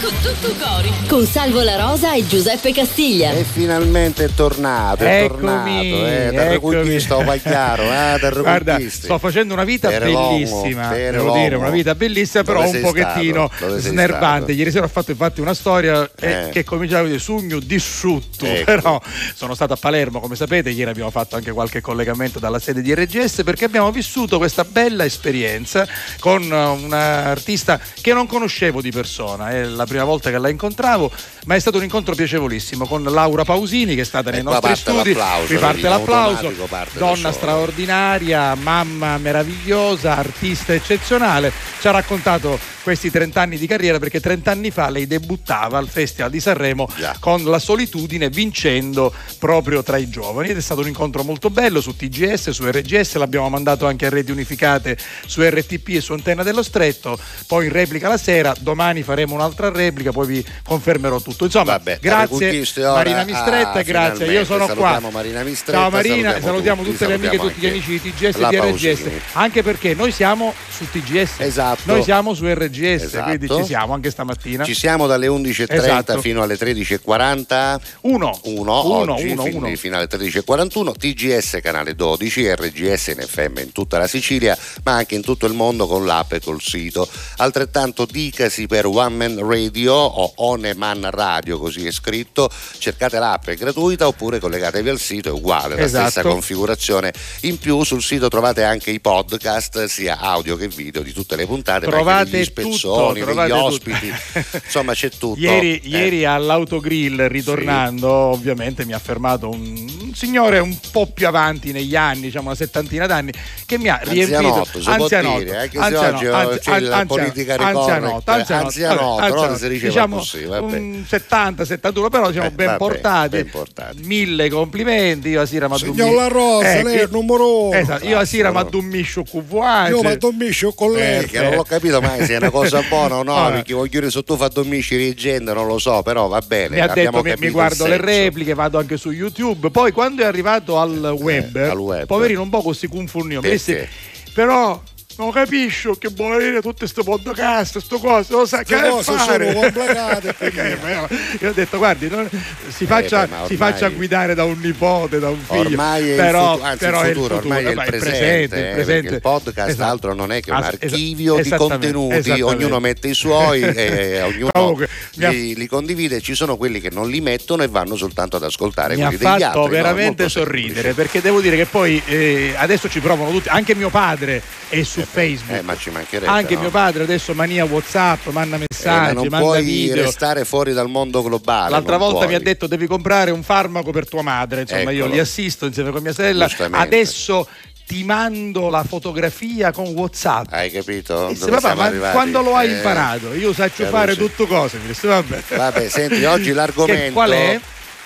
con tutto cori. Con Salvo La Rosa e Giuseppe Castiglia. E finalmente è tornato, è Eccomi, tornato. Eh, eccomi. Terrequistista, Pagliaro, eh, Guarda, sto facendo una vita Tere l'uomo, bellissima, tere devo l'uomo. dire, una vita bellissima, però Dove un pochettino snervante. stato? Ieri sera ho fatto infatti una storia eh, Eh. che cominciava con sugno disciutto, Ecco. però sono stato a Palermo, come sapete, ieri abbiamo fatto anche qualche collegamento dalla sede di RGS perché abbiamo vissuto questa bella esperienza con eh, un'artista che non conoscevo di persona, è la prima volta che la incontravo, ma è stato un incontro piacevolissimo con Laura Pausini che è stata nei E nostri studi. Qui parte l'applauso. parte Donna straordinaria, mamma meravigliosa, artista eccezionale. Ci ha raccontato questi 30 anni di carriera perché 30 anni fa lei debuttava al Festival di Sanremo Già. con la solitudine vincendo proprio tra i giovani ed è stato un incontro molto bello su TGS, su RGS, l'abbiamo mandato anche a reti unificate su RTP e su Antenna dello Stretto, poi in replica la sera, domani faremo un'altra replica, poi vi confermerò tutto. Insomma, Vabbè, grazie Marina Mistretta, grazie, io sono qua. Marina Mistretta, Ciao Marina, salutiamo salutiamo, tutti, tutte le amiche e tutti gli amici di TGS e di RGS, anche perché noi siamo su TGS, Esatto. noi siamo su RGS, Esatto. quindi ci siamo anche stamattina. Ci siamo dalle 11.30 Esatto. fino alle 13.40. Uno, 1 uno, oggi, uno, quindi uno. fino alle 13.41, TGS canale 12, RGS in FM in tutta la Sicilia, ma anche in tutto il mondo con l'app e col sito. Altrettanto dicasi per One Man Radio o Oneman Radio, così è scritto, cercate l'app, è gratuita oppure collegatevi al sito, è uguale, la Esatto. stessa configurazione. In più sul sito trovate anche i podcast, sia audio che video, di tutte le puntate, Trovate tutto, spezzoni, trovate degli tutto. ospiti, insomma c'è tutto. Ieri, Eh. ieri all'autogrill, ritornando, ovviamente mi ha fermato un, signore un po' più avanti negli anni, diciamo una settantina d'anni, che mi ha riempito. Anzianotto, dire, anche se oggi, anzi- c'è la anzi- politica anzianotto, ricorretta, anzianotto, anzianotto, vabbè, no? anzianotto. Si diceva diciamo così, un 70, 71, però diciamo Eh, ben, vabbè, portati, ben portati. Mille complimenti, io a Sira mi Signor La Rosa, lei è il numero uno. Esatto, io a Sira addummiscio QVA. Io mi addormiscio con lei. Perché non l'ho capito mai se è una cosa buona o no, Vabbè. perché voglio dire se tu fa dormisci di gente non lo so, però va bene. mi ha detto mi, mi guardo le repliche, vado anche su YouTube. Poi quando è arrivato al web, al web. poverino un po' Perché? disse, Però non capisco che vuole dire tutte queste podcast, queste cose, lo sa che cose fare. sono complicate, Eh, ma io ho detto guardi, non- si, faccia, beh, ma si ormai- faccia guidare da un nipote, da un figlio. Ormai è il però, futuro, anzi però il è futuro, ormai è il eh, presente, il eh, presente. perché il podcast Esatto. altro non è che un archivio di contenuti, ognuno mette i suoi e ognuno Comunque, mi ha- li, li condivide, ci sono quelli che non li mettono e vanno soltanto ad ascoltare mi ha quelli degli fatto altri. no? veramente Molto sorridere semplice. perché devo dire che poi eh, adesso ci provano tutti, anche mio padre è su Facebook. Eh, ma ci mancherebbe. Anche no? mio padre adesso mania WhatsApp, manda Eh, ma messaggi, non manda puoi video. restare fuori dal mondo globale. L'altra volta puoi. mi ha detto devi comprare un farmaco per tua madre, insomma io Eccolo. li assisto insieme con mia sorella. Adesso ti mando la fotografia con WhatsApp. Hai capito? E papà, ma arrivati? quando lo hai Eh, imparato? Io saccio fare tutto cose. Vabbè. Vabbè, senti, oggi l'argomento Che- qual è?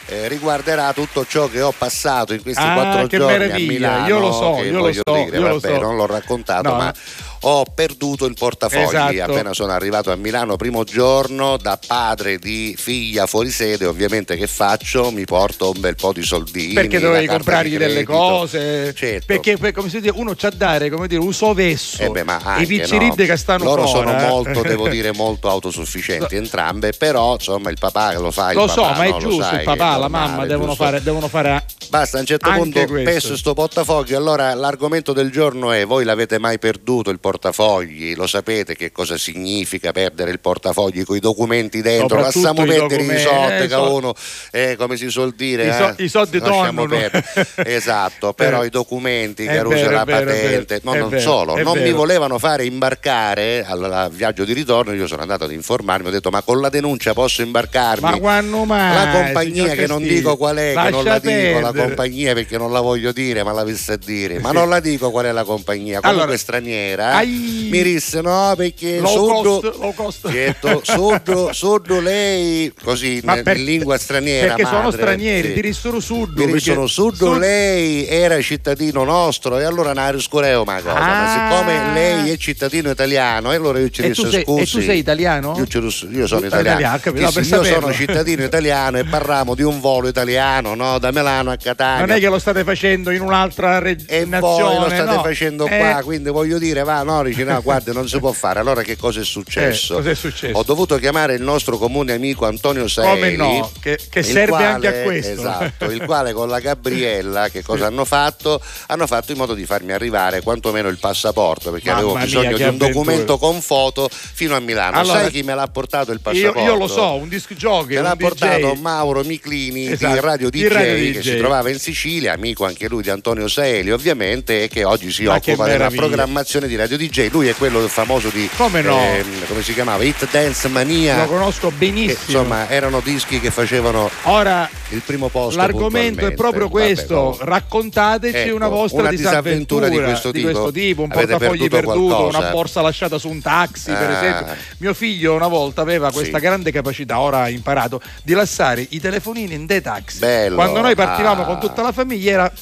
Eh, riguarderà tutto ciò che ho passato in questi Ah, quattro giorni a meraviglia. Milano. Io lo so, io lo so, dire, io lo vabbè, so. non l'ho raccontato, No. ma ho perduto il portafogli Esatto. appena sono arrivato a Milano, primo giorno, da padre di figlia fuori sede, ovviamente che faccio? Mi porto un bel po' di soldini. Perché dovevi comprargli delle cose. Certo. Perché come si dice, uno c'ha da dare, come dire, uso vesso. Eh beh, ma anche, I pizziridde no? che stanno loro sono eh. molto, devo dire, molto autosufficienti entrambe, però insomma il papà lo fa. Lo papà, so, ma è no? Giusto, sai il papà, la normale, mamma devono giusto? fare, devono fare Basta, a un certo punto questo. peso sto portafoglio. Allora l'argomento del giorno è: voi l'avete mai perduto il portafogli? Lo sapete che cosa significa perdere il portafogli con i documenti dentro? Lasciamo i perdere i soldi, eh, che so- uno, eh, come si suol dire, I so- eh? i soldi Lasciamo tornano. perdere. Esatto, però Eh. i documenti, È Caruso, la patente, vero, no, non vero, solo, non mi vero. volevano fare imbarcare al, al viaggio di ritorno. Io sono andato ad informarmi, ho detto: Ma con la denuncia posso imbarcarmi? Ma quando mai? La compagnia che non dico qual è, che non la Lascia dico, la perdere. compagnia perché non la voglio dire, ma l'avesse a dire, ma Sì. non la dico qual è la compagnia, comunque Allora, straniera. Ai- Mi disse no perché sud, cost, detto, sud, sud lei, così Ma in, per- in lingua straniera. Perché sono madre, stranieri, sì. ti rissero sud. Mi dissero sud, sud- lei era cittadino nostro e allora ne riscorreo una cosa, ma Ah. siccome lei è cittadino italiano e allora io ci disse scusi. e tu sei italiano? Io, ci io sono Tu- italiano. italiano, capito? No, io saperlo. sono cittadino italiano e parliamo di un volo italiano, no? Da Milano a Catania. Non è che lo state facendo in un'altra e regione. voi lo state no. facendo Eh, qua, quindi voglio dire, va, no? Dice no, guarda, non si può fare. Allora che cosa è successo? Eh, cos'è successo? Ho dovuto chiamare il nostro comune amico Antonio Saeli. Come no? Che, che serve quale- anche a questo. Esatto, il quale con la Gabriella che cosa hanno fatto? Hanno fatto in modo di farmi arrivare quantomeno il passaporto perché Mamma avevo mia, bisogno che di un avventura. documento con foto fino a Milano. Allora, Sai chi me l'ha portato il Io, passaporto? io lo so, un disc jockey, Me l'ha portato DJ. Mauro Miclini di Esatto, Radio DJ, di Radio che DJ. si trovava in Sicilia, amico anche lui di Antonio Saeli ovviamente e che oggi si Ma occupa della programmazione di Radio DJ. Lui è quello famoso di Come no? ehm, come si chiamava? Hit Dance Mania. Lo conosco Che, benissimo. insomma, erano dischi che facevano Ora il primo posto. l'argomento è proprio Vabbè, questo. comunque. Raccontateci Ecco, una vostra una disavventura, disavventura di questo tipo. un Avete portafogli perduto perduto, una borsa lasciata su un taxi, per Ah. esempio. Mio figlio una volta aveva questa Sì. grande capacità, ora ha imparato, di lasciare i telefonini in dei taxi. Bello. Quando noi partivamo Ah. con tutta la famiglia era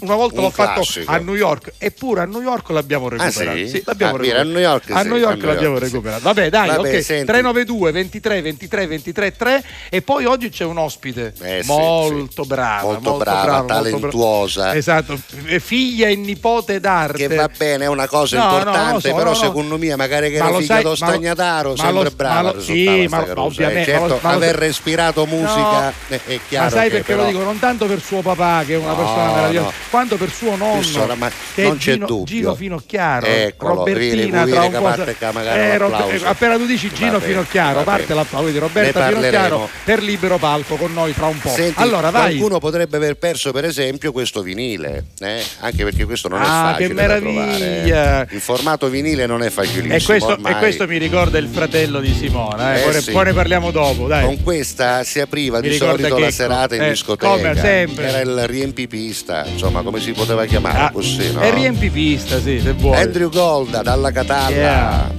una volta Un l'ho fatto classico. a New York eppure a New York l'abbiamo recuperato. Ah, sì? l'abbiamo Ah, mira, recuperato. a New York A sì, New a York New l'abbiamo York sì. recuperato. Vabbè, dai, Vabbè, ok. senti. 392 23 23 23 3 e poi oggi c'è un ospite Eh, sì, molto sì. brava, Molto brava, talentuosa. Esatto, figlia e nipote d'arte. Che va bene, è una cosa No, no, importante, lo so, però no, no. secondo me magari che Ma era figlia lo- Stagnataro, sempre brava sì, ma- ovviamente, certo, aver respirato musica è, chiaro Ma sai perché lo dico? Non tanto per suo papà, che è una No, persona meravigliosa, no. quanto per suo nonno. Ma non è c'è Gino, dubbio. Gino Finocchiaro, Eccolo, Robertina tra un po'. Eh, un Rob- applauso. eh, appena tu dici Gino Finocchiaro, parte l'applauso di Roberta Finocchiaro per libero palco con noi fra un po'. Senti, allora vai. qualcuno potrebbe aver perso per esempio questo vinile, eh? anche perché questo non è Ah, facile che meraviglia. Il formato vinile non è facilissimo. E questo, e questo mi ricorda il fratello di Simona, eh, Eh, poi, ne- sì. poi ne parliamo dopo, dai. Con questa si apriva Mi di solito la serata in Eh, discoteca. come sempre. Era il riempipista, insomma, come si poteva chiamare Ah, così, no? E riempipista, sì, se vuoi. Andrew Golda dalla Catalla. Yeah.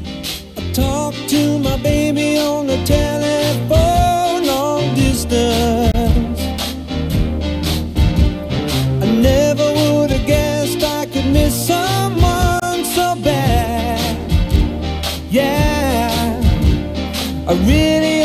Talk to my baby on the telephone long distance. I never would have guessed I could miss someone so bad. Yeah, I really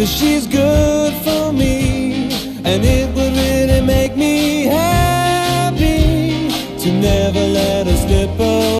Cause she's good for me, and it would really make me happy to never let her slip away.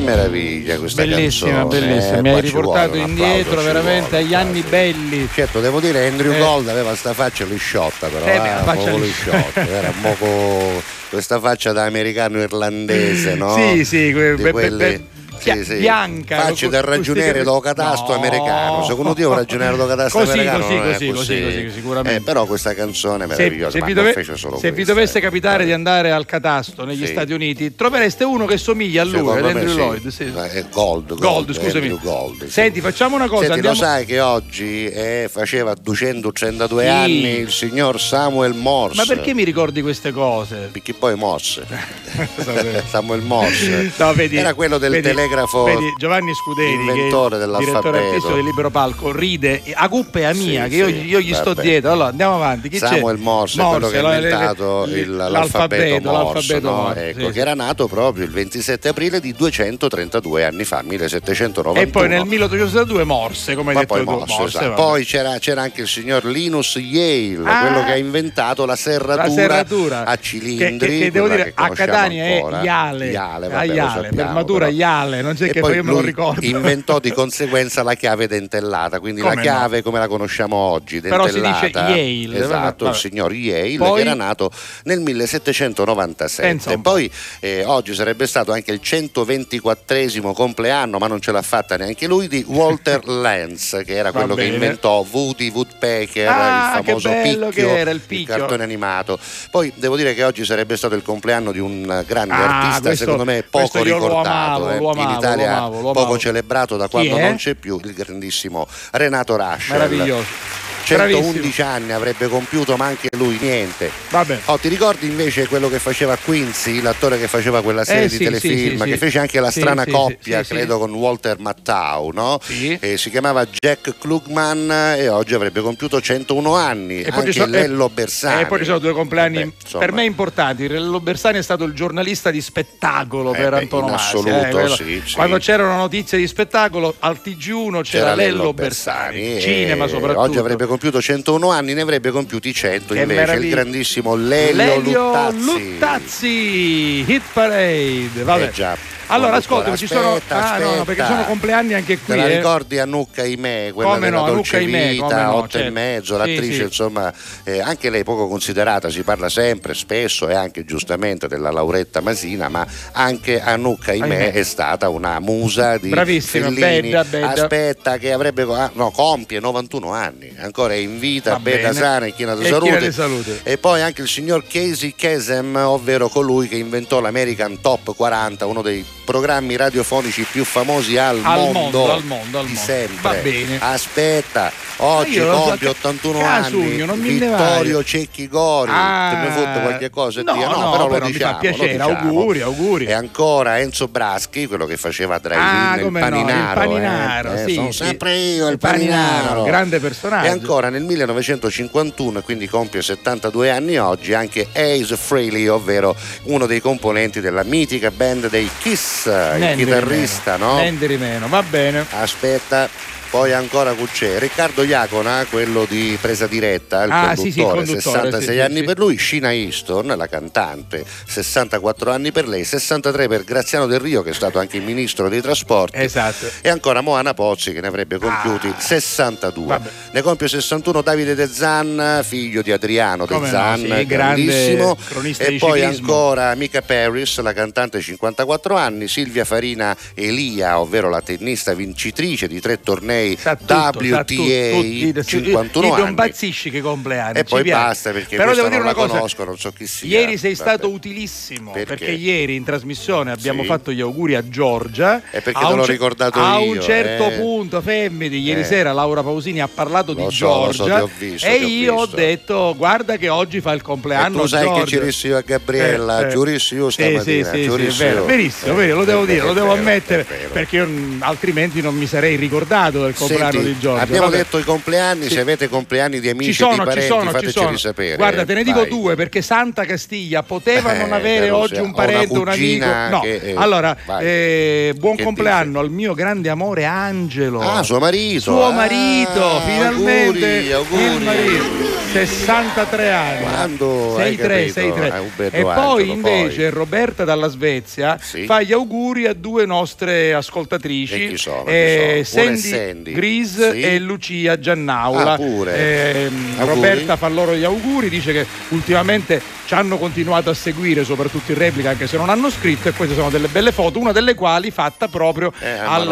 Meraviglia questa Bellissima, canzone. bellissima. eh, Mi hai riportato indietro veramente vuole, agli anni belli. Certo, devo dire Andrew Eh. Gold aveva sta faccia lisciotta però, Eh, la faccia poco lisciotta. era un poco questa faccia da americano irlandese, no? Sì, sì, que- quelli- sì, sì. bianca, Facce con- da questi- do catasto No. americano. Secondo te un ragioniere do catasto Così, americano così, così, così, così, sicuramente. Eh, però questa canzone è Se, meravigliosa, se ma vi, dove- se vi questa, dovesse eh. capitare di andare al catasto negli Sì. Stati Uniti, trovereste uno che somiglia a lui, Secondo ad Andrew. Lloyd. Sì. Eh, Gold, Gold, Gold, scusami. Gold. Senti, facciamo una cosa. Senti, andiamo... lo sai che oggi eh, faceva 232 Sì. anni il signor Samuel Morse. Ma perché mi ricordi queste cose? Perché poi Morse. Samuel Morse. No, vedi, Era quello del vedi- telegrafo. vedi, Giovanni Scuderi, inventore che direttore artistico del Libero Palco, ride a cuppa è mia, Sì, che io, io gli sto dietro. Allora andiamo avanti. Chi c'è? Samuel Morse, quello che ha inventato le- le- il- l'alfabeto, Morse, l'alfabeto no? Morse, Ecco, sì, che era nato proprio il 27 aprile di 232 anni fa, 1791. E poi nel 1862 Morse, come hai Ma detto poi tu. Morse, esatto. Poi c'era, c'era anche il signor Linus Yale, Ah, quello che ha inventato la serratura, la serratura a Che- cilindri. che, che devo quella dire che a Catania ancora. è Iale, Iale, a vabbè, Iale, per sappiamo, matura però. Iale, non c'è E che poi poi me lo ricordo. inventò di conseguenza la chiave dentellata, quindi Come la no? chiave come la conosciamo oggi, Però si dentellata. dice Yale, Esatto, vabbè. il signor Yale Poi? che era nato nel 1797. Pensa un po'. Poi eh, oggi sarebbe stato anche il 124 compleanno, ma non ce l'ha fatta neanche lui, di Walter Lantz, che era quello che inventò Woody Woodpecker, Ah, il famoso picchio, era il picchio. cartone animato. Poi devo dire che oggi sarebbe stato il compleanno di un grande Ah, artista, questo- secondo me poco ricordato, amavo, eh. In Italia lo amavo, lo poco celebrato da quando non c'è più, il grandissimo Renato Rascher. Meraviglioso. 111 anni avrebbe compiuto, ma anche lui niente. Vabbè. Oh, ti ricordi invece quello che faceva Quincy, l'attore che faceva quella serie Eh, di sì, telefilm, sì, sì, che fece anche la strana coppia, credo, con Walter Mattau, no? Sì. Eh, si chiamava Jack Klugman e oggi avrebbe compiuto 101 anni. poi anche sono- Lello e- Bersani. E poi ci sono due compleanni insomma. per me importanti. Lello Bersani è stato il giornalista di spettacolo Eh per beh, antonomasia. assoluto, eh. Quando c'erano notizie di spettacolo, al TG1 c'era, Lello Bersani, e cinema soprattutto. Oggi avrebbe compiuto 101 anni, ne avrebbe compiuti 100 Che invece il meraviglia. grandissimo Lelio, Lelio Luttazzi. Luttazzi, Hit Parade. Vabbè. Eh già. Allora, ascolta, ci sono. aspetta, ah, no, no, perché sono compleanni anche qui. Te la eh. ricordi Annukka Imè, quella Come della no, Dolce come Vita, no, 8 e certo. mezzo, Sì, l'attrice sì. insomma, eh, anche lei poco considerata, si parla sempre, spesso e anche giustamente della Lauretta Masina, ma anche Annukka Imè Ahimè. è stata una musa di Bravissima, Fellini. bella, bella. Aspetta che avrebbe, ah, no, compie 91 anni, ancora è in vita, Va bella sana e china di E salute. E poi anche il signor Casey Kasem, ovvero colui che inventò l'American Top 40, uno dei programmi radiofonici più famosi al, Al mondo, al mondo, al di mondo. sempre. Va bene. Aspetta, oggi lo compie 81 Casugno, non anni mi Vittorio. Cecchi Gori. Ah, ne fotte qualche cosa? no, Dio? no, però, però lo mi diciamo, piacere, lo diciamo. auguri, auguri. E ancora Enzo Braschi, quello che faceva Ah, Drive-In, il come no, il paninaro. paninaro, eh. Eh, sì, sono sì. sempre io il, Il paninaro, grande personaggio. E ancora nel 1951, e quindi compie 72 anni oggi, anche Ace Frehley, ovvero uno dei componenti della mitica band dei Kiss, il Niente di chitarrista, no? di meno, va bene. Aspetta, poi ancora c'è Riccardo Iacona, quello di presa diretta, il Ah, sì, sì, il conduttore, conduttore, 66 sì, anni per lui, Shina Easton, la cantante, 64 anni per lei, 63 per Graziano Del Rio che è stato anche il ministro dei trasporti. Esatto. E ancora Moana Pozzi che ne avrebbe compiuti Ah, 62. vabbè. Ne compie 61 Davide De Zan, figlio di Adriano De Come no, Zan, grande grandissimo. E poi ciclismo. ancora Mika Paris, la cantante 54 anni, Silvia Farina Elia, ovvero la tennista vincitrice di tre tornei Sa tutto, WTA tu- tutti- 51 io ti anni. impazzisci che compleanni. E poi piace. basta perché Però devo dire non una la cosa. conosco, non so chi sia. Ieri sei Vabbè. stato utilissimo Perché? perché? ieri in trasmissione abbiamo Sì. fatto gli auguri a Giorgia. E perché A te un l'ho ce- ricordato A io, un certo eh. punto, Femmini, ieri Eh. sera Laura Pausini ha parlato Lo di so, so, Giorgia ho visto, e ho io ho visto. detto guarda che oggi fa il E compleanno tu sai Giorgia. che ci rissi io a Gabriella, Eh, eh. giurissi io Sì, stamattina, sì, sì, sì, verissimo, Eh, lo devo dire, lo devo ammettere perché altrimenti non mi sarei ricordato il compleanno Senti, di Giorgio. Abbiamo Vabbè. detto i compleanni, se avete compleanni di amici Ci e di sono, ci parenti, sono, ci fateceli sono. sapere. Guarda, te ne dico Vai. due perché Santa Castiglia poteva Eh, non avere oggi un parente, un amico. No, che, eh, allora, eh, buon Che compleanno al mio grande amore Angelo. Ah, suo marito. Suo Ah, marito, finalmente auguri, auguri. il marito. 63 anni. Quando hai 63, capito? 63. È un bello E poi Angelo, invece poi. Roberta dalla Svezia Sì. fa gli auguri a due nostre ascoltatrici, E chi sono? Chi eh, sono? Una è Sandy, Sandy. Gris Sì. e Lucia Giannaula. Ah, pure. Auguri. Roberta fa loro gli auguri, dice che ultimamente ci hanno continuato a seguire, soprattutto in replica, anche se non hanno scritto, e ci sono delle belle foto, una delle quali fatta proprio Eh, al,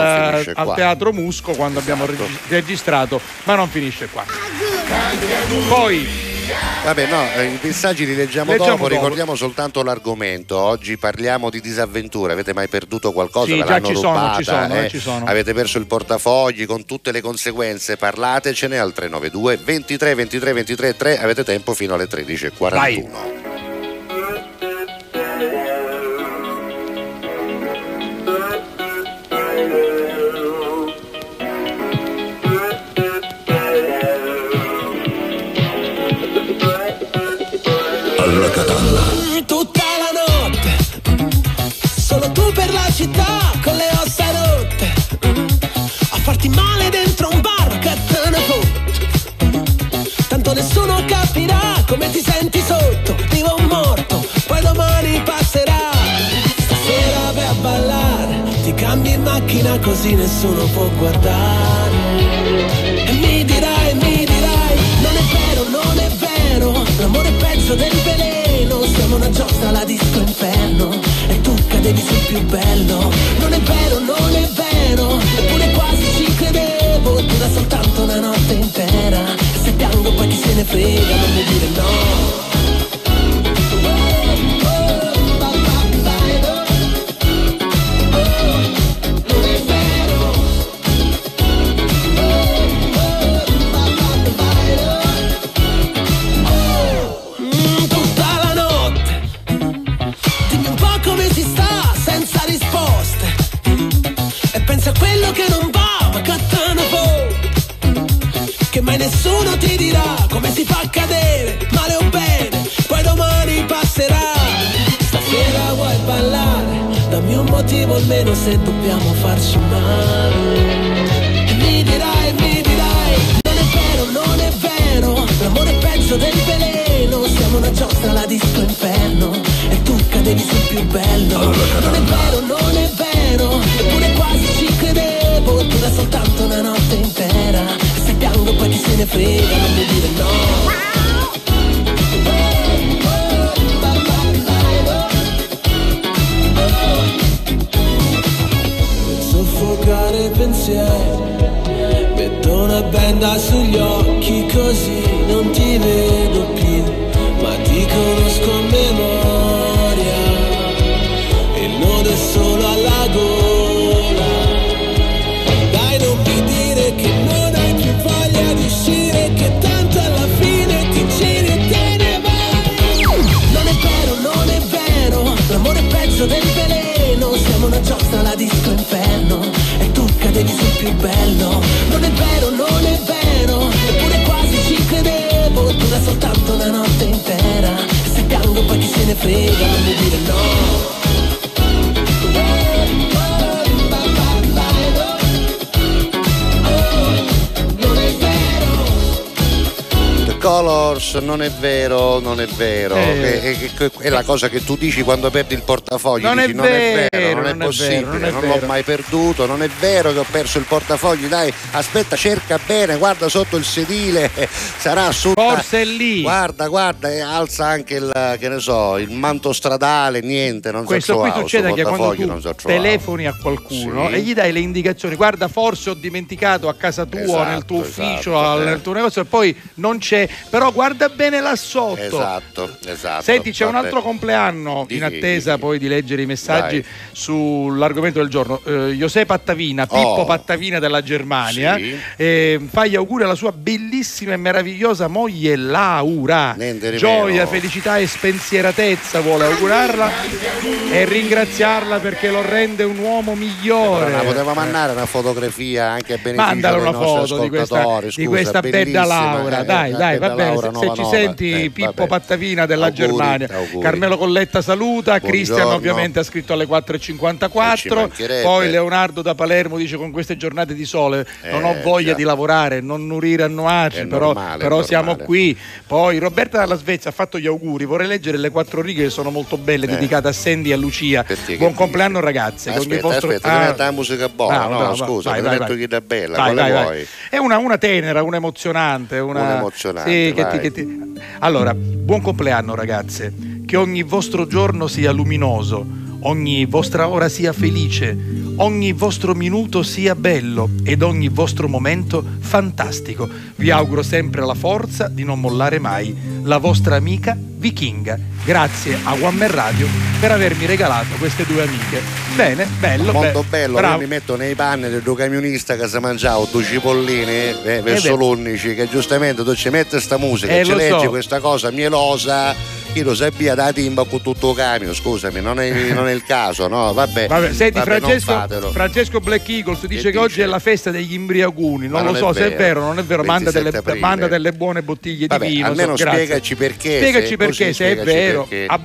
al. Teatro Musco quando abbiamo Esatto. regi- registrato, ma non finisce qua. Poi Vabbè, no, eh, i messaggi li leggiamo, Leggiamo dopo, dopo. ricordiamo soltanto l'argomento. Oggi parliamo di disavventure. Avete mai perduto qualcosa? Sì, l'hanno sono, rubata? ci sono, eh? eh, ci sono. Avete perso il portafogli con tutte le conseguenze? Parlatecene al 392 23 23 23 3. Avete tempo fino alle 13.41. Alla ti senti sotto. Vivo un morto, poi domani passerà. Stasera vai a ballare, ti cambi in macchina così nessuno può guardare. E mi dirai, mi dirai, non è vero, non è vero, l'amore è peggio del veleno, siamo una giostra alla disco inferno, e tu cadevi sul più bello, non è vero, non è vero, eppure quasi ci credevo, dura soltanto una notte intera, se piango poi chi se ne frega, cosa che tu dici quando perdi il portafoglio. Non è dici, non è vero, vero, non è non è possibile, vero, non è non vero. l'ho mai perduto, non è vero che ho perso il portafogli. Dai, aspetta, cerca bene, guarda sotto il sedile, sarà su. Forse è lì. Guarda, guarda, e alza anche il, che ne so, il manto stradale, niente, non Questo so qui trovato, succede che quando tu so telefoni a qualcuno Sì. e gli dai le indicazioni, guarda forse ho dimenticato a casa tua, Esatto, nel tuo ufficio, esatto, al- eh. nel tuo negozio e poi non c'è però guarda bene là sotto. Esatto, esatto. Senti, c'è un altro compleanno Di in attesa Di poi di leggere i messaggi Vai. sull'argomento del giorno. Eh, José Pattavina, Pippo Oh. Pattavina della Germania, Sì. eh, fa gli auguri alla sua bellissima e meravigliosa moglie Laura. Niente Gioia, felicità e spensieratezza vuole augurarla e ringraziarla perché lo rende un uomo migliore. Ma poteva mandare una fotografia anche a beneficio Mandala una foto di questa, ascoltatori, di scusa, questa bella Laura. eh, dai, dai, va bene. Se, se ci senti eh, Pippo. Pattavina della Auguri, Germania, auguri. Carmelo Colletta saluta, Cristian ovviamente ha scritto alle E ci 4.54, mancherebbe. poi Leonardo da Palermo dice con queste giornate di sole non ho Eh, voglia già. di lavorare, non nurire a però, normale, però siamo qui. Poi Roberta dalla Svezia ha fatto gli auguri, vorrei leggere le quattro righe che sono molto belle, Eh. dedicate a Sandy e a Lucia. Perché Buon compleanno dici? ragazze. ogni Aspetta, vostro- aspetta, Ah, la musica buona, bravo, no, bravo, scusa, vai, vai, metto vai. chi da bella, Vai, quale vai, vuoi? È una, una tenera, una emozionante. Una, Una emozionante, Sì, che ti- che ti- Allora, buon compleanno ragazze. Che ogni vostro giorno sia luminoso, ogni vostra ora sia felice, ogni vostro minuto sia bello ed ogni vostro momento fantastico. Vi auguro sempre la forza di non mollare mai. La vostra amica vichinga. Grazie a One Man Radio per avermi regalato queste due amiche. Bene, bello. Molto be- bello, bravo. io mi metto nei panni del tuo camionista che si mangiava due cipollini eh, verso beh. l'11 che giustamente tu ci metti sta musica Eh, ci leggi so. questa cosa mielosa io lo sappia da timba con tutto camion scusami non è, non è il caso no vabbè, Vabbè, senti, vabbè, non Francesco. Francesco Black Eagles dice che, dice? oggi è la festa degli imbriaguni. Non Ma lo non so è se è vero. vero, non è vero. Manda 27 delle, manda delle buone bottiglie Vabbè, di vino. almeno so, spiegaci perché, Spiegaci è perché, se è vero. Ah,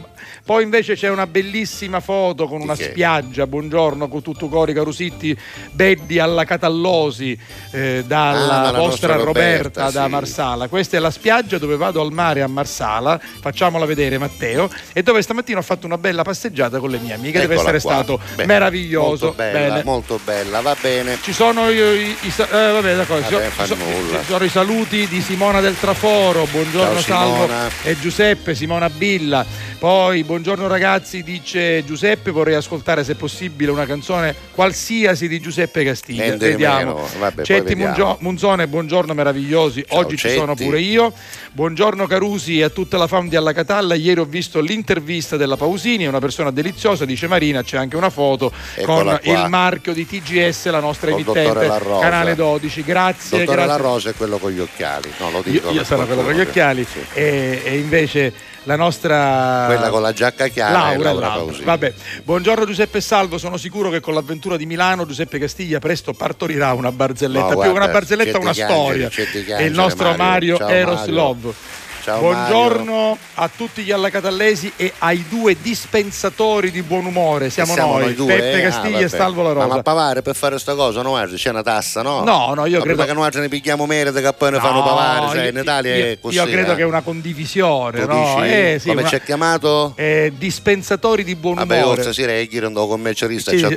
poi invece c'è una bellissima foto con una spiaggia, buongiorno, con tutto Cori Carusitti, Beddi alla Catallosi, eh, dalla Ah, vostra Roberta, Roberta, da sì. Marsala. Questa è la spiaggia dove vado al mare a Marsala, facciamola vedere Matteo, e dove stamattina ho fatto una bella passeggiata con le mie amiche, deve Eccola essere qua. stato Beh, meraviglioso. molto bella Bene. molto bella va bene Ci sono i, i- i eh, vabbè, d'accordo, Vabbè, ci nulla. ci sono i saluti di Simona del Traforo, buongiorno Ciao, Salvo Simona. e Giuseppe, Simona Billa. Poi buongiorno ragazzi, dice Giuseppe, vorrei ascoltare se possibile una canzone qualsiasi di Giuseppe Castiglia. Niente di Vediamo. Vabbè, Cetti vediamo. Munzone, buongiorno meravigliosi. Ciao, Oggi ci sono Cetti. pure io. Buongiorno Carusi e a tutta la fam di Alla Catalla. Ieri ho visto l'intervista della Pausini, è una persona deliziosa, dice Marina, c'è anche una foto Eccola con qua. il marchio di TGS, la nostra dottore emittente, canale 12. Grazie, dottore grazie. La Rosa è quello con gli occhiali no lo Io, dico io per sono quello con gli occhiali sì. e, e invece la nostra quella con la giacca chiara Laura, Laura Laura. Vabbè, buongiorno Giuseppe Salvo, sono sicuro che con l'avventura di Milano Giuseppe Castiglia presto partorirà una barzelletta, No, più che una guarda, barzelletta una chiangeli, storia. È il nostro Mario, Mario. Eros. Love. Ciao, Buongiorno a tutti gli allacatallesi e ai due dispensatori di buon umore. Siamo, Siamo noi, due, Peppe eh? Castiglia Ah, e vabbè. Salvo La Ma, Rosa. ma pavare per fare sta cosa, no? Guarda, c'è una tassa, no? No, no, io Ma credo- che noi ne pigliamo merito che poi ne fanno No, pavare, sai, io- in Italia io, è così. io credo eh. che è una condivisione, Tu no? dici? Eh, sì, Come una- ci ha chiamato? eh, dispensatori di buon Vabbè, umore. ora stasera io andavo con commercialista Sì, ci sì.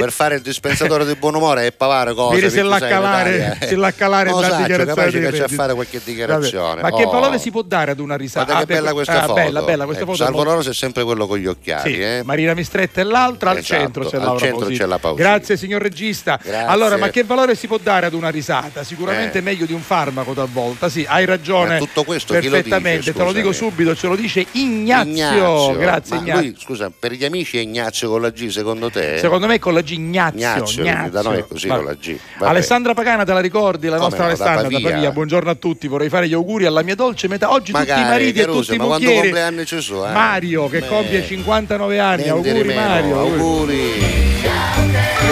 per fare il dispensatore di buon umore è pavare cose. Vedi se perché la calare- eh. se la calare Non da dichiarazione capace che c'è a fare qualche dichiarazione. Vabbè, Ma che Oh. Si può dare ad una risata? Guarda che Ah, bella questa ah, foto. Bella, bella questa Ecco, foto. è Salvo Rosa è sempre quello con gli occhiali, Sì, eh? Marina Mistretta è l'altra, al Esatto, centro c'è al Laura centro Pausini. c'è la Pausini. Grazie signor regista. Grazie. Allora, ma che valore si può dare ad una risata? Sicuramente Eh. meglio di un farmaco talvolta. Sì, hai ragione. Ma tutto questo chi lo perfettamente. dice, Te lo dico scusami? subito, ce lo dice Ignazio. Grazie Ma Ignazio. lui, scusa, per gli amici è Ignazio con la G, secondo te? Secondo me con la G Ignazio. Ignazio, Ignazio. da noi è così Vabbè. con la G. Vabbè. Alessandra Pagana, te la ricordi? La Come nostra no, Alessandra da. Pavia. Buongiorno a tutti, vorrei fare gli auguri alla mia dolce metà. Oggi tutti i Magari, mariti e Caruso, tutti i ma quanto compleanni ci sono? eh? Mario che Beh, compie 59 anni. Auguri Mario. auguri. Auguri,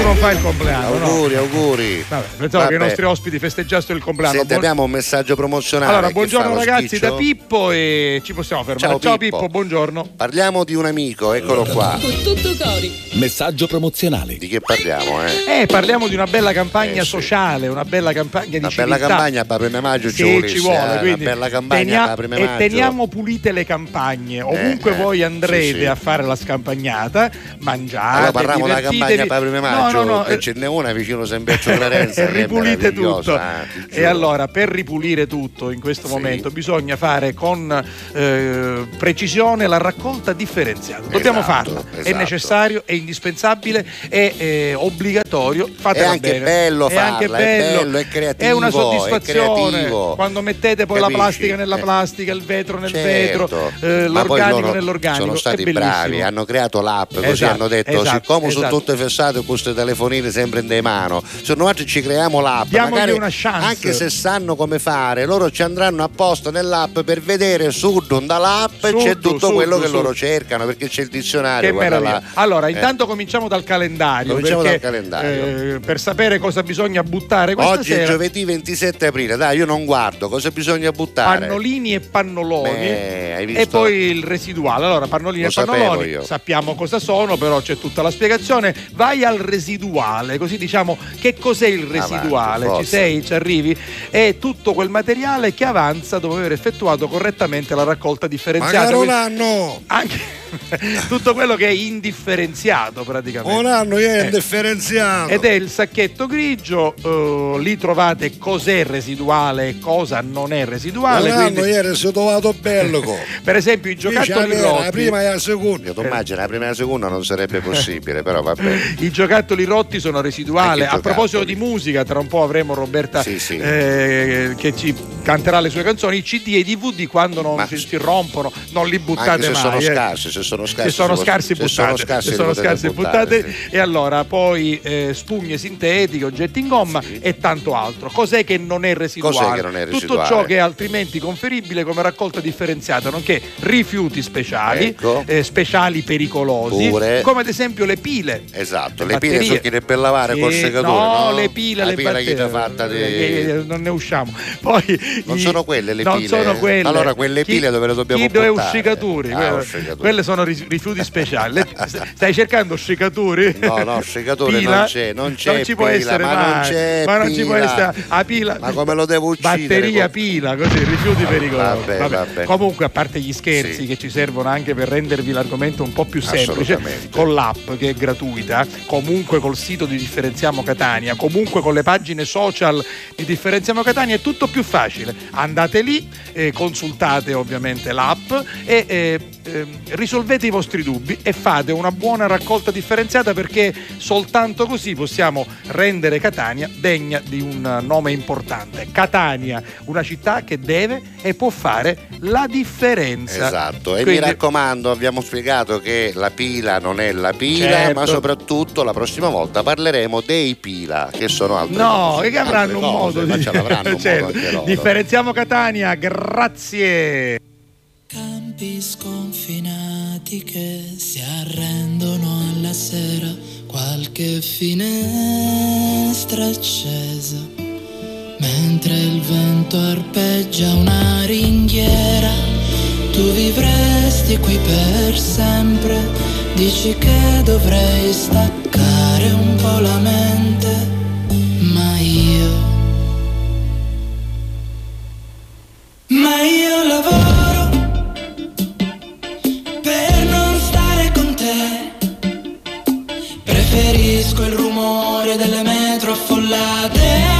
Non fai il compleanno, no? auguri, auguri. Vabbè, pensavo che i Vabbè. nostri ospiti festeggiassero il compleanno. Senti, Buon- abbiamo un messaggio promozionale. Allora, buongiorno fa ragazzi schiccio. da Pippo e ci possiamo fermare. Ciao, Pippo. Pippo, buongiorno. Parliamo di un amico, eccolo qua. Con tutto cori. Messaggio promozionale. Di che parliamo, eh? Eh, parliamo di una bella campagna Eh, sì. sociale, una bella campagna di Una civiltà. bella campagna per prima maggio Sì, ci vuole, ci vuole, eh, quindi una bella campagna tenia- per prima e maggio. teniamo pulite le campagne. Ovunque eh, voi andrete sì, sì. a fare la scampagnata, mangiate, Allora parliamo della campagna per prima maggio, No, peggio, no, che eh, ce n'è una vicino sempre a Clarenza e è ripulite tutto. meravigliosa, ah, e allora, per ripulire tutto in questo Sì. momento bisogna fare con eh, precisione la raccolta differenziata. Dobbiamo Esatto, farla, è esatto. necessario, è indispensabile, è eh, obbligatorio. Fatela È anche bene. bello è anche farla, è bello, bello, è creativo, È una è soddisfazione creativo. quando mettete poi Capisci? la plastica nella Eh. plastica, il vetro nel Certo. vetro, eh, l'organico nell'organico. Sono stati è bravi, hanno creato l'app, così Esatto, hanno detto: esatto, siccome sono esatto. tutte fessate queste telefonine sempre in dei mano, se noi ci creiamo l'app, Diamogli magari una chance. anche se sanno come fare, loro ci andranno apposta nell'app per vedere su dall'app Suddo, c'è tutto suddo, quello che suddo. loro cercano perché c'è il dizionario. Che. Allora, Eh. intanto cominciamo dal calendario. Cominciamo perché, dal calendario. eh, per sapere cosa bisogna buttare questa Oggi è sera. giovedì 27 aprile, dai, io non guardo, cosa bisogna buttare? Pannolini e pannoloni Beh, e poi il residuale. Allora, pannolini Lo e pannoloni sappiamo cosa sono, però c'è tutta la spiegazione. Vai al residuale, così diciamo che cos'è il residuale? forza. Ci sei? Ci arrivi? È tutto quel materiale che avanza dopo aver effettuato correttamente la raccolta differenziata. Magari un anno, Anche tutto quello che è indifferenziato praticamente. un anno è Eh. indifferenziato. Ed è il sacchetto grigio, eh, lì trovate cos'è residuale e cosa non è un residuale. anno quindi- ieri sono trovato bello. per esempio i giocattoli la vera, la rotti. prima e la seconda. Io tu immagini, la prima e la seconda non sarebbe possibile, però va bene. I giocattoli rotti sono residuali. A proposito giocattoli. di musica, tra un po' avremo Roberta Sì, sì. eh, che ci canterà le sue canzoni. I CD e i DVD quando non si, si rompono, non li buttate Anche se mai. sono eh. scarsi, se sono scarsi. se sono scarsi se buttate, sono scarsi sono scarsi buttare, buttate sì. e allora poi eh, spugne sintetiche, oggetti in gomma Sì. e tanto altro. Cos'è che non è residuale? Cos'è che non è Tutto residuale? ciò che è altrimenti conferibile come raccolta differenziata, nonché rifiuti speciali, Ecco. eh, speciali pericolosi, Pure. come ad esempio le pile. Esatto, Le le pile sono quelle per lavare col Sì, secatore. no, No, le pile, la le pila che batterie. fatta di... Eh, non ne usciamo. Poi Non sono quelle le non pile? sono quelle. Allora quelle Chi- pile dove le dobbiamo chi dove buttare? uscicaturi, Ah, quelle, uscicatori. quelle sono rifiuti speciali. Le- Stai cercando uscicaturi? No, no, uscicatore Pila? non c'è, non c'è Non ci può pila, essere ma mai. non c'è ma non ci può essere a pila. Ma come lo devo uccidere? Batteria Com- pila, così, rifiuti pericolosi. vabbè, Vabbè. vabbè. Comunque, a parte gli scherzi Sì. che ci servono anche per rendervi l'argomento un po' più semplice, con l'app che è gratuita, comunque col sito di Differenziamo Catania, comunque con le pagine social di Differenziamo Catania è tutto più facile. Andate lì, eh, consultate ovviamente l'app e eh, ehm, risolvete i vostri dubbi e fate una buona raccolta differenziata perché soltanto così possiamo rendere Catania degna di un nome importante. Catania, una città che deve e può fare la differenza. Esatto, e Quindi- mi raccomando, abbiamo spiegato che la pila non è la pila, Certo. ma soprattutto la prossima volta parleremo dei pila, che sono altre No, cose, che avranno un cose, modo ma di ce l'avranno un Certo. modo anche loro. Differenziamo Catania, grazie. Campi sconfinati che si arrendono alla sera, qualche finestra accesa, mentre il vento arpeggia una ringhiera, tu vivresti qui per sempre, dici che dovrei staccare un po' la mente, Ma io lavoro per non stare con te. Preferisco il rumore delle metro affollate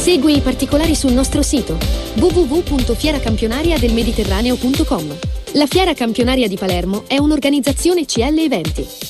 Segui i particolari sul nostro sito www.fieracampionariadelmediterraneo.com. La Fiera Campionaria di Palermo è un'organizzazione CL Eventi.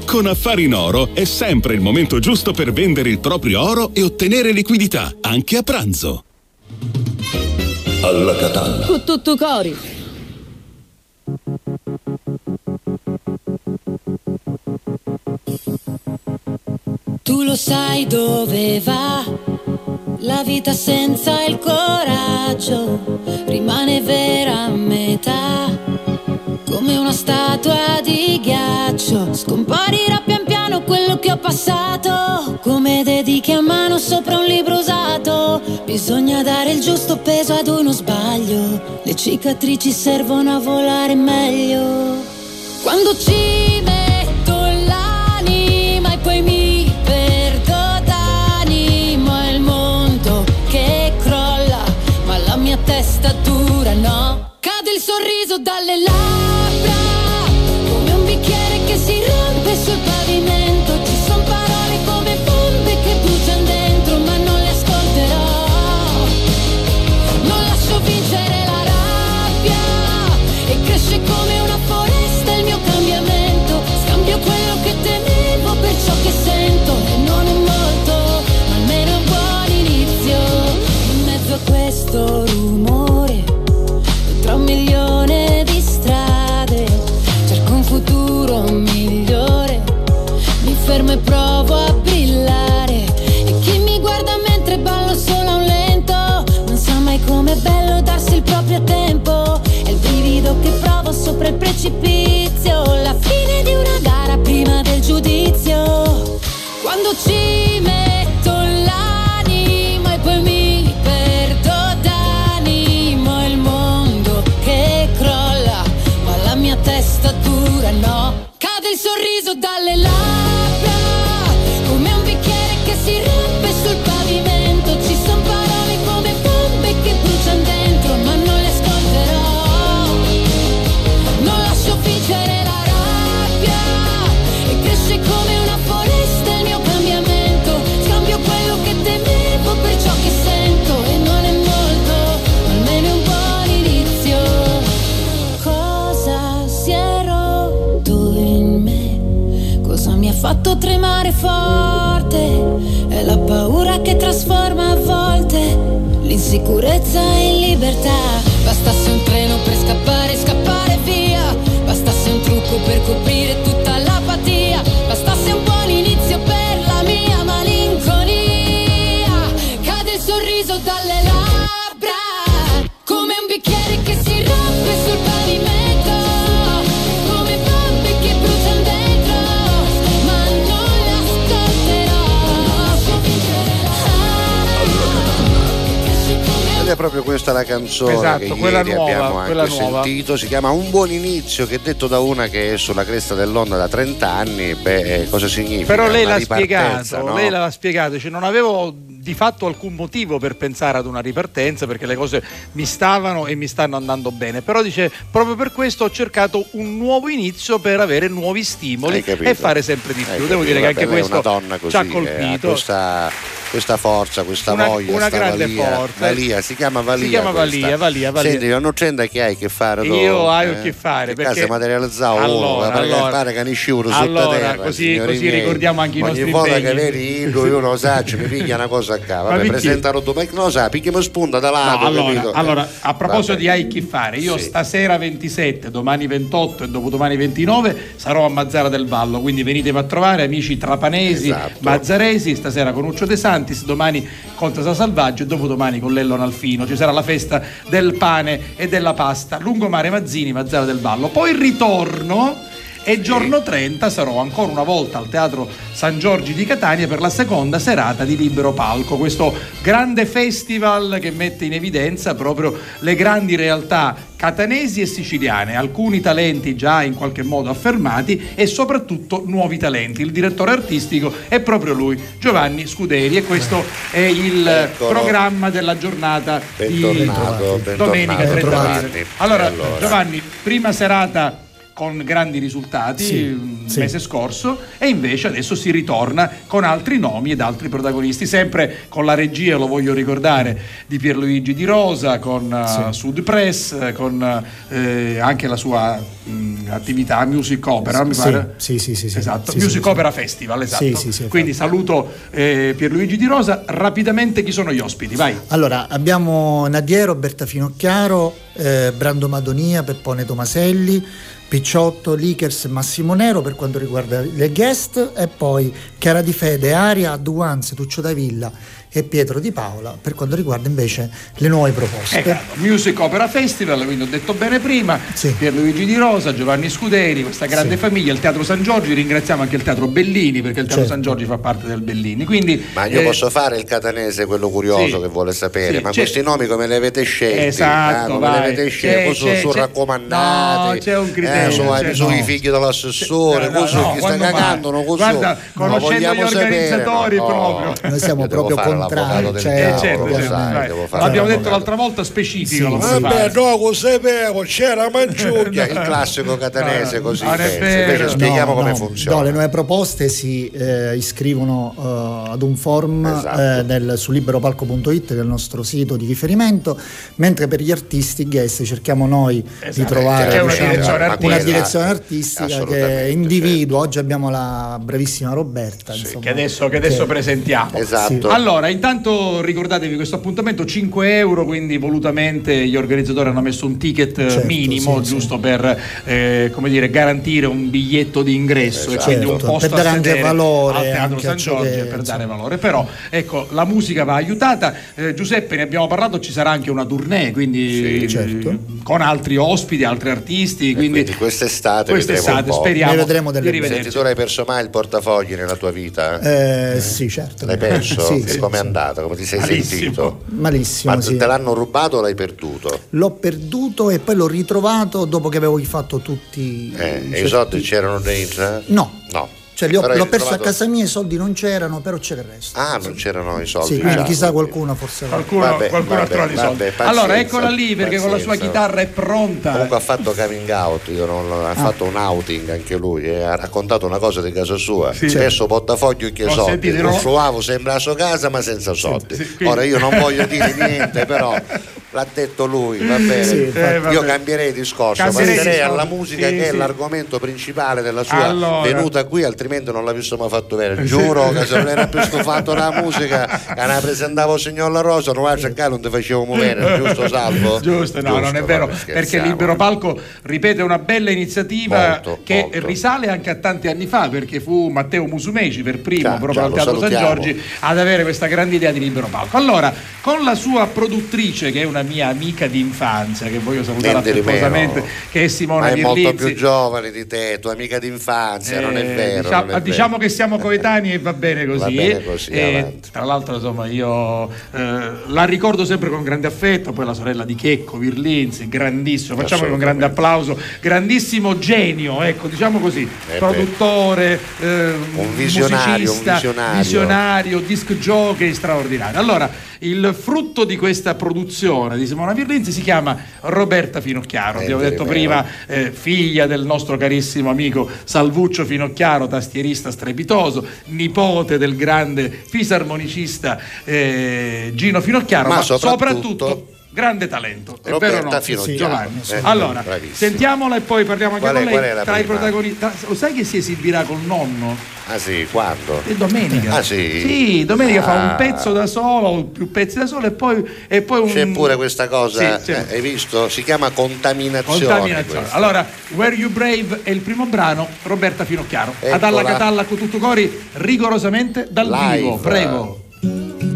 Con Affari in Oro è sempre il momento giusto per vendere il proprio oro e ottenere liquidità, anche a pranzo. Alla Catalla. Con tutto cori. Tu lo sai dove va la vita senza il coraggio, rimane vera a metà, come una statua di ghiaccio. Scomparirà pian piano quello che ho passato, come dediche a mano sopra un libro usato. Bisogna dare il giusto peso ad uno sbaglio, le cicatrici servono a volare meglio. Quando ci metto l'anima e poi mi perdo d'animo il mondo che crolla, ma la mia testa dura no. Cade il sorriso dalle labbra, Quando l'insicurezza in libertà. Bastasse un treno per scappare, scappare via. Bastasse un trucco per coprire tutta l'apatia. Bastasse un buon inizio per la mia malinconia. Cade il sorriso dalle labbra, proprio questa la canzone Esatto, che ieri nuova, abbiamo anche sentito. Si chiama Un buon inizio, che detto da una che è sulla cresta dell'onda da 30 anni, beh, eh, cosa significa? Però lei Una l'ha spiegato, no? lei l'ha spiegato, cioè non avevo di fatto alcun motivo per pensare ad una ripartenza perché le cose mi stavano e mi stanno andando bene, però dice proprio per questo ho cercato un nuovo inizio per avere nuovi stimoli e fare sempre di più. Devo dire che anche questo ci ha eh, ha colpito. Questa, forza, questa Una- voglia, una grande Valia, forza. Valia, si chiama Valia. Si chiama. Valia, Valia, Valia. Senti, non c'è che hai che fare dopo, Io ho eh? che fare Che perché casa materializzato allora, uno, allora, pare che ne sciuro sotto allora, terra, così- così ricordiamo anche i Ogni nostri volta impegni. che vedi io, io non so, mi piglia una cosa a capo. Vabbè, tu, ma non lo sa, picchiamo spunta da No, lato, allora, capito? allora, a proposito Vabbè. di hai chi fare, io Sì. stasera 27, domani 28 e dopodomani 29 sarò a Mazzara del Vallo, quindi venitemi a trovare amici trapanesi, Esatto. mazzaresi, stasera con Uccio De Santis, domani con Tasa Salvaggio e dopodomani con Lello Nalfino. Ci sarà la festa del pane e della pasta, lungomare Mazzini, Mazzara del Vallo. Poi ritorno e giorno 30 sarò ancora una volta al Teatro San Giorgi di Catania per la seconda serata di Libero Palco, questo grande festival che mette in evidenza proprio le grandi realtà catanesi e siciliane, alcuni talenti già in qualche modo affermati e soprattutto nuovi talenti. Il direttore artistico è proprio lui, Giovanni Scuderi e questo è il Eccolo. programma della giornata Bentornato, di bentornato, domenica 30 Giovanni. aprile. Allora, Allora. Giovanni, prima serata con grandi risultati Sì, il sì. mese scorso e invece adesso si ritorna con altri nomi ed altri protagonisti, sempre con la regia, lo voglio ricordare, di Pierluigi Di Rosa, con eh, Sud Press, con eh, anche la sua mh, attività Music Opera, mi Sì, pare. sì, sì, sì, sì. Esatto, Sì, Music sì, Opera Festival, esatto. Sì, sì, sì, Quindi saluto eh, Pierluigi Di Rosa, rapidamente chi sono gli ospiti, vai. Allora, abbiamo Nadia Roberta Finocchiaro, eh, Brando Madonia, Peppone Tomaselli, Picciotto, Likers e Massimo Nero per quanto riguarda le guest e poi Chiara Di Fede, Aria, Duanze, Tuccio Davilla e Pietro Di Paola per quanto riguarda invece le nuove proposte. Ecco, Music Opera Festival, quindi ho detto bene prima, Pierluigi Di Rosa, Giovanni Scuderi, questa grande Sì. famiglia, il Teatro San Giorgi, ringraziamo anche il Teatro Bellini perché il Teatro Certo. San Giorgi fa parte del Bellini. Quindi, Ma io eh, posso fare il catanese, quello curioso sì. che vuole sapere, Sì, ma c'è- questi nomi come li avete scelti? Esatto, Ah, come li avete scelti? Sono c'è- raccomandati? No, c'è un criterio, Eh, sono, c'è- sono no. i figli dell'assessore, No, no, così, no, chi sta cagando, non così. Guarda, No, conoscendo gli sapere, organizzatori no, proprio. Noi siamo proprio fare l'avvocato del cioè, Eh, diavolo, certo, lo certo, sai, devo fare L'abbiamo detto l'altra volta, specifico. Sì, sì. Vabbè, fare. no, lo sapevo, c'era Mangiuglia. il classico catanese così invece spieghiamo No, come no, funziona no, le nuove proposte si eh, iscrivono eh, ad un forum Esatto. eh, nel- su liberopalco.it che è il nostro sito di riferimento, mentre per gli artisti guest cerchiamo noi di Esatto. trovare C'è una diciamo, direzione una artistica. direzione artistica che individua. Oggi abbiamo la bravissima Roberta. insomma, che adesso, che adesso presentiamo. Esatto. Allora, intanto ricordatevi questo appuntamento 5 euro, quindi volutamente gli organizzatori hanno messo un ticket eh, Certo, minimo sì, giusto per eh, come dire, garantire un biglietto di ingresso e quindi un Certo, posto per dare a anche valore al Teatro anche San Giorgio per dare valore. Però ecco, la musica va aiutata. Eh, Giuseppe, ne abbiamo parlato, ci sarà anche una tournée, quindi Sì, certo. con altri ospiti, altri artisti, quindi, quindi quest'estate, quest'estate vedremo un po'. speriamo Ne vedremo delle di belle. rivederci. Senti, tu hai perso mai il portafogli nella tua vita? Eh, sì, certo. L'hai perso? Sì, sì, com'è sì. Andata? Come ti sei Malissimo. sentito? Malissimo, Ma sì. te l'hanno rubato o l'hai perduto? L'ho perduto e poi l'ho ritrovato dopo che avevo fatto tutti Eh, i i soldi c'erano dentro? No. No. Cioè, li ho, l'ho perso ritrovato- a casa mia, i soldi non c'erano, però c'era il resto. Ah, non c'erano i soldi. sì, quindi già. chissà qualcuno forse. Qualcuno, Vabbè, qualcuno vabbè, ha trovato i soldi. vabbè, pazienza, allora, eccola lì perché con la sua pazienza. chitarra è pronta. Comunque ha fatto coming out, io non l'ho- Ah. ha fatto un outing anche lui e ha raccontato una cosa di casa sua. Sì. Spesso portafoglio che Ho soldi, sentito, il no? suavo sembra la sua casa ma senza soldi. sì, quindi- Ora io non voglio dire niente, però l'ha detto lui, va bene. Sì, Eh, vabbè. io cambierei discorso, Cambierei passerei discorso. alla musica Sì, che è sì. l'argomento principale della sua Allora. venuta qui, altrimenti non visto mai fatto bene. Giuro che se non era più stufato della musica, che la presentavo signor La Rosa, non va a cercare, non ti facevo muovere, giusto Salvo? Giusto, no, non è vero, vabbè, perché scherziamo. Libero Palco, ripeto, è una bella iniziativa Molto, che molto. risale anche a tanti anni fa, perché fu Matteo Musumeci per primo, Già, proprio già, al lo Teatro San salutiamo. Giorgi, ad avere questa grande idea di Libero Palco. Allora, con la sua produttrice, che è una una mia amica di infanzia che voglio salutare affettuosamente, che è Simona Ma è molto Virlizzi. più giovane di te, tua amica d'infanzia, non è Eh, vero. diciamo, non è diciamo vero. che siamo coetanei e va bene così. Va bene così, E, avanti. tra l'altro, insomma, io eh, la ricordo sempre con grande affetto. Poi la sorella di Checco, Virlinzi, grandissimo. Facciamo un grande applauso. Grandissimo genio, ecco, diciamo così. beh. produttore, eh, Un visionario, musicista, un visionario. visionario, disc jockey straordinario. Allora, il frutto di questa produzione di Simona Virlinzi si chiama Roberta Finocchiaro. Eh, Abbiamo detto prima, eh, figlia del nostro carissimo amico Salvuccio Finocchiaro, tastierista strepitoso, nipote del grande fisarmonicista eh, Gino Finocchiaro, Ma ma, soprattutto- soprattutto grande talento. È Roberta vero o no? Finocchiaro. Giovanni. Eh, allora, bravissimo. sentiamola e poi parliamo anche Qual è- con qual è lei. la Tra i protagonisti, tra- lo sai che si esibirà col nonno? Ah sì, quando? E domenica. Ah sì? Sì, domenica fa un Ah. pezzo da solo, più pezzi da solo e poi, e poi un... C'è pure questa cosa, Sì, sì. eh, hai visto? Si chiama contaminazione. Contaminazione. questa. Allora, Where You Brave è il primo brano, Roberta Finocchiaro. Ad Eccola. alla Catalla con tutto cori, rigorosamente dal Live. vivo. Prego.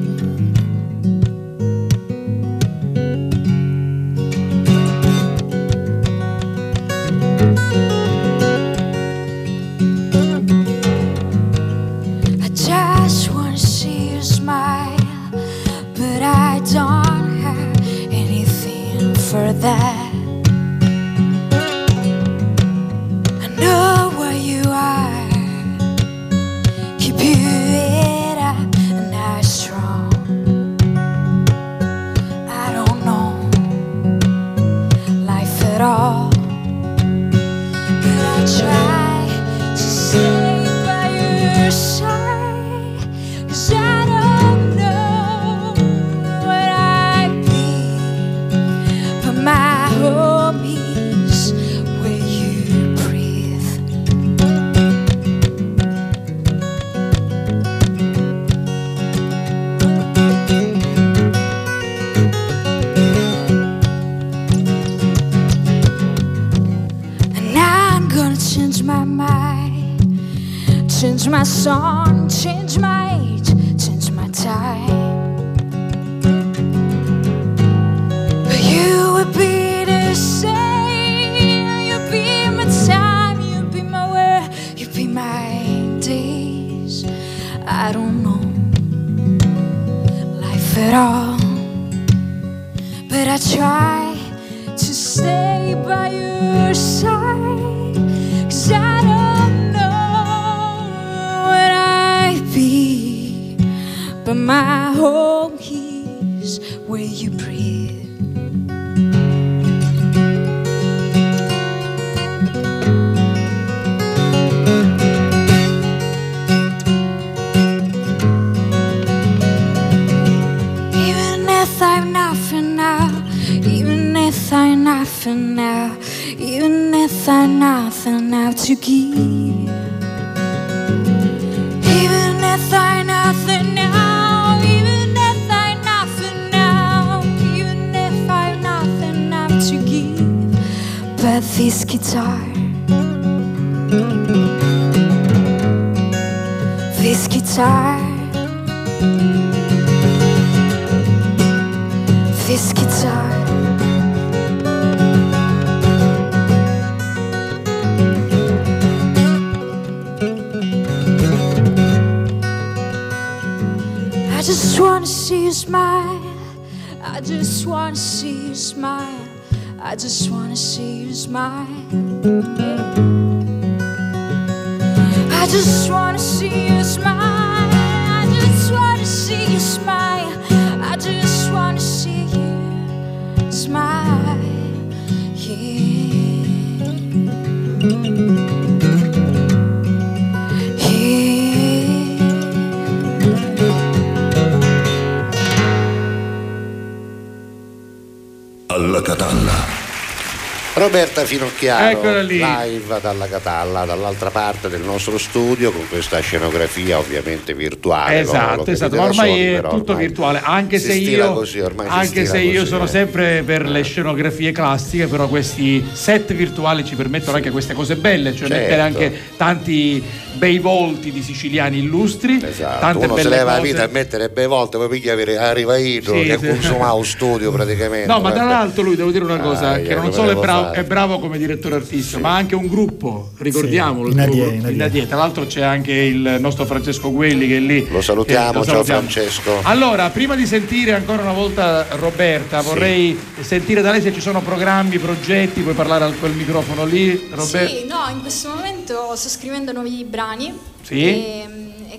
Roberta Finocchiaro, Eccola lì. live dalla Catalla, dall'altra parte del nostro studio, con questa scenografia ovviamente virtuale. Lo Esatto, esatto, ma ormai soli, è tutto ormai virtuale, anche se io, così, anche se io così, sono eh. sempre per le scenografie classiche, però questi set virtuali ci permettono anche queste cose belle, cioè Certo. mettere anche tanti bei volti di siciliani illustri, Esatto, tante uno belle leva la cose. vita a mettere be volte, poi piglia arriva Idro Sì, che sì. consumato studio praticamente. No, ma tra l'altro lui devo dire una cosa, Ah, che non lo solo è bravo, è bravo come direttore artistico, ma ha anche un gruppo, ricordiamolo, Sì, in Adie. Tra l'altro c'è anche il nostro Francesco Guelli che è lì. Lo salutiamo, Che- lo ciao salutiamo. Francesco. Allora, prima di sentire ancora una volta Roberta, vorrei sentire da lei se ci sono programmi, progetti, puoi parlare a quel microfono lì, Roberta? Sì, no, in questo momento sto scrivendo nuovi brani Sì? e, e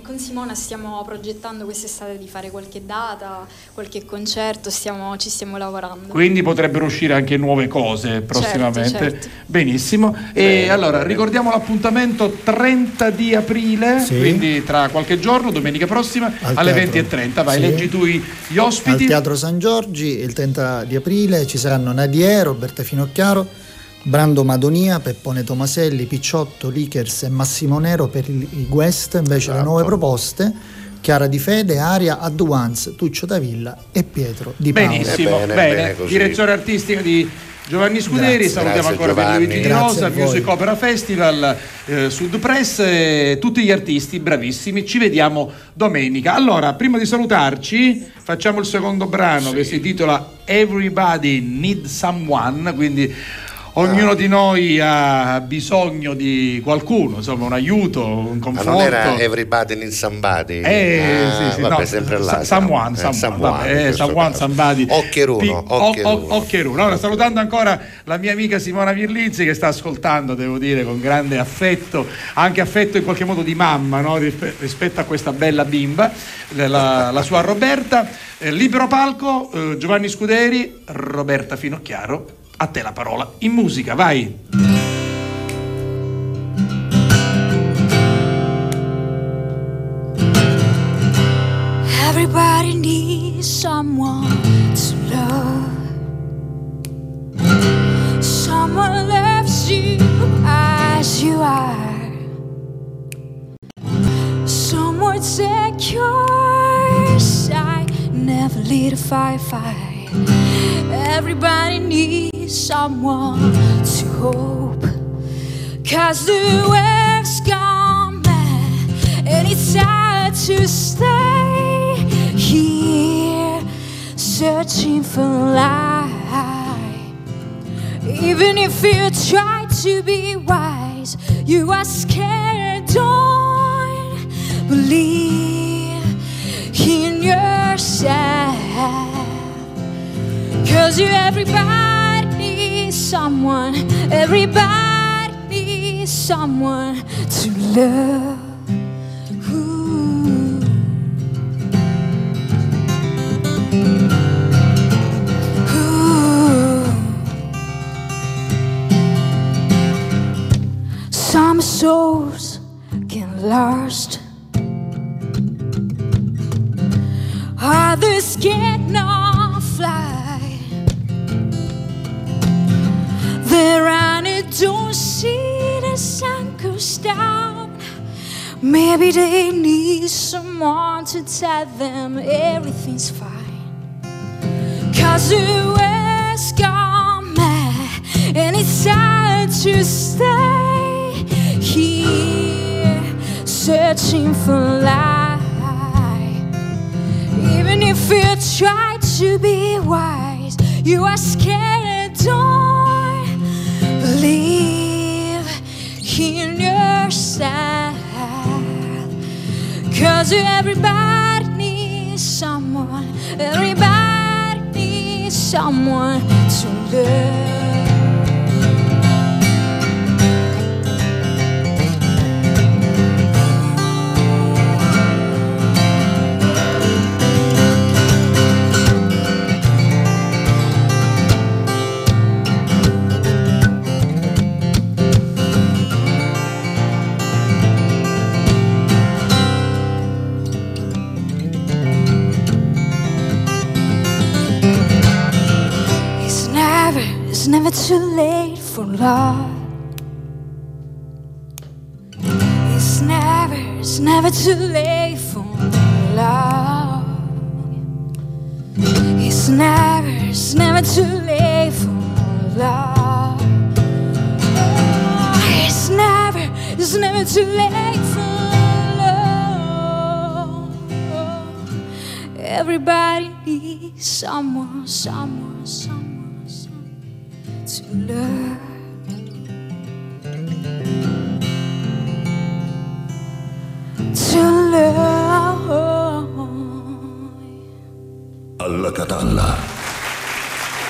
con Simona stiamo progettando quest'estate di fare qualche data, qualche concerto, stiamo- ci stiamo lavorando. Quindi potrebbero uscire anche nuove cose prossimamente. certo. Benissimo. E allora ricordiamo l'appuntamento 30 di aprile, Sì. quindi tra qualche giorno, domenica prossima, Al alle teatro. 20.30. Vai, Sì. leggi tu i- gli Al ospiti. Teatro San Giorgi il 30 di aprile ci saranno Nadia, Roberta Finocchiaro, Brando Madonia, Peppone Tomaselli, Picciotto, Likers e Massimo Nero per il- i Guest, invece le nuove proposte Chiara Di Fede, Aria, Advance, Tuccio Davilla e Pietro Di Paolo. Benissimo, Bene, bene. bene così. Direzione artistica di Giovanni Scuderi, Grazie. salutiamo Grazie, ancora Giovanni. Luigi Di Rosa. Music Opera Festival, eh, Sud Press, e tutti gli artisti bravissimi. Ci vediamo domenica. Allora, prima di salutarci, facciamo il secondo brano che si intitola Everybody Need Someone, quindi ognuno di noi ha bisogno di qualcuno, insomma, un aiuto, un Ma conforto. non era Everybody in Somebody? Eh, Ah, sì, sì, vabbè, no, sempre là. Sa- siamo. Someone, someone, someone, vabbè, in eh, questo someone, caso. somebody. Occhieruno, occhieruno. Allora, salutando ancora la mia amica Simona Virlizzi che sta ascoltando, devo dire, con grande affetto, anche affetto in qualche modo di mamma no? Rispe- rispetto a questa bella bimba, la, la- la sua Roberta. Eh, libero palco, eh, Giovanni Scuderi, Roberta Finocchiaro, a te la parola in musica, vai. Everybody needs someone to love. Someone loves you as you are. Someone take your side, never lead a firefight. Everybody needs someone to hope. Cause the world's gone mad and it's hard to stay here searching for light. Even if you try to be wise, you are scared. Don't believe in yourself. Cause you everybody someone, everybody needs someone to love. Some souls get lost. Others cannot fly. Don't see the sun goes down. Maybe they need someone to tell them everything's fine. Cause the world's mad and it's hard to stay here searching for light. Even if you try to be wise, you are scared. Don't believe in yourself. Cause everybody needs someone, everybody needs someone to love. It's never, too late for love. It's never, it's never too late for love. It's never, it's never too late for love. It's never, it's never too late for love. Everybody needs someone, someone, someone to love. To love. Alla catalla.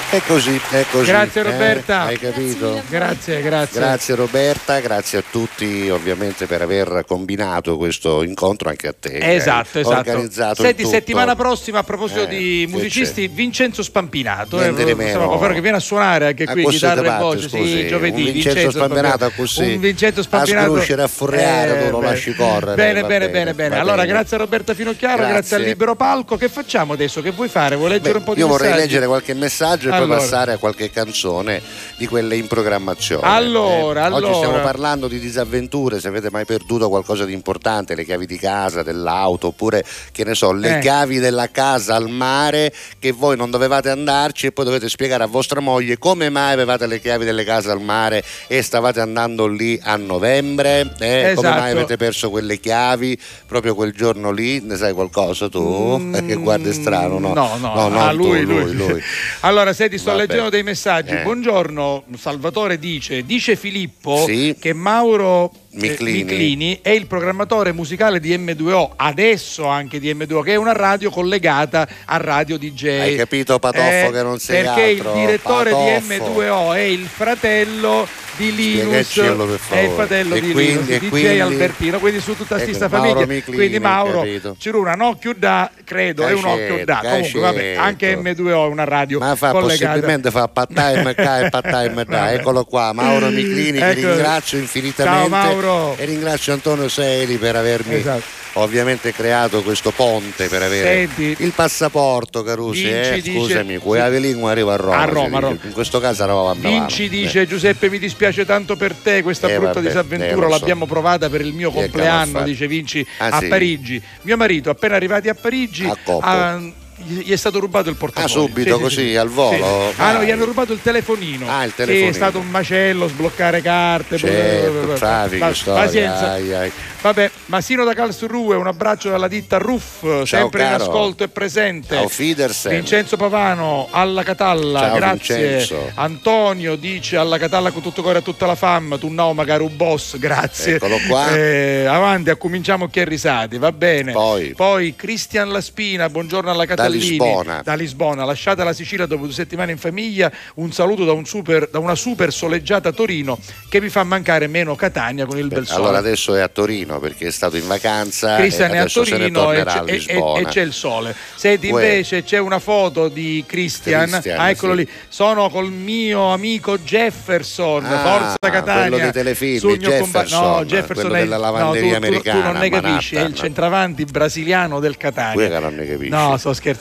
È così, è così. Grazie eh, Roberta. hai capito? Grazie, grazie. Grazie Roberta, grazie a tutti ovviamente per aver combinato questo incontro anche a te. Esatto, esatto. Organizzato Senti, tutto. settimana prossima a proposito Eh, di musicisti, Vincenzo Spampinato, eh, possiamo che viene a suonare anche A qui chitarra e voce, scusi, sì, giovedì. un Vincenzo Spampinato così, Un Vincenzo a Spampinato. sgruscere, a furriare, tu lo lasci correre, Bene, bene, bene, bene, Allora, grazie a Roberta Finocchiaro, grazie. Grazie. al Libero Palco. Che facciamo adesso? Che vuoi fare? Vuoi leggere Beh, un po' di io vorrei messaggi? leggere qualche messaggio e Allora. poi passare a qualche canzone di quelle in programmazione. Allora, Eh, Oggi allora. stiamo parlando di disavventure, se avete mai perduto qualcosa di importante, le chiavi di casa, dell'auto, oppure che ne so, le Eh. chiavi della casa al mare che voi non dovevate andarci e poi dovete spiegare a vostra moglie come mai avevate le chiavi delle case al mare e stavate andando lì a novembre, eh, come Esatto. mai avete perso quelle chiavi proprio quel giorno lì, ne sai qualcosa tu? che guardi strano, no? Mm, No, no, no, ah, non tu, lui, lui, lui. lui. Allora, senti, sto Vabbè. leggendo dei messaggi. Eh. Buongiorno, Salvatore dice, dice Filippo Sì. che Mauro Miclini. Miclini è il programmatore musicale di M2O, adesso anche di M2O, che è una radio collegata a Radio DJ. Hai capito, Patoffo, che non sei Perché altro? il direttore Patoffo. di M2O è il fratello di Linus, è il fratello E di quindi- Linus, DJ quindi- Albertino, quindi su tutta Ecco, stessa Mauro famiglia. Miclini, quindi Mauro, c'è un occhio da, credo, è un occhio da. Cacetto, Comunque, vabbè, cacetto. anche M2O è una radio Ma fa collegata. possibilmente fa part time e part time da. Eccolo qua, Mauro Miclini, Ecco. ringrazio infinitamente. Ciao, Mauro. E ringrazio Antonio Seli per avermi Esatto. ovviamente creato questo ponte per avere Senti. il passaporto, Carusi. Vinci eh, dice- Scusami, quei Avelin arriva a Roma. A Roma, Roma. In questo caso eravamo a Milano. Vinci dice Giuseppe mi dispiace tanto per te questa Eh, brutta vabbè, eh, disavventura so. l'abbiamo provata per il mio compleanno dice Vinci Ah, a sì? Parigi mio marito appena arrivati a Parigi A gli è stato rubato il portafoglio Ah, subito, così, al volo? Ah no Vai. gli hanno rubato il telefonino Ah, il Sì, telefonino. è stato un macello sbloccare carte Certo, traffico, Pa- storia. pazienza ai, ai. Vabbè, Masino da Calsurrue, un abbraccio dalla ditta Ruff, sempre in caro. ascolto e presente. Ciao, Fidersen. Vincenzo Pavano alla Catalla, Ciao, grazie. Vincenzo. Antonio dice alla Catalla con tutto cuore a tutta la fam, tu no magari un boss, grazie. Eccolo qua. Eh, avanti, cominciamo chi è risati, va bene. Poi. Cristian Laspina, buongiorno alla Catallini. Lisbona. Da Lisbona, lasciata la Sicilia dopo due settimane in famiglia, un saluto da, un super- da una super soleggiata Torino che mi fa mancare meno Catania con il bel sole. Allora adesso è a Torino perché è stato in vacanza Cristian è a Torino e c'è, e- e- c'è il sole. Senti, Uè. invece c'è una foto di Christian. Christian, ah, eccolo sì. lì. Sono col mio amico Jefferson, Ah, Forza Catania. quello dei telefilm, Sogno Jefferson, no, Jefferson quello è della no, lavanderia tu- tu, tu americana non ne capisci, è il centravanti brasiliano del Catania. che non ne capisci. No, sto scherzando.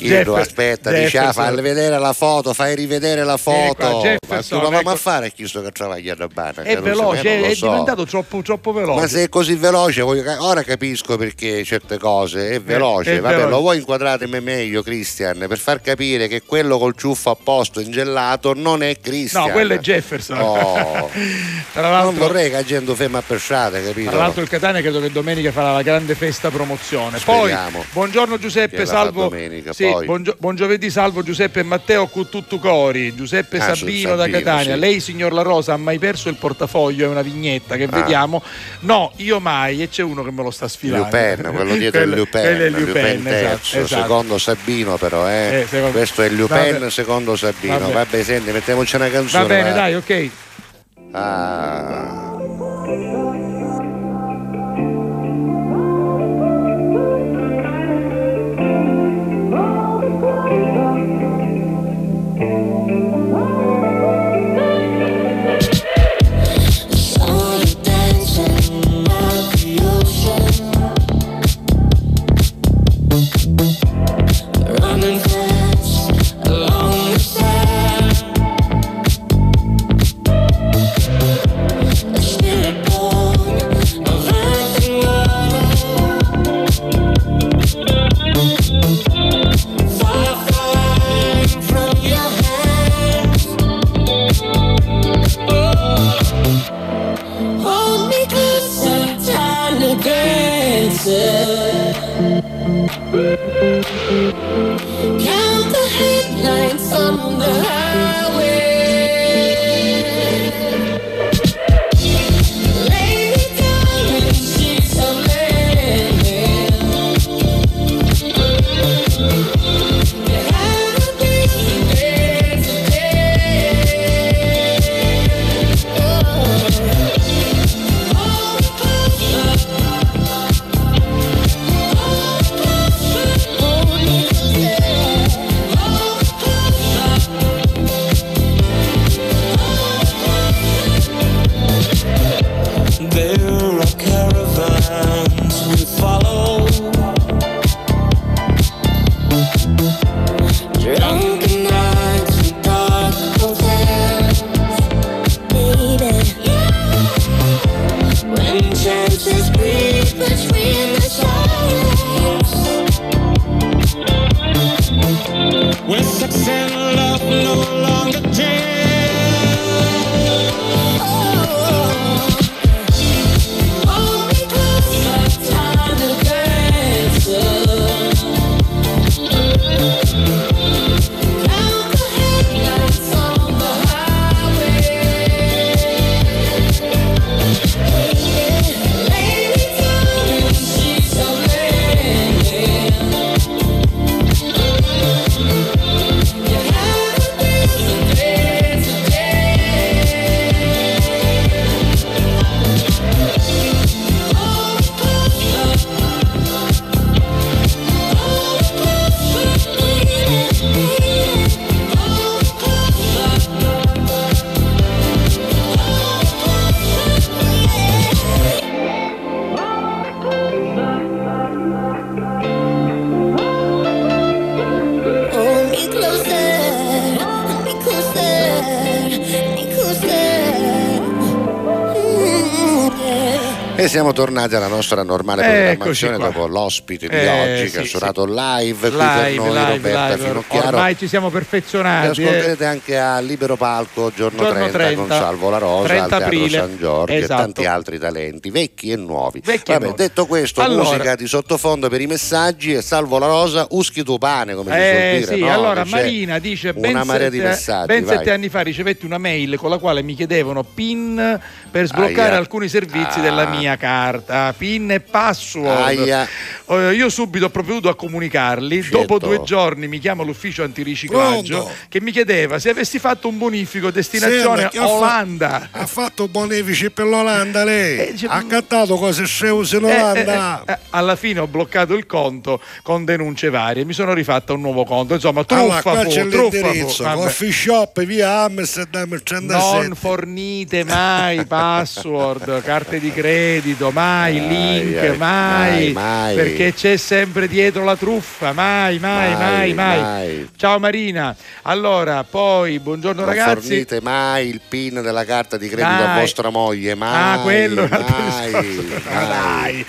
Io Jeffer- aspetta, dice, ah, Jefferson. fai vedere la foto, fai rivedere la foto. qua, Ma tu ma ecco. fare chi sto che travaglia da bana? È veloce, è, è diventato troppo, troppo veloce. Ma se è così veloce, voglio ora capisco perché certe cose è veloce. è Vabbè, veloce. lo vuoi inquadratemi meglio, Christian, per far capire che quello col ciuffo a posto ingelato non è Christian. No, quello è Jefferson. Oh. Tra non vorrei che la gente ferma per strada, capito? Tra l'altro il Catania credo che domenica farà la grande festa promozione. Speriamo. Poi, buongiorno Giuseppe, fa salvo domenica, sì, poi. buon, gio- buon giovedì, salvo Giuseppe Matteo Cututtu Cori, Giuseppe Ah, Sabino da Catania. sì. Lei, signor La Rosa, ha mai perso il portafoglio? È una vignetta che Ah. vediamo. No, io mai, e c'è uno che me lo sta sfilando. Lupin, quello dietro Quello- è Lupin, quello è Lupin, Lupin, terzo, esatto, esatto. secondo Sabino però, eh. Eh, secondo- Questo è Lupin, Vabbè. secondo Sabino. Vabbè. Vabbè, senti, mettiamoci una canzone. Va bene, va. dai, ok. Ah. E siamo tornati alla nostra normale Eccoci programmazione qua. dopo l'ospite di Eh, oggi che ha sì, suonato live, qui Live, per noi live, Roberta live. Finocchiaro. Ormai ci siamo Che perfezionati. eh. ascolterete anche a Libero Palco giorno, Giorno 30, con 30, Salvo La Rosa 30 al Teatro aprile. San Giorgio Esatto. e tanti altri talenti, vecchi e nuovi. Vecchi e Vabbè, nuovi. detto questo, Allora- musica di sottofondo per i messaggi e Salvo La Rosa, uschi tu pane, come si Eh suol dire. sì, no? allora Che c'è Marina dice ben, una marea di sette, messaggi. ben vai. sette anni fa ricevetti una mail con la quale mi chiedevano PIN per sbloccare Aia. alcuni servizi Ah. della mia carta, PIN e password. Aia. Eh, io subito ho provveduto a comunicarli. Certo. Dopo due giorni mi chiama l'ufficio antiriciclaggio Pronto? che mi chiedeva se avessi fatto un bonifico destinazione Senta, Olanda. Ha fatto bonifici per l'Olanda lei. Eh, dice- ha cattato cose scuse in Eh, eh, Olanda. eh, eh, alla fine ho bloccato il conto con denunce varie, mi sono rifatta un nuovo conto. Insomma, allora, truffa fu, c'è truffa fu. l'indirizzo, Vabbè. coffee shop via Amsterdam 37. Non fornite mai password, carte di credito, mai link, ai, mai, mai, mai. Perché c'è sempre dietro la truffa, mai, mai, mai, Mai, mai. mai. Ciao Marina. Allora, poi buongiorno Non ragazzi. fornite mai il PIN della carta di credito Dai. a vostra moglie, mai. Ah, quello è mai, mai.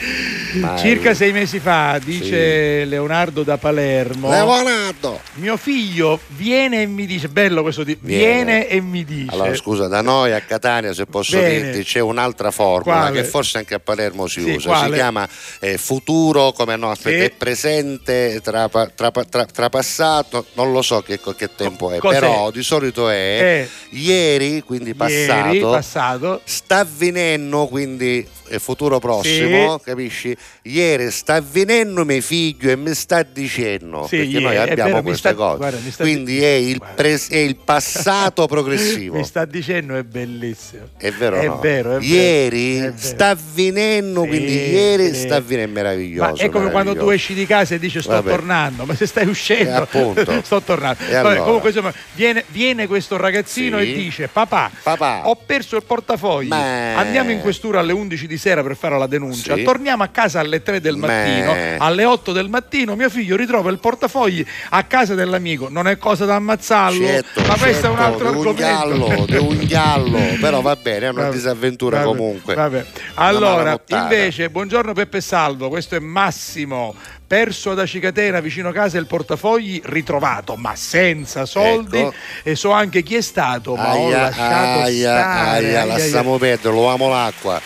Mai. Circa sei mesi fa, dice Leonardo da Palermo. Leonardo. Mio figlio viene e mi dice, bello questo di viene, Viene. e mi dice. Allora, scusa, da noi a Catania, se posso Bene. dirti, c'è un'altra formula Quale? che forse anche a Palermo si Sì, usa. quale? Si chiama eh, futuro, come no, aspetta, Sì. è presente tra, pa- tra pa- tra- tra passato, non lo so che, che tempo è, cos'è? però di solito è Eh. ieri, quindi passato, Ieri, passato. sta avvenendo, quindi è futuro prossimo, capisci? Ieri sta avvenendo mio figlio e mi sta dicendo, Sì, perché ieri, noi è abbiamo vero, queste sta- cose. guarda, quindi è il, pres- è il passato progressivo. Mi sta dicendo è bellissimo. È vero, È no? vero, è Ieri è vero. sta avvenendo, Sì, quindi ieri sì. sta avvenendo meraviglioso. Ma è come quando tu meraviglioso. esci di casa e dici sto Vabbè. tornando, ma se stai uscendo Eh, appunto. sto tornando. E Vabbè, allora? comunque insomma, viene, viene questo ragazzino Sì. e dice papà, Papà. ho perso il portafogli, Meh. andiamo in questura alle 11 di sera per fare la denuncia, Sì. torniamo a casa alle 3 del mattino, alle 8 del mattino mio figlio ritrova il portafogli a casa dell'amico, non è cosa da ammazzarlo, Certo, ma questo è un certo, altro un argomento. giallo, di un giallo, però va bene, è una Vabbè, disavventura vabbè, comunque. vabbè. Allora, invece, buongiorno Peppe Salvo, questo è Massimo. Perso ad Acicatena vicino casa il portafogli ritrovato, ma senza soldi. Ecco. E so anche chi è stato, ma ho Aia, lasciato aia, stare. aia, aia, lasciamo perdere, lo amo l'acqua.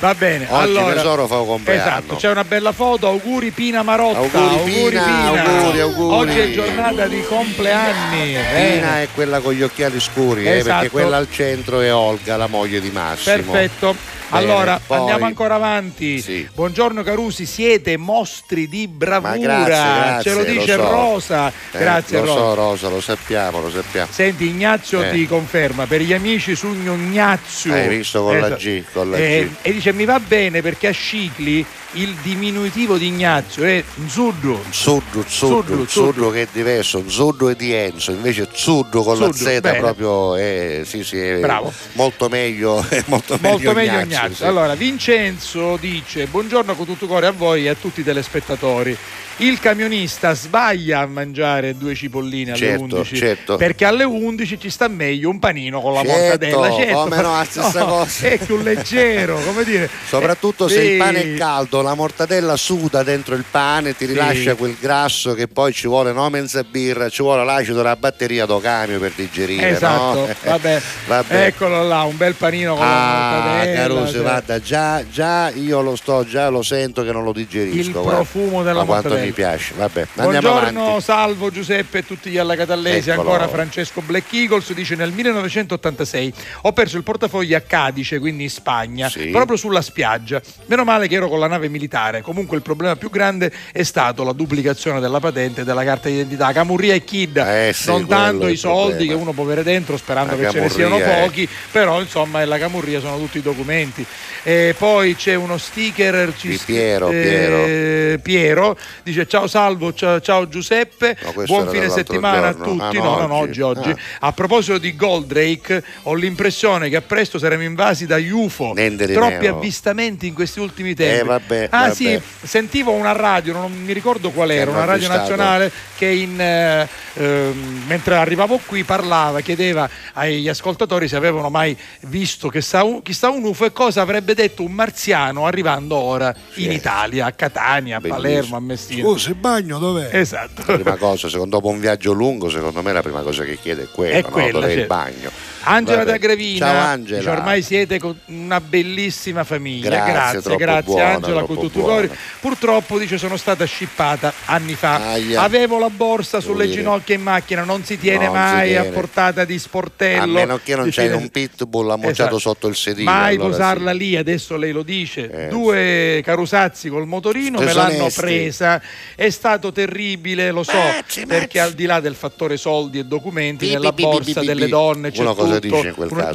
Va bene, Oggi allora, tesoro fa un compleanno. Esatto, c'è una bella foto, auguri Pina Marotta. Auguri, Pina, auguri, auguri. Oggi è giornata di compleanni. Bene. Pina è quella con gli occhiali scuri, eh, Esatto. perché quella al centro è Olga, la moglie di Massimo. Perfetto. Allora poi- andiamo ancora avanti. Sì. Buongiorno Carusi, siete mostri di bravura. Grazie, grazie, Ce lo dice so. Rosa. Eh, grazie lo Rosa. so Rosa, lo sappiamo, lo sappiamo. Senti, Ignazio Eh. ti conferma per gli amici su Ignazio. Hai visto con la Esatto. G, con la Eh, G. Dice: Mi va bene perché a Scicli il diminutivo di Ignazio è. Zuddu, Zuddu, Zuddu, Zuddu. Che è diverso, Zuddu è di Enzo, invece Zuddu con la Zuddu, Z bene. proprio è, sì, sì, è Bravo. molto meglio, è molto meglio, Molto meglio Ignazio, Ignazio. sì. Allora, Vincenzo dice: Buongiorno con tutto cuore a voi e a tutti i telespettatori. Il camionista sbaglia a mangiare due cipolline alle Certo, 11 certo. perché alle 11 ci sta meglio un panino con la Certo, mortadella. Certo, come no, la stessa No, cosa. È più leggero, come dire. Soprattutto Eh, se il sì. pane è caldo, la mortadella suda dentro il pane, ti rilascia quel grasso che poi ci vuole no menza birra, ci vuole l'acido della batteria do cambio per digerire. Esatto, no? vabbè. Vabbè. Eccolo là, un bel panino con la Ah, mortadella. Caruso, cioè. guarda, già, già io lo sto, già lo sento che non lo digerisco. Il guarda. profumo della Ma quanto mortadella. mi piace, vabbè, andiamo Buongiorno avanti. Salvo Giuseppe e tutti gli allacatallesi, Eccolo. ancora Francesco Black Eagles dice nel 1986 ho perso il portafogli a Cadice, quindi in Spagna, Sì. proprio sulla spiaggia. Meno male che ero con la nave militare, comunque il problema più grande è stato la duplicazione della patente e della carta d'identità. Camurria e Kid, Eh sì, non tanto i soldi che uno può avere dentro sperando La che ce ne siano camurria, eh. pochi, però insomma è la camurria sono tutti i documenti. E poi c'è uno sticker Di Piero, eh, Piero dice ciao Salvo, ciao, ciao Giuseppe, No, buon fine settimana giorno. a tutti. Ah, no, no, no, oggi, oggi. oggi. Ah. A proposito di Goldrake, ho l'impressione che a presto saremo invasi da UFO. Troppi avvistamenti in questi ultimi tempi. Eh, vabbè, Ah vabbè. sì, sentivo una radio, non mi ricordo qual era, una radio nazionale che in, eh, ehm, mentre arrivavo qui parlava, chiedeva agli ascoltatori se avevano mai visto chissà un, chissà un UFO e cosa avrebbe detto un marziano arrivando ora in Italia, a Catania, a Palermo, a Messina. Scusi, il bagno dov'è? Esatto. La prima cosa, secondo, dopo un viaggio lungo, secondo me la prima cosa che chiede è quello, È no? quella, dov'è il certo. bagno. Angela Vabbè. da Grevina, Ciao Angela. ormai siete con una bellissima famiglia. Grazie, Grazie, grazie buona, Angela con tutti i buona. cuori. Purtroppo dice sono stata scippata anni fa. Aia. Avevo la borsa sulle dire. ginocchia in macchina, non si tiene Non si mai tiene. a portata di sportello. A meno che non c'è un pitbull ammocciato Esatto. sotto il sedile. Mai allora posarla sì. lì, adesso lei lo dice. Eh, Due carusazzi col motorino me l'hanno presa. È stato terribile, lo so, perché al di là del fattore soldi e documenti, Bi, nella bi, borsa bi, delle donne c'è Uno cosa dice in quel caso?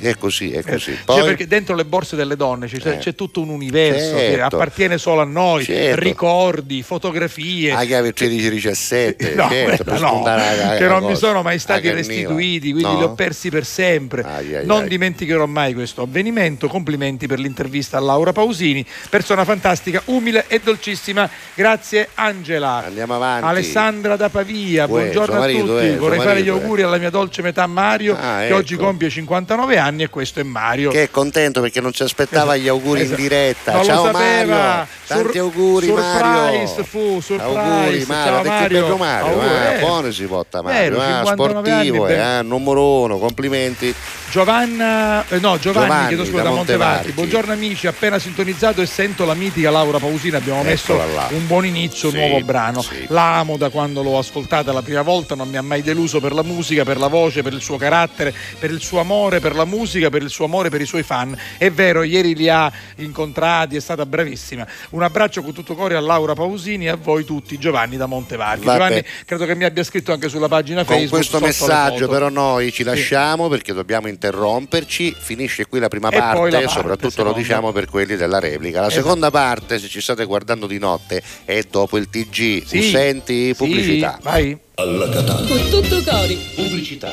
È così, è così. Cioè, Poi, perché dentro le borse delle donne c'è, Eh. c'è tutto un universo che Certo. appartiene solo a noi, Certo. ricordi, fotografie. la chiave 13-17, No, certo, per no, la- che non mi sono mai stati restituiti, quindi No? li ho persi per sempre. Ai, ai, non ai. dimenticherò mai questo avvenimento. Complimenti per l'intervista a Laura Pausini, persona fantastica, umile e dolcissima. Grazie Angela. Andiamo avanti. Alessandra da Pavia, Uè, buongiorno a tutti. eh, suo Vorrei fare gli eh. auguri alla mia dolce metà Mario, Ah, che ecco. oggi compie 59 anni e questo è Mario. Che è contento perché non ci aspettava gli auguri Esatto. in diretta. Non Ciao. Mario, tanti Sur- auguri Mario. surprise fu, surprise. Auguri Mario, che Mario. bello Mario, Auguri, ah, eh. buono si porta Mario, Vero, ah, 59 sportivo, anni, eh, numero uno, complimenti. Giovanna, eh, no, Giovanni, Giovanni, chiedo scusa, da Montevarchi. Buongiorno amici, appena sintonizzato e sento la mitica Laura Pausini, abbiamo messo Eccola là. un buon inizio, Sì, un nuovo brano. sì. La amo da quando l'ho ascoltata la prima volta, non mi ha mai deluso per la musica, per la voce, per il suo carattere, per il suo amore per la musica, per il suo amore per i suoi fan. È vero, ieri li ha incontrati, è stata bravissima. Un abbraccio con tutto cuore a Laura Pausini e a voi tutti, Giovanni da Montevarchi. Vabbè. Giovanni credo che mi abbia scritto anche sulla pagina Con Facebook. questo sotto le messaggio però noi ci lasciamo perché dobbiamo interromperci, finisce qui la prima E parte, la parte soprattutto seconda. lo diciamo per quelli della replica. La Esatto. seconda parte, se ci state guardando di notte, è dopo il TG. Sì. Senti Sì, pubblicità. vai. Alla Catania. Con tutto cori. Pubblicità.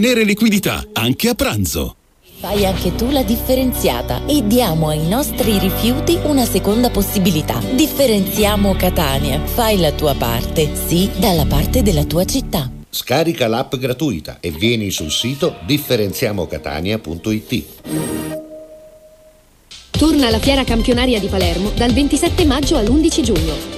liquidità, anche a pranzo. Fai anche tu la differenziata e diamo ai nostri rifiuti una seconda possibilità. Differenziamo Catania. Fai la tua parte, sì, dalla parte della tua città. Scarica l'app gratuita e vieni sul sito differenziamocatania.it. Torna la fiera campionaria di Palermo dal 27 maggio all'11 giugno.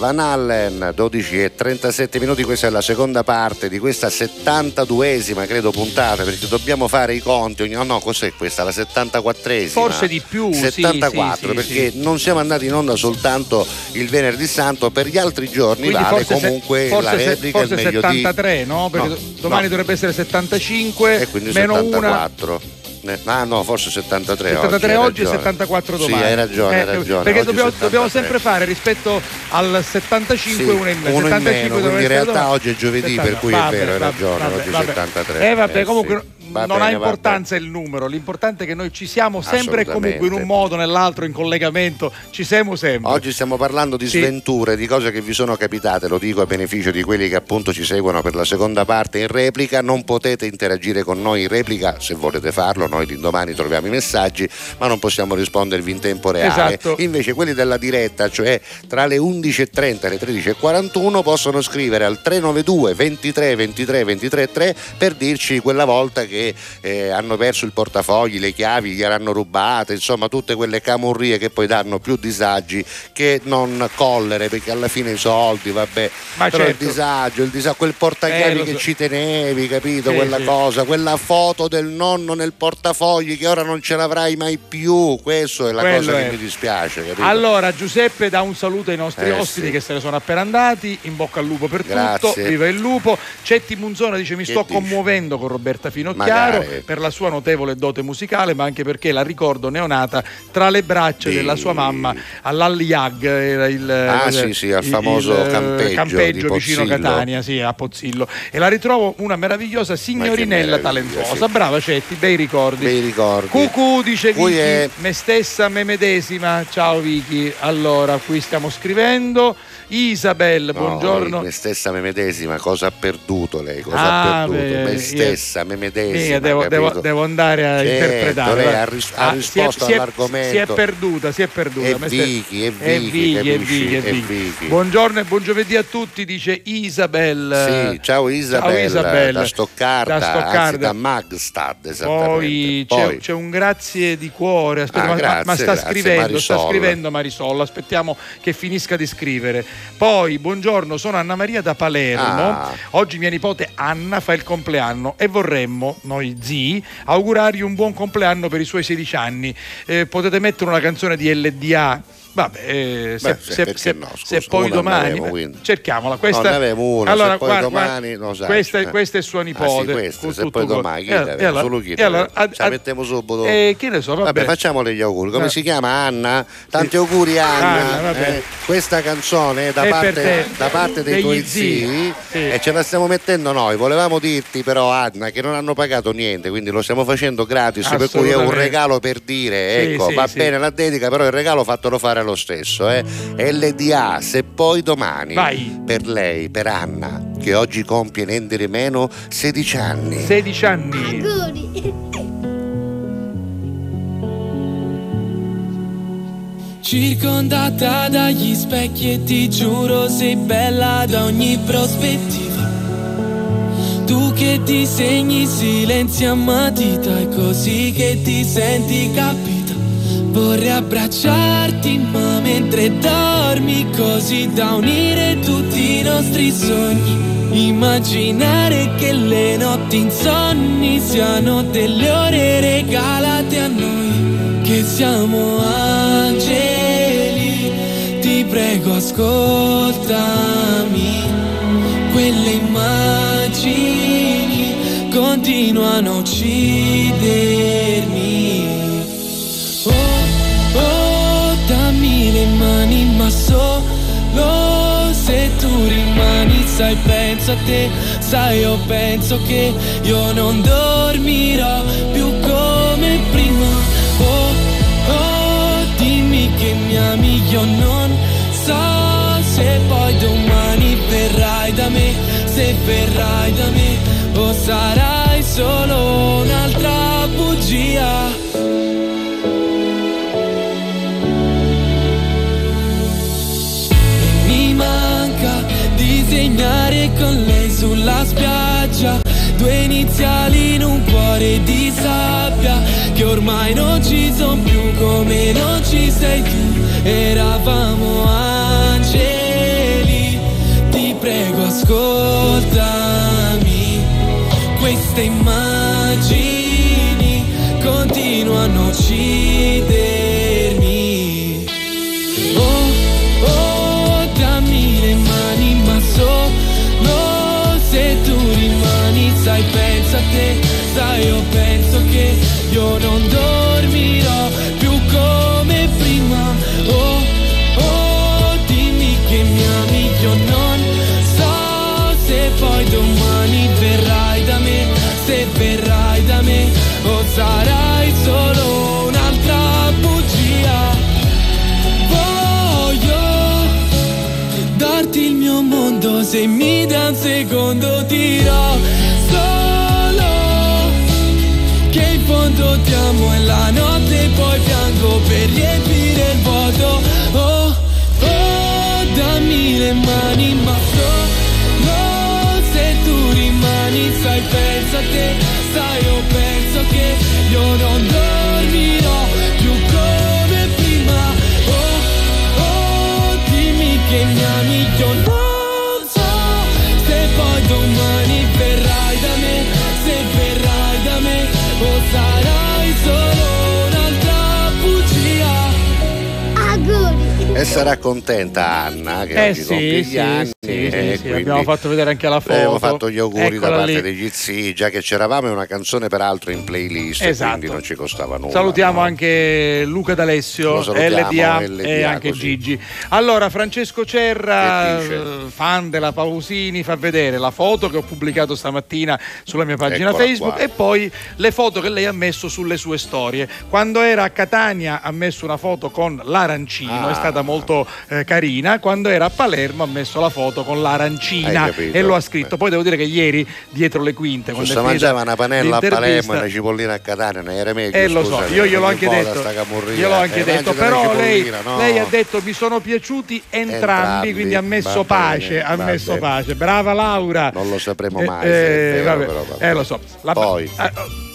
Van Allen 12 e 37 minuti questa è la seconda parte di questa 72esima credo puntata perché dobbiamo fare i conti ogni... no no cos'è questa la 74esima Forse di più, sì, 74 sì, sì, perché sì. non siamo andati in onda soltanto il venerdì santo per gli altri giorni Quindi vale se- comunque forse la se- replica forse il meglio 73, no? Perché No, do- domani no. dovrebbe essere 75 e quindi meno 74 Eh, ah no forse 73 una 73 oggi, oggi e hai ragione. 74 domani. sì hai ragione hai Eh, ragione Perché dobbiamo, 73. dobbiamo sempre fare rispetto al 75 Sì, uno in meno. uno in 75 meno, quindi in realtà domani. oggi è giovedì, 70. per cui è Vabbè, vero, hai ragione, vabbè, oggi è vabbè. 73. Eh vabbè, Eh, comunque sì. Va non bene, ha importanza il numero, l'importante è che noi ci siamo sempre e comunque in un modo o nell'altro in collegamento, ci siamo sempre. Oggi stiamo parlando di Sì. sventure, di cose che vi sono capitate, lo dico a beneficio di quelli che appunto ci seguono per la seconda parte in replica, non potete interagire con noi in replica se volete farlo, noi l'indomani troviamo i messaggi, ma non possiamo rispondervi in tempo reale. Esatto. Invece quelli della diretta, cioè tra le 11.30 e le 13.41 possono scrivere al 392 23 23 23 3 per dirci quella volta che eh, hanno perso il portafogli, le chiavi gliel'hanno rubate, insomma tutte quelle camurrie che poi danno più disagi che non collere perché alla fine i soldi, vabbè, Ma però certo. il disagio, il disagio, quel portachiavi Eh, che so. ci tenevi, capito? Sì, quella sì. cosa, quella foto del nonno nel portafogli che ora non ce l'avrai mai più, questo è la Quello cosa è. che mi dispiace, capito? Allora, Giuseppe dà un saluto ai nostri Eh, ospiti sì. che se ne sono appena andati. In bocca al lupo per Grazie. tutto. Viva il lupo. Cetti Munzona dice: Mi Che sto dici? commuovendo con Roberta Finocchiaro Magari. per la sua notevole dote musicale, ma anche perché la ricordo neonata tra le braccia Sì. della sua mamma all'Alliag. Era il, Ah, il- sì, sì, al famoso il, eh, campeggio campeggio di vicino. Catania, sì, a Pozzillo. E la ritrovo una meravigliosa signorinella talentuosa. sì. Brava Cetti, bei ricordi. Bei ricordi. Cucù dice Vicky, è- me stessa, me medesima. Ciao Vicky. Allora, qui stiamo scrivendo. Isabel, No, buongiorno. me stessa, me medesima, cosa ha perduto lei? Cosa Ah, ha perduto? beh, me io- stessa, me medesima. Mica, devo, devo- devo andare a Certo, interpretare. lei ha ris- ha Ah, risposto si è- all'argomento. Si è perduta, si è perduta. Ste- Vicky, è Vicky, capisci? Vicky. Buongiorno e buon giovedì a tutti, dice Isabel. Sì, ciao Isabel, Ciao Isabel. da Stoccarda, Da anzi Stoccarda. da Magstad Poi esattamente. c'è, c'è un grazie di cuore, aspetta, Ah, ma, grazie, ma sta grazie, scrivendo, sta Marisol. scrivendo Marisol, aspettiamo che finisca di scrivere. Poi, buongiorno, sono Anna Maria da Palermo. Ah. Oggi mia nipote Anna fa il compleanno e vorremmo, noi zii, augurargli un buon compleanno per i suoi 16 anni. Eh, potete mettere una canzone di LDA. Vabbè, eh, se, Beh, se- se- no, scusa, se poi domani avevo, cerchiamola. Questa, No, una, allora, se poi guarda, domani guarda, sai. questa, è- Eh. questa è sua Ah, sì, nipote. questa, se poi domani chi E- deve? e allora- Solo chi allora, ad- Ci mettiamo subito. eh, che ne so, vabbè. Vabbè, facciamole gli auguri. Come Eh. si chiama Anna? Tanti auguri Anna. Ah, vabbè. Eh, questa canzone da, parte, te. da parte dei Degli tuoi zii. zii Sì. e ce la stiamo mettendo noi. Volevamo dirti però Anna che non hanno pagato niente, quindi lo stiamo facendo gratis, per cui è un regalo per dire, ecco, va bene la dedica, però il regalo fatelo fare lo stesso. Eh. LDA, se poi domani Vai. per lei, per Anna, che oggi compie niente di meno 16 anni. 16 anni. Circondata dagli specchi e ti giuro sei bella da ogni prospettiva Tu che ti segni silenzi a matita È così che ti senti capita Vorrei abbracciarti ma mentre dormi Così da unire tutti i nostri sogni. Immaginare che le notti insonni Siano delle ore regalate a noi Che siamo angeli. Ti prego ascoltami. Quelle immagini continuano a uccidermi dammi le mani ma solo se tu rimani Sai, penso a te, sai, io penso che io non dormirò più come prima. Oh, oh, dimmi che mi ami, io non so se poi domani verrai da me Se verrai da me o sarai solo un'altra bugia spiaggia Due iniziali in un cuore di sabbia Che ormai non ci sono più come non ci sei tu eravamo angeli. Ti prego, ascoltami. Queste immagini sai, pensa a te, sai, io penso che io non dormirò dammi le mani ma solo se tu rimani sai pensa a te sai io penso che io non dormirò E sarà contenta Anna che Eh oggi sì, compie sì, gli anni. Sì, sì, sì, quindi abbiamo fatto vedere anche la foto. Abbiamo fatto gli auguri da Eccola parte lì. degli zii, già che c'eravamo è una canzone peraltro in playlist, Esatto. quindi non ci costava nulla. Salutiamo no? anche Luca D'Alessio, LDA, LDA, e anche così. Gigi. Allora, Francesco Cerra, eh, fan della Pausini, fa vedere la foto che ho pubblicato stamattina sulla mia pagina Eccola Facebook qua. e poi le foto che lei ha messo sulle sue storie. Quando era a Catania ha messo una foto con l'arancino, Ah. è stata molto eh, carina. Quando era a Palermo ha messo la foto con l'arancina e lo ha scritto. Poi devo dire che ieri, dietro le quinte, quando si mangiava una panella a Palermo e una cipollina a Catania, non era meglio. eh lo so, io gliel'ho anche detto, gliel'ho anche Eh, detto, però lei, no? lei ha detto mi sono piaciuti entrambi, Entrambi, quindi ha messo pace, ha messo pace. Brava Laura. Non lo sapremo Eh, mai. è eh, vero, però, eh, lo so. La- Poi. eh,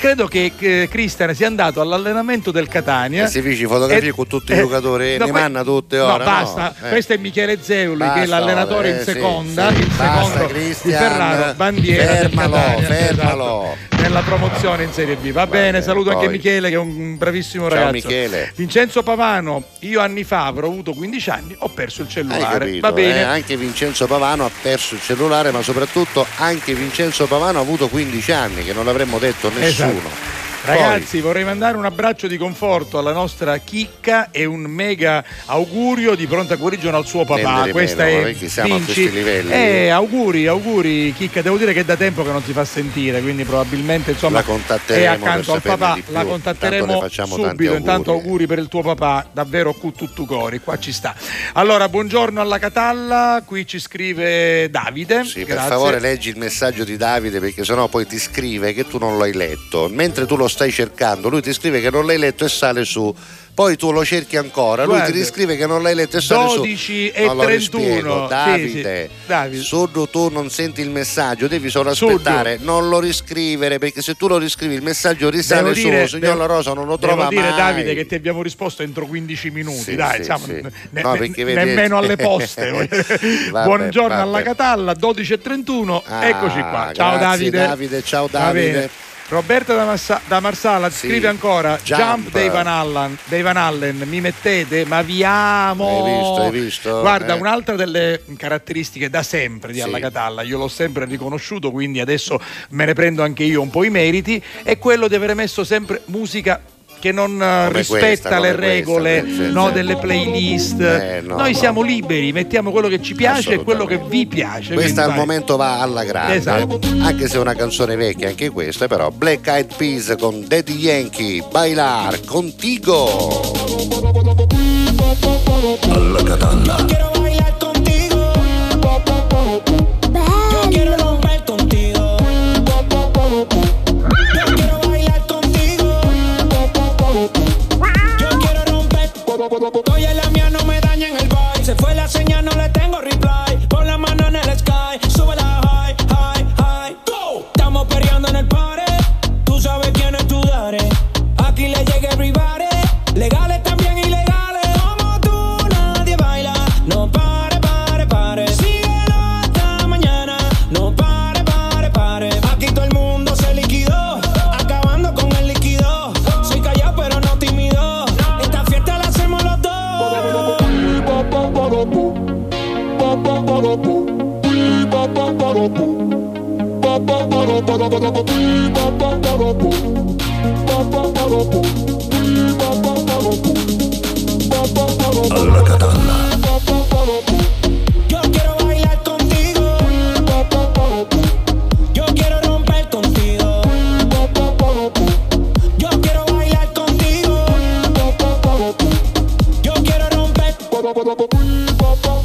credo che che Cristian sia andato all'allenamento del Catania. E si fece fotografie e- con tutti i eh, giocatori, no, ne que- manna tutte No, ora. basta. Eh. Questo è Michele Zeuli, che è Basta, l'allenatore in eh, sì, seconda, sì. il Basta, secondo di Cristian. Ferraro, bandiera del Fermalo, Catania, fermalo. esatto, nella promozione in Serie B. Va, bene, bene, saluto anche poi. Michele che è un bravissimo Ciao, ragazzo. Michele. Vincenzo Pavano, io anni fa avrò avuto 15 anni, ho perso il Hai cellulare. capito, Va bene. eh? Anche Vincenzo Pavano ha perso il cellulare, ma soprattutto anche Vincenzo Pavano ha avuto 15 anni, che non l'avremmo detto a nessuno. Esatto. Ragazzi, vorrei mandare un abbraccio di conforto alla nostra chicca e un mega augurio di pronta guarigione al suo papà. Questa meno, è Vinci. Eh, auguri, auguri, chicca. Devo dire che è da tempo che non si fa sentire, quindi probabilmente insomma è accanto per al papà. La contatteremo subito. Intanto auguri. per il tuo papà, davvero cu tutto cori, qua ci sta. Allora, buongiorno alla Catalla, qui ci scrive Davide. Sì, per Grazie. favore leggi il messaggio di Davide perché sennò poi ti scrive che tu non l'hai letto. Mentre tu lo stai cercando, lui ti scrive che non l'hai letto e sale su. Poi tu lo cerchi ancora, lui Guarda, ti riscrive che non l'hai letto e sale su. 12 e Non lo 31. rispiego. Sì, Davide, sì. Davide. Suddu, tu non senti il messaggio, devi solo aspettare, non lo riscrivere perché se tu lo riscrivi il messaggio risale Devo su, dire, signor devo- La Rosa non lo Devo trova dire mai. Davide che ti abbiamo risposto entro 15 minuti, Sì, dai, sì. ne- No, ne- nemmeno alle poste. Vabbè, Buongiorno vabbè. alla Catalla, 12.31, Ah, eccoci qua. Ciao grazie, Davide. Davide, ciao Davide. Bene. Roberta da, Massa- da Marsala Sì. scrive ancora Jump. Jump, dei, Van Allen, dei Van Allen, mi mettete, ma vi amo. Hai visto, hai visto? Guarda, Eh. un'altra delle caratteristiche da sempre di Sì. Alla Catalla, io l'ho sempre riconosciuto, quindi adesso me ne prendo anche io un po' i meriti, è quello di aver messo sempre musica che non eh, Come rispetta questa, le regole questa, sì, no, sì. delle playlist. Eh, no, Noi no. siamo liberi, mettiamo quello che ci piace e quello che vi piace. Questa al vai. momento va alla grande, Esatto. anche se è una canzone vecchia anche questa, però Black Eyed Peas con Daddy Yankee, Bailar contigo. Alla Catalla.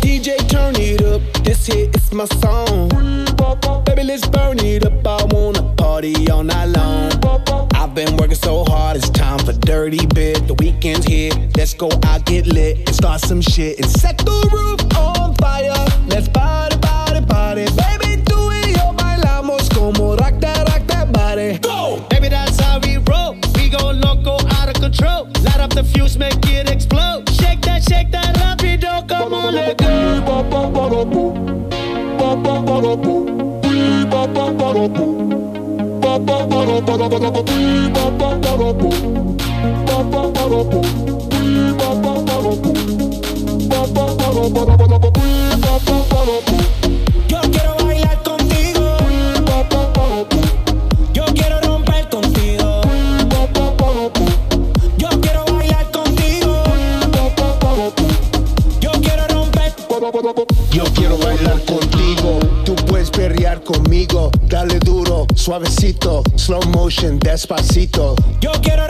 DJ, turn it up. This hit is my song. Dirty bit. The weekend's here. Let's go out, get lit, and start some shit. And set the roof on fire. Let's party, party, party. Baby, tú y yo bailamos como rock that, rock that body. Go! Baby, that's how we roll. We go loco, out of control. Light up the fuse, make it explode. Shake that, shake that, rapido. Come on, let go. Despacito. Yo quiero romper.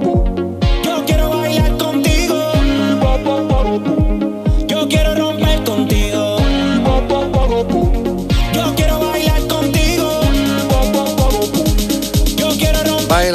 Yo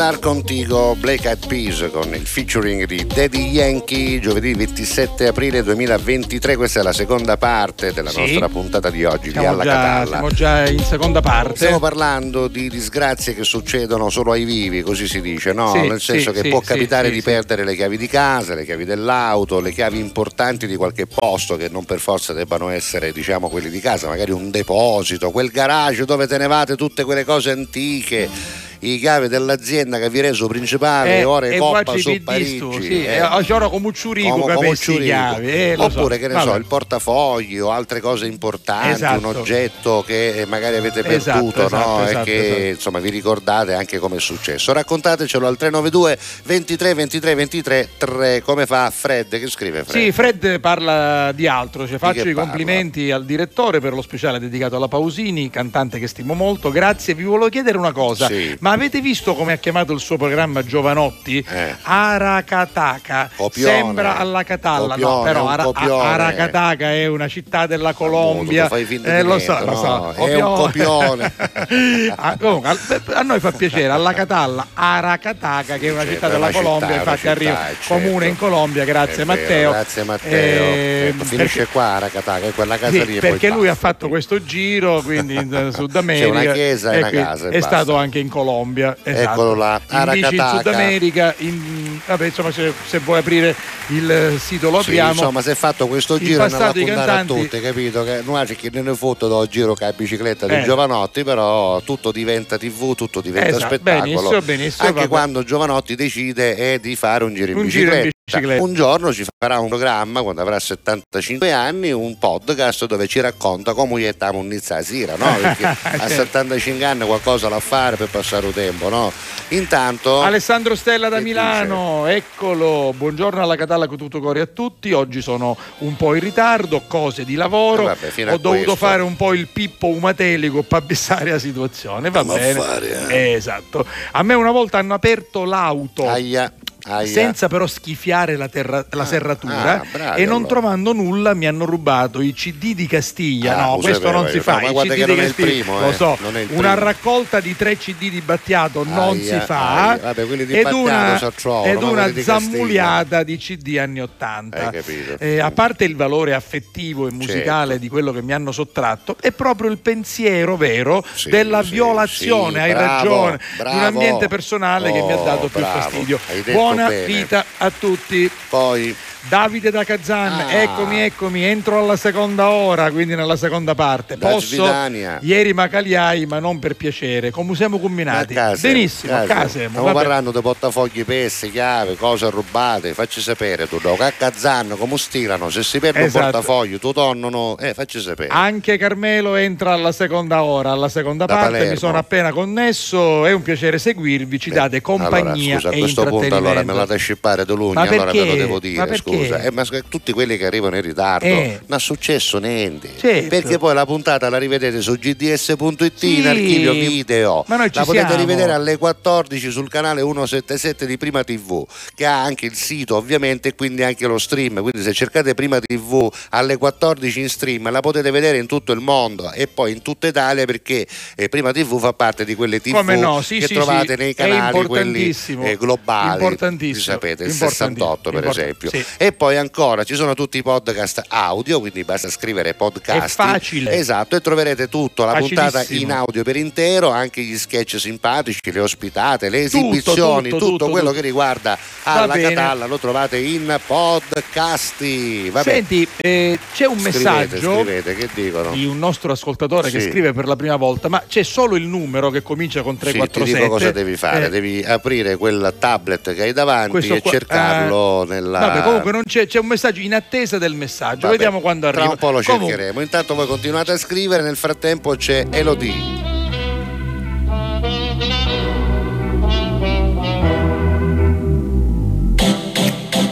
Bailar Contigo Black Eyed Peas con il featuring di Daddy Yankee giovedì 27 aprile 2023 questa è la seconda parte della Sì. nostra puntata di oggi di Siamo Alla già, Catalla siamo già in seconda parte. Stiamo parlando di disgrazie che succedono solo ai vivi, così si dice, no? Sì, Nel senso sì, che può capitare di perdere le chiavi di casa, le chiavi dell'auto, le chiavi importanti di qualche posto che non per forza debbano essere, diciamo, quelli di casa, magari un deposito, quel garage dove tenevate tutte quelle cose antiche. I chiavi dell'azienda che vi reso principale, Eh, ore e coppa su di Parigi. sto, sì, eh. eh, oggi ora come Ciurico Come- come chiavi, eh, lo so. Oppure che ne so, Vabbè. il portafogli o altre cose importanti, Esatto. un oggetto che magari avete Esatto, perduto esatto, no? esatto, e che esatto. insomma vi ricordate anche come è successo. Raccontatecelo al 392 23 23 23 3 come fa Fred che scrive Fred. Sì, Fred parla di altro, cioè, faccio che i parla? complimenti al direttore per lo speciale dedicato alla Pausini, cantante che stimo molto. Grazie, vi volevo chiedere una cosa, Sì. ma avete visto come ha chiamato il suo programma Giovanotti? Eh. Aracataca. Copione. Sembra alla Catalla, no, Copione, però un Ara- copione. Aracataca è una città della Colombia. fai finta Eh, lo so, lo no, so. è un copione. Ah, comunque, a noi fa piacere, alla Catalla, Aracataca, che è una città della città, Colombia, una infatti città, arriva certo. comune in Colombia, grazie vero, Matteo. grazie Matteo. Eh, Ecco, finisce qua Aracataca, è quella casa sì, lì perché lui basta. ha fatto questo giro quindi in Sud America C'è una chiesa e una casa è basta. stato anche in Colombia esatto. Eccolo là, invece in Aracataca. Sud America in- vabbè insomma se, se vuoi aprire il sito lo Sì, apriamo insomma, si è fatto questo giro e non passato i raccontare a cantanti- tutti, capito? Che non c'è chi ne ne foto da giro che ha bicicletta di Eh. Giovanotti, però tutto diventa TV, tutto diventa Esatto, spettacolo. benissimo, benissimo, Anche vabbè. quando Giovanotti decide eh, di fare un giro in Un giro bicicletta. in bicicletta. Un giorno ci farà un programma quando avrà 75 anni, un podcast dove ci racconta come gli stiamo un'inizia la sera, no? Perché a Certo. 75 anni qualcosa da fare per passare il tempo, no? Intanto Alessandro Stella da Milano, eccolo, buongiorno alla Catalla con tutto cuore a tutti, oggi sono un po' in ritardo, cose di lavoro, Eh vabbè, ho dovuto questo. fare un po' il pippo umatelico per abissare la situazione, va Ma bene. fare, Eh, esatto. A me una volta hanno aperto l'auto. Aia. Aia. senza però schifiare la, terra- la serratura ah, bravi e non allora. trovando nulla mi hanno rubato i CD di Castiglia. Ah, no, questo sapevo non si fa. No, I CD di Castiglia- primo, lo eh, so, il una raccolta di tre CD di Battiato non si fa aia. Vabbè, di ed Battiato una, so trovano, ed una di zammuliata di CD anni 80. Hai capito. Eh, a parte il valore affettivo e musicale Certo. di quello che mi hanno sottratto, è proprio il pensiero vero Sì, della sì, violazione, hai bravo, ragione, di un bravo. ambiente personale che mi ha Oh, dato più bravo, fastidio. detto Buona bene. vita a tutti. Poi Davide da Kazan, Ah. eccomi, eccomi, entro alla seconda ora, quindi nella seconda parte. Da Posso? Svidania. Ieri Macaliai, ma non per piacere. Come siamo combinati? A casa, Benissimo, a casa. casa. Stiamo parlando di portafogli persi, chiave, cose rubate. Facci sapere tu, doc. a Cazzano come stirano? Se si perde Esatto. un portafoglio, tu tornano, eh, facci sapere. Anche Carmelo entra alla seconda ora, alla seconda Da parte. Palermo. Mi sono appena connesso. È un piacere seguirvi. Ci date compagnia allora, scusa, a e questo punto allora me la da scippare Dolugni, Ma allora ve lo devo Ma dire, perché? Scusa. Eh, ma tutti quelli che arrivano in ritardo, Eh. non è successo niente. Certo. Perché poi la puntata la rivedete su gds.it Sì. in archivio video. Ma noi ci la potete siamo. rivedere alle 14 sul canale 177 di Prima TV, che ha anche il sito ovviamente e quindi anche lo stream. Quindi se cercate Prima TV alle 14 in stream la potete vedere in tutto il mondo e poi in tutta Italia perché eh, Prima TV fa parte di quelle TV no? Sì, che sì, trovate nei canali quelli eh, globali. Importantissimo. Sapete, il Importanti- 68 per esempio. E poi ancora ci sono tutti i podcast audio, quindi basta scrivere podcast. È facile. Esatto, e troverete tutto, la puntata in audio per intero, anche gli sketch simpatici, le ospitate, le esibizioni, tutto, tutto, tutto, quello tutto. che riguarda alla. Catalla lo trovate in podcasti. Vabbè. Senti, eh, c'è un Scrivete, messaggio scrivete, che dicono? di un nostro ascoltatore che Sì. scrive per la prima volta, ma c'è solo il numero che comincia con Sì, ti 347. dico cosa devi fare, Eh, devi aprire quel tablet che hai davanti questo e qua- cercarlo eh, nella... Vabbè, comunque non c'è, c'è un messaggio in attesa del messaggio. Vabbè, Vediamo quando arriva. Tra un po' lo Comunque, cercheremo. Intanto voi continuate a scrivere, nel frattempo c'è Elodie.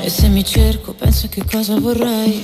E se mi cerco penso che cosa vorrei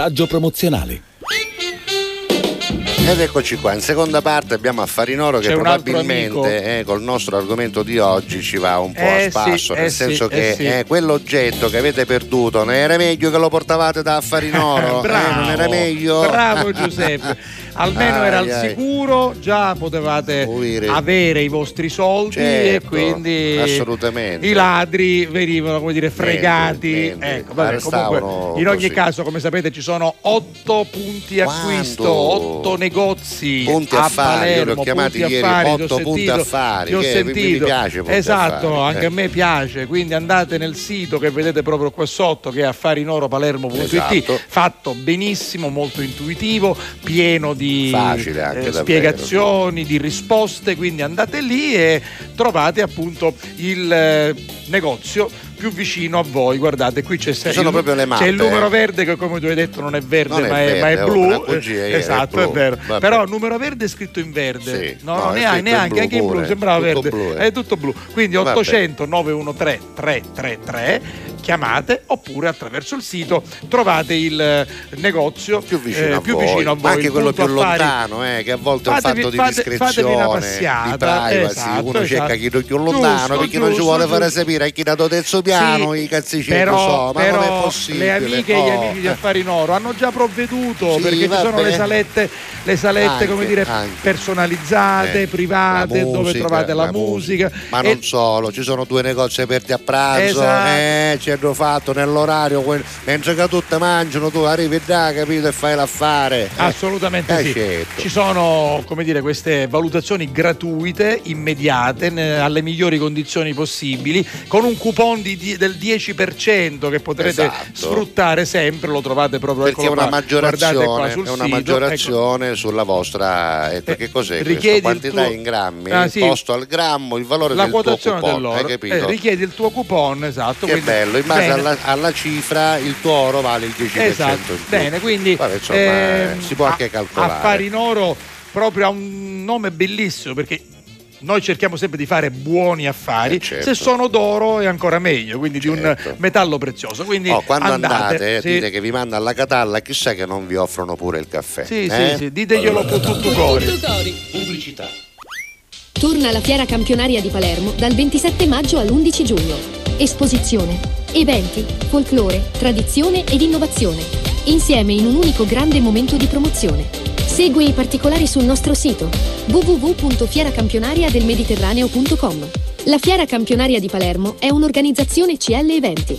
Messaggio promozionale. Ed eccoci qua, in seconda parte abbiamo Affarinoro che C'è probabilmente eh, col nostro argomento di oggi ci va un po' Eh a spasso, sì, nel eh senso sì, che eh sì. eh, quell'oggetto che avete perduto non era meglio che lo portavate da Affarinoro? Bravo, Eh, non era meglio? Bravo Giuseppe. Almeno era al Ai, ai. sicuro, già potevate avere i vostri soldi e Certo, quindi assolutamente. i ladri venivano come dire fregati. niente. Ecco, vabbè, comunque, in ogni così. caso, come sapete, ci sono otto punti acquisto, otto negozi Punti a affari, io li ho Palermo, chiamati punti ieri affari, otto punti sentito, affari, ti ho che mi- mi sentito. piace esatto, affari, anche eh. a me piace, quindi andate nel sito che vedete proprio qua sotto che è affarinoropalermo.it, Esatto. fatto benissimo, molto intuitivo, pieno di Anche, eh, spiegazioni, di risposte, quindi andate lì e trovate appunto il eh, negozio più vicino a voi. Guardate, qui c'è, se- sono il, proprio le mappe, c'è il numero eh. verde che come tu hai detto non è verde, Non è ma, è, ma è verde, oh, blu. una bugia, Eh, è esatto, è, blu. vero. Vabbè. Però il numero verde è scritto in verde. Sì. No, No, è neanche, neanche, blu anche in blu, sembrava Tutto verde. blu, eh. È tutto blu. Quindi Vabbè. 800 913 333 chiamate oppure attraverso il sito trovate il eh, negozio più vicino, a, più voi. vicino a voi. Anche quello più affari- lontano, eh, che a volte è un Fatevi- fatto di fate- discrezione, fatevi una di passata, privacy, esatto, uno cerca esatto. chi è più lontano Giusto, perché non ci giusto, vuole fare giusto. sapere a chi dato terzo piano Sì, i cazzicini però, so, ma non è però possibile. le amiche e gli Oh, amici di. Affari in Oro hanno già provveduto Sì, perché ci sono le salette, le salette Anche, come dire, anche. personalizzate, Eh, private, la dove musica, trovate la, la musica. Ma E- non solo, ci sono due negozi aperti a pranzo, Esatto. eh, ci hanno fatto nell'orario, mentre che tutte mangiano, tu arrivi là, capito, e fai l'affare. Eh, Assolutamente eh, sì. certo. Ci sono come dire, queste valutazioni gratuite, immediate, alle migliori condizioni possibili, con un coupon di del 10% che potrete Esatto. sfruttare sempre, lo trovate proprio Perché è eccolo una guardate qua maggiorazione, sul è una ecco. maggiorazione sulla vostra ecco, che cos'è richiedi il quantità tuo- in grammi, Ah, sì. posto al grammo, il valore la del tuo quotazione coupon, dell'oro hai capito? Eh, richiedi il tuo coupon esatto che bello, in base alla, alla cifra il tuo oro vale il 10% Esatto, in più. bene, quindi Vabbè, insomma, ehm, si può anche calcolare. Affari in oro proprio ha un nome bellissimo perché noi cerchiamo sempre di fare buoni affari, Eh, certo. se sono d'oro è ancora meglio, quindi di un metallo prezioso. Quindi Oh, quando andate, andate, sì, dite che vi manda alla Catalla, chissà che non vi offrono pure il caffè. sì, eh? sì, sì, diteglielo con tutto cuore. Pubblicità. Torna la Fiera Campionaria di Palermo dal 27 maggio all'11 giugno. Esposizione, eventi, folklore, tradizione ed innovazione. Insieme in un unico grande momento di promozione. Segui i particolari sul nostro sito www.fieracampionariadelmediterraneo.com. La Fiera Campionaria di Palermo è un'organizzazione CL Eventi.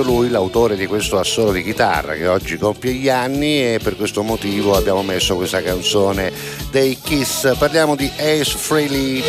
Proprio lui l'autore di questo assolo di chitarra che oggi compie gli anni e per questo motivo abbiamo messo questa canzone dei Kiss. Parliamo di Ace Frehley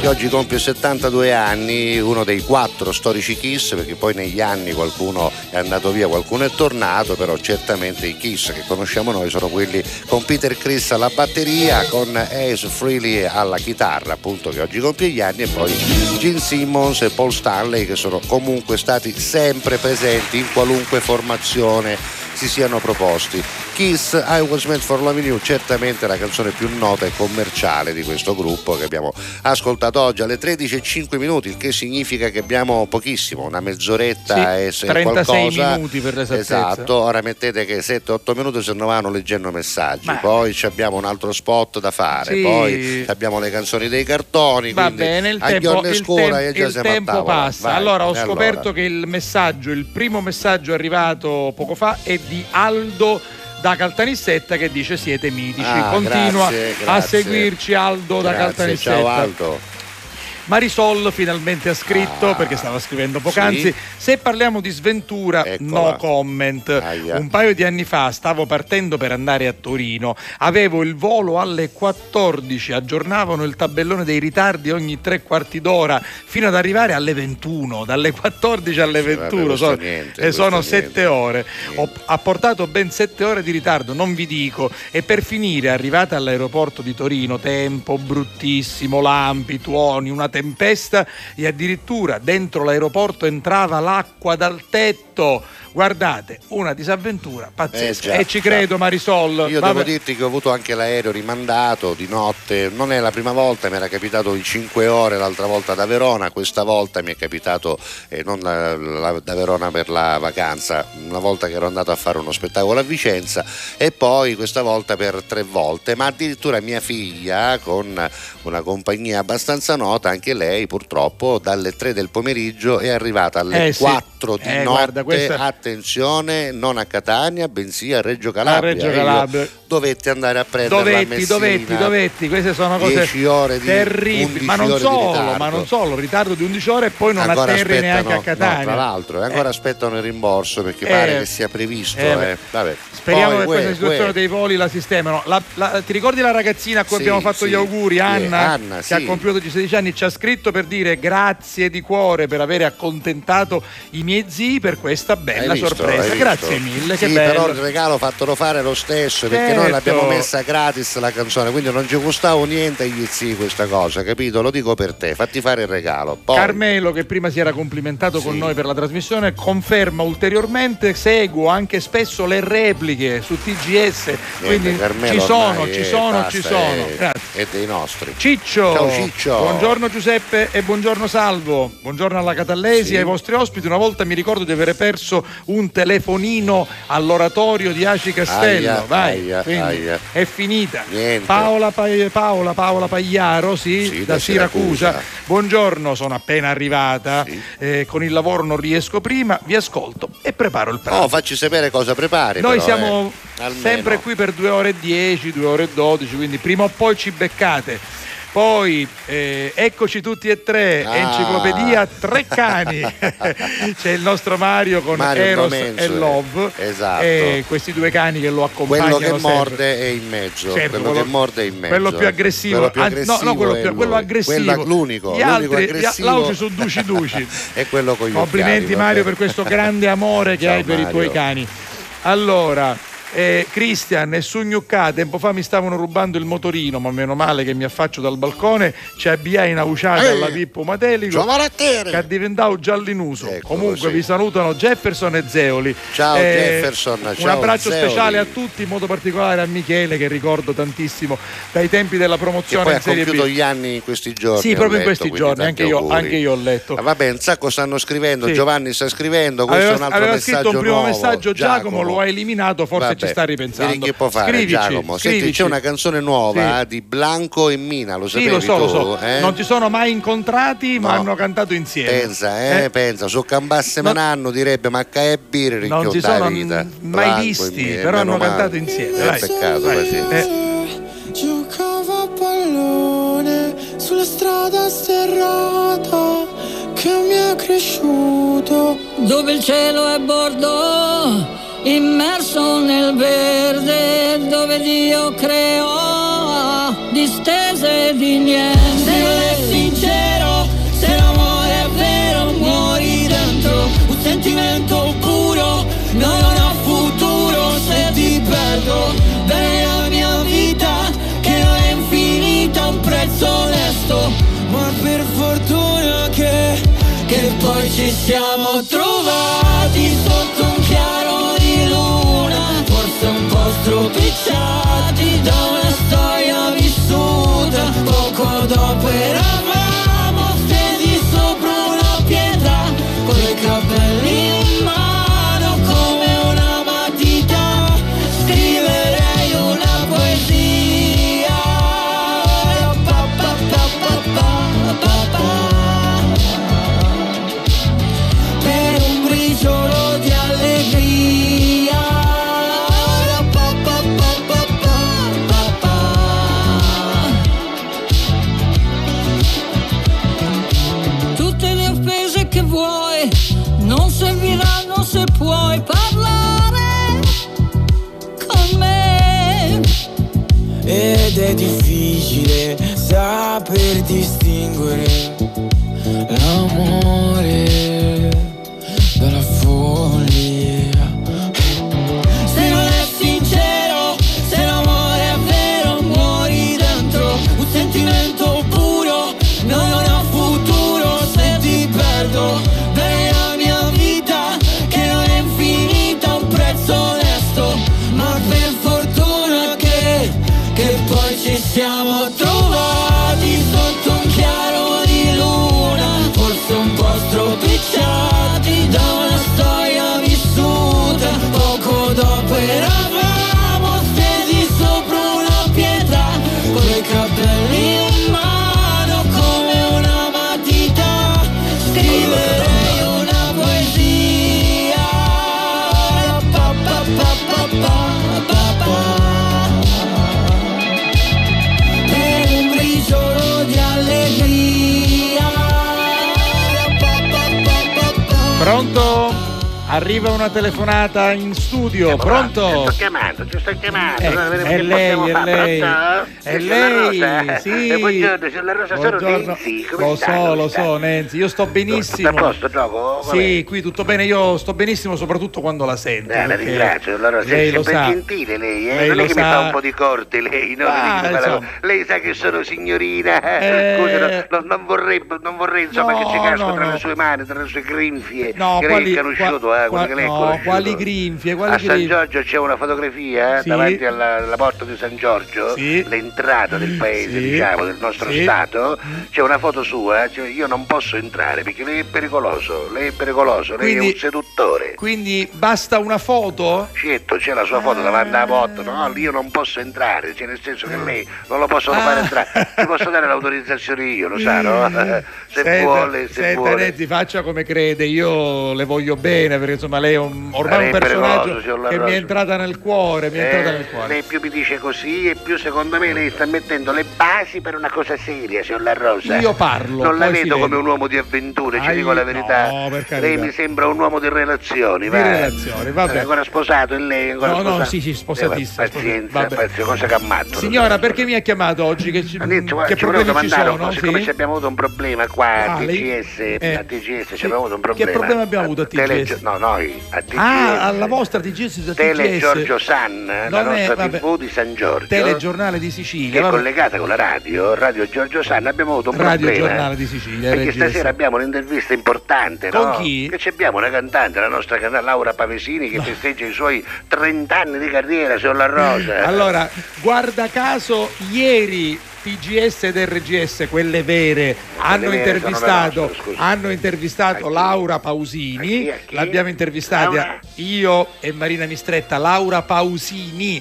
che oggi compie 72 anni, uno dei quattro storici Kiss perché poi negli anni qualcuno è andato via, qualcuno è tornato, però certamente i Kiss che conosciamo noi sono quelli con Peter Chris alla batteria, con Ace Frehley alla chitarra appunto che oggi compie gli anni e poi Gene Simmons e Paul Stanley che sono comunque stati sempre presenti in qualunque formazione si siano proposti. Kiss I Was Meant for Loving You, certamente la canzone più nota e commerciale di questo gruppo che abbiamo ascoltato oggi alle 13.05 minuti, il che significa che abbiamo pochissimo, una mezz'oretta e se 36 qualcosa. minuti per l'esattezza. Esatto, ora mettete che 7-8 minuti se no vanno leggendo messaggi, Ma- poi abbiamo un altro spot da fare, Sì. poi abbiamo le canzoni dei cartoni, Va bene, il tempo, il Scura tem- e già il tempo passa. Vai, allora ho e scoperto che il messaggio, il primo messaggio arrivato poco fa è di Aldo da Caltanissetta che dice siete mitici. Ah, Continua grazie, a grazie. seguirci Aldo da Grazie, Caltanissetta. ciao Aldo. Marisol finalmente ha scritto, perché stava scrivendo poc'anzi, Ah. Sì. se parliamo di sventura, no comment. Un paio di anni fa stavo partendo per andare a Torino, avevo il volo alle 14, aggiornavano il tabellone dei ritardi ogni tre quarti d'ora fino ad arrivare alle 21, dalle 14 alle 21, questo sono, niente, e sono questo sette ore. Ho, ha portato ben sette ore di ritardo, non vi dico, e per finire arrivata all'aeroporto di Torino, tempo bruttissimo, lampi, tuoni, una tempesta e addirittura dentro l'aeroporto entrava l'acqua dal tetto. Guardate, una disavventura pazzesca. Eh e ci credo Marisol. Io Vabbè. devo dirti che ho avuto anche l'aereo rimandato di notte, non è la prima volta, mi era capitato in 5 ore l'altra volta da Verona, questa volta mi è capitato eh, non la- la- da Verona per la vacanza, una volta che ero andato a fare uno spettacolo a Vicenza e poi questa volta per tre volte, ma addirittura mia figlia con una compagnia abbastanza nota, anche lei purtroppo dalle 3 del pomeriggio è arrivata alle Eh sì. 4 di Eh, notte, guarda, questa- attenzione, non a Catania, bensì a Reggio Calabria. Reggio E io Calabria. Dovette andare a prendere Dovetti, Messina. dovetti, dovetti, queste sono cose 10 ore di- terribili, 11 ma non solo, ritardo. ma non solo, ritardo di 11 ore e poi non ancora atterri neanche a no, Catania. tra l'altro, e ancora aspettano il rimborso perché Eh, pare che sia previsto. eh, eh. Speriamo Poi, che questa uè, situazione uè. dei voli la sistemano. La- la- ti ricordi la ragazzina a cui Sì, abbiamo fatto sì. gli auguri, Anna, Anna, che sì. ha compiuto oggi 16 anni, ci ha scritto per dire grazie di cuore per aver accontentato i miei zii per questa bella Hai visto? sorpresa. Grazie mille, che Sì, bello. però il regalo fatelo fare lo stesso perché Certo. noi l'abbiamo messa gratis la canzone, quindi non ci costava niente agli zii questa cosa, capito? Lo dico per te, fatti fare il regalo. Poi, Carmelo, che prima si era complimentato con noi per la trasmissione, conferma ulteriormente, seguo anche spesso le repliche su TGS, niente, quindi Carmelo ci sono, ormai, ci sono, basta, ci sono. Grazie. È dei nostri. Ciccio. Ciao Ciccio. Buongiorno Giuseppe e buongiorno Salvo. Buongiorno alla Catallesi Sì. e ai vostri ospiti. Una volta mi ricordo di avere perso un telefonino all'oratorio di Aci Castello. Aia, Vai, aia, aia. è finita. Paola, Pa- Paola, Paola Pagliaro, sì, Sì, da, da Siracusa. Siracusa. Buongiorno, sono appena arrivata. Eh, con il lavoro non riesco prima, vi ascolto e preparo il pranzo. Oh, facci sapere cosa prepari. Noi però, siamo eh. Sempre qui per 2 ore e 10, 2 ore e 12, quindi prima o poi ci beccate. Poi eh, eccoci tutti e tre, Ah. enciclopedia tre cani. C'è il nostro Mario con Mario Eros Domenzo, e Love. esatto. E questi due cani che lo accompagnano. Quello che sempre. morde è in mezzo. Certo, quello, quello- che morde è in mezzo. quello più aggressivo. Quello più Ah, aggressivo no, no, quello, più, quello aggressivo. Quella- l'unico, Gli l'unico altri, aggressivo. l'auci su duci duci. è quello con gli Complimenti occhiali, Mario per questo grande amore che Ciao, hai per i Mario. tuoi cani. Allora, eh, Cristian e Sugnucca, tempo fa mi stavano rubando il motorino, ma meno male che mi affaccio dal balcone, ci abbiai una usciata alla Pippo Matelico che è diventato giallinuso. Comunque sì. vi salutano Jefferson e Zeoli. Ciao, Eh, Jefferson, Un ciao, abbraccio Zeoli. speciale a tutti, in modo particolare a Michele che ricordo tantissimo dai tempi della Che promozione poi in ha compiuto B. gli anni in questi giorni. Sì, proprio in letto, questi quindi giorni, anche io, anche io ho letto. Ah, vabbè, un sacco stanno scrivendo, Sì. Giovanni sta scrivendo, questo è un Aveva, altro aveva messaggio scritto un primo nuovo. messaggio Giacomo, lo ha eliminato, forse ci sta ripensando. che può fare Scrivici, Giacomo. Senti, scrivici. c'è una canzone nuova Sì. di Blanco e Mina, lo Sì, sapevi lo so, lo tu? so. eh? Non ti sono mai incontrati, ma No. hanno cantato insieme. Pensa, eh, Eh? pensa, su Cambasse Mananno direbbe ma che è birra Non si sono mai Blanco visti, Mina, però hanno male. cantato insieme. Eh, dai. peccato, Vai. così. Eh. Giocavo a pallone sulla strada sterrata che mi ha cresciuto. Dove il cielo è bordo, immerso nel verde, dove Dio creò distese di niente. Se non è sincero, se l'amore è vero, muori dentro. Un sentimento puro, non ha futuro se ti perdo. Bene la mia vita, che non è infinita, un prezzo onesto. Ma per fortuna che, Che poi ci siamo trovati sotto un chiaro po' stropicciati da una storia vissuta Poco dopo saper distinguere l'amore Arriva una telefonata in studio. Pronto? Sto chiamando, ti sto chiamando. Eh, è lei, è lei. È lei, Rosa? sì. Eh, buongiorno, signora Rosa, sono. Nancy. Come Lo sta? so, lo so, Nenzi, io sto benissimo. Tutto a posto, gioco? Sì, qui tutto bene, io sto benissimo soprattutto quando la sento. Eh, la ringrazio, allora sei lei lo sempre sa. gentile lei, eh? Lei non è che mi sa. fa un po' di corte lei, no? Ah, mi la-. Lei sa che sono signorina, Eh. scusi, no, no, non vorrei, non vorrei insomma No, che ci casco no, tra no. le sue mani, tra le sue grinfie, No, che quali, lei è conosciuto, eh, quello che lei è no, conosciuto. quali grinfie, quali A San grinfie. Giorgio c'è una fotografia eh, Sì. davanti alla, alla porta di San Giorgio, Sì. l'entrata del paese, Sì. diciamo, del nostro stato, c'è una foto sua, cioè io non posso entrare perché lei è pericoloso, lei è pericoloso, lei è Quindi- un seduttore. Quindi basta una foto? Certo, c'è la sua foto davanti alla porta, no, lì io non posso entrare, cioè nel senso che lei non lo posso Ah. fare entrare, ti posso dare l'autorizzazione io, lo sa, no? Se Senta- vuole, se senta, vuole. Renzi, faccia come crede, io le voglio bene perché insomma lei è un, ormai un personaggio signor che mi è entrata nel cuore, mi è entrata Eh, nel cuore. lei più mi dice così e più secondo me lei sta mettendo le basi per una cosa seria, signor La Rosa. Io parlo, Non la vedo come un uomo di avventure, ci Ai, dico la verità. no, lei mi sembra un uomo di relazioni, Di va. relazioni, vabbè. È ancora sposato e lei ancora No, no, sposato? sì, sì, sposatissimo, Eh, pazienza, pazienza, cosa che ammazzo. Signora, perché mi ha chiamato oggi? Che, ci- guarda, che ci problemi ci sono? siccome Sì? ci abbiamo avuto un problema qua a Ah, TGS, eh, a TGS abbiamo avuto un Che problema. problema abbiamo avuto a Tele- TGS? no, noi a TGS. Ah, alla vostra TGS, da Tele. Giorgio San, la Non è- nostra vabbè. TV di San Giorgio. Telegiornale di che Sicilia. è vabbè. collegata con la radio, Radio Giorgio San, abbiamo avuto un Radio problema. Giornale di Sicilia, Perché RGS. stasera abbiamo un'intervista importante, Con no? chi? Che abbiamo una cantante, la nostra cantante Laura Pavesini, che festeggia i suoi 30 anni di carriera sulla Rosa. Allora, guarda caso, ieri TGS ed RGS, quelle vere, hanno vere intervistato, nostre, hanno intervistato Laura Pausini, A chi? A chi? l'abbiamo intervistata Laura? io e Marina Mistretta, Laura Pausini.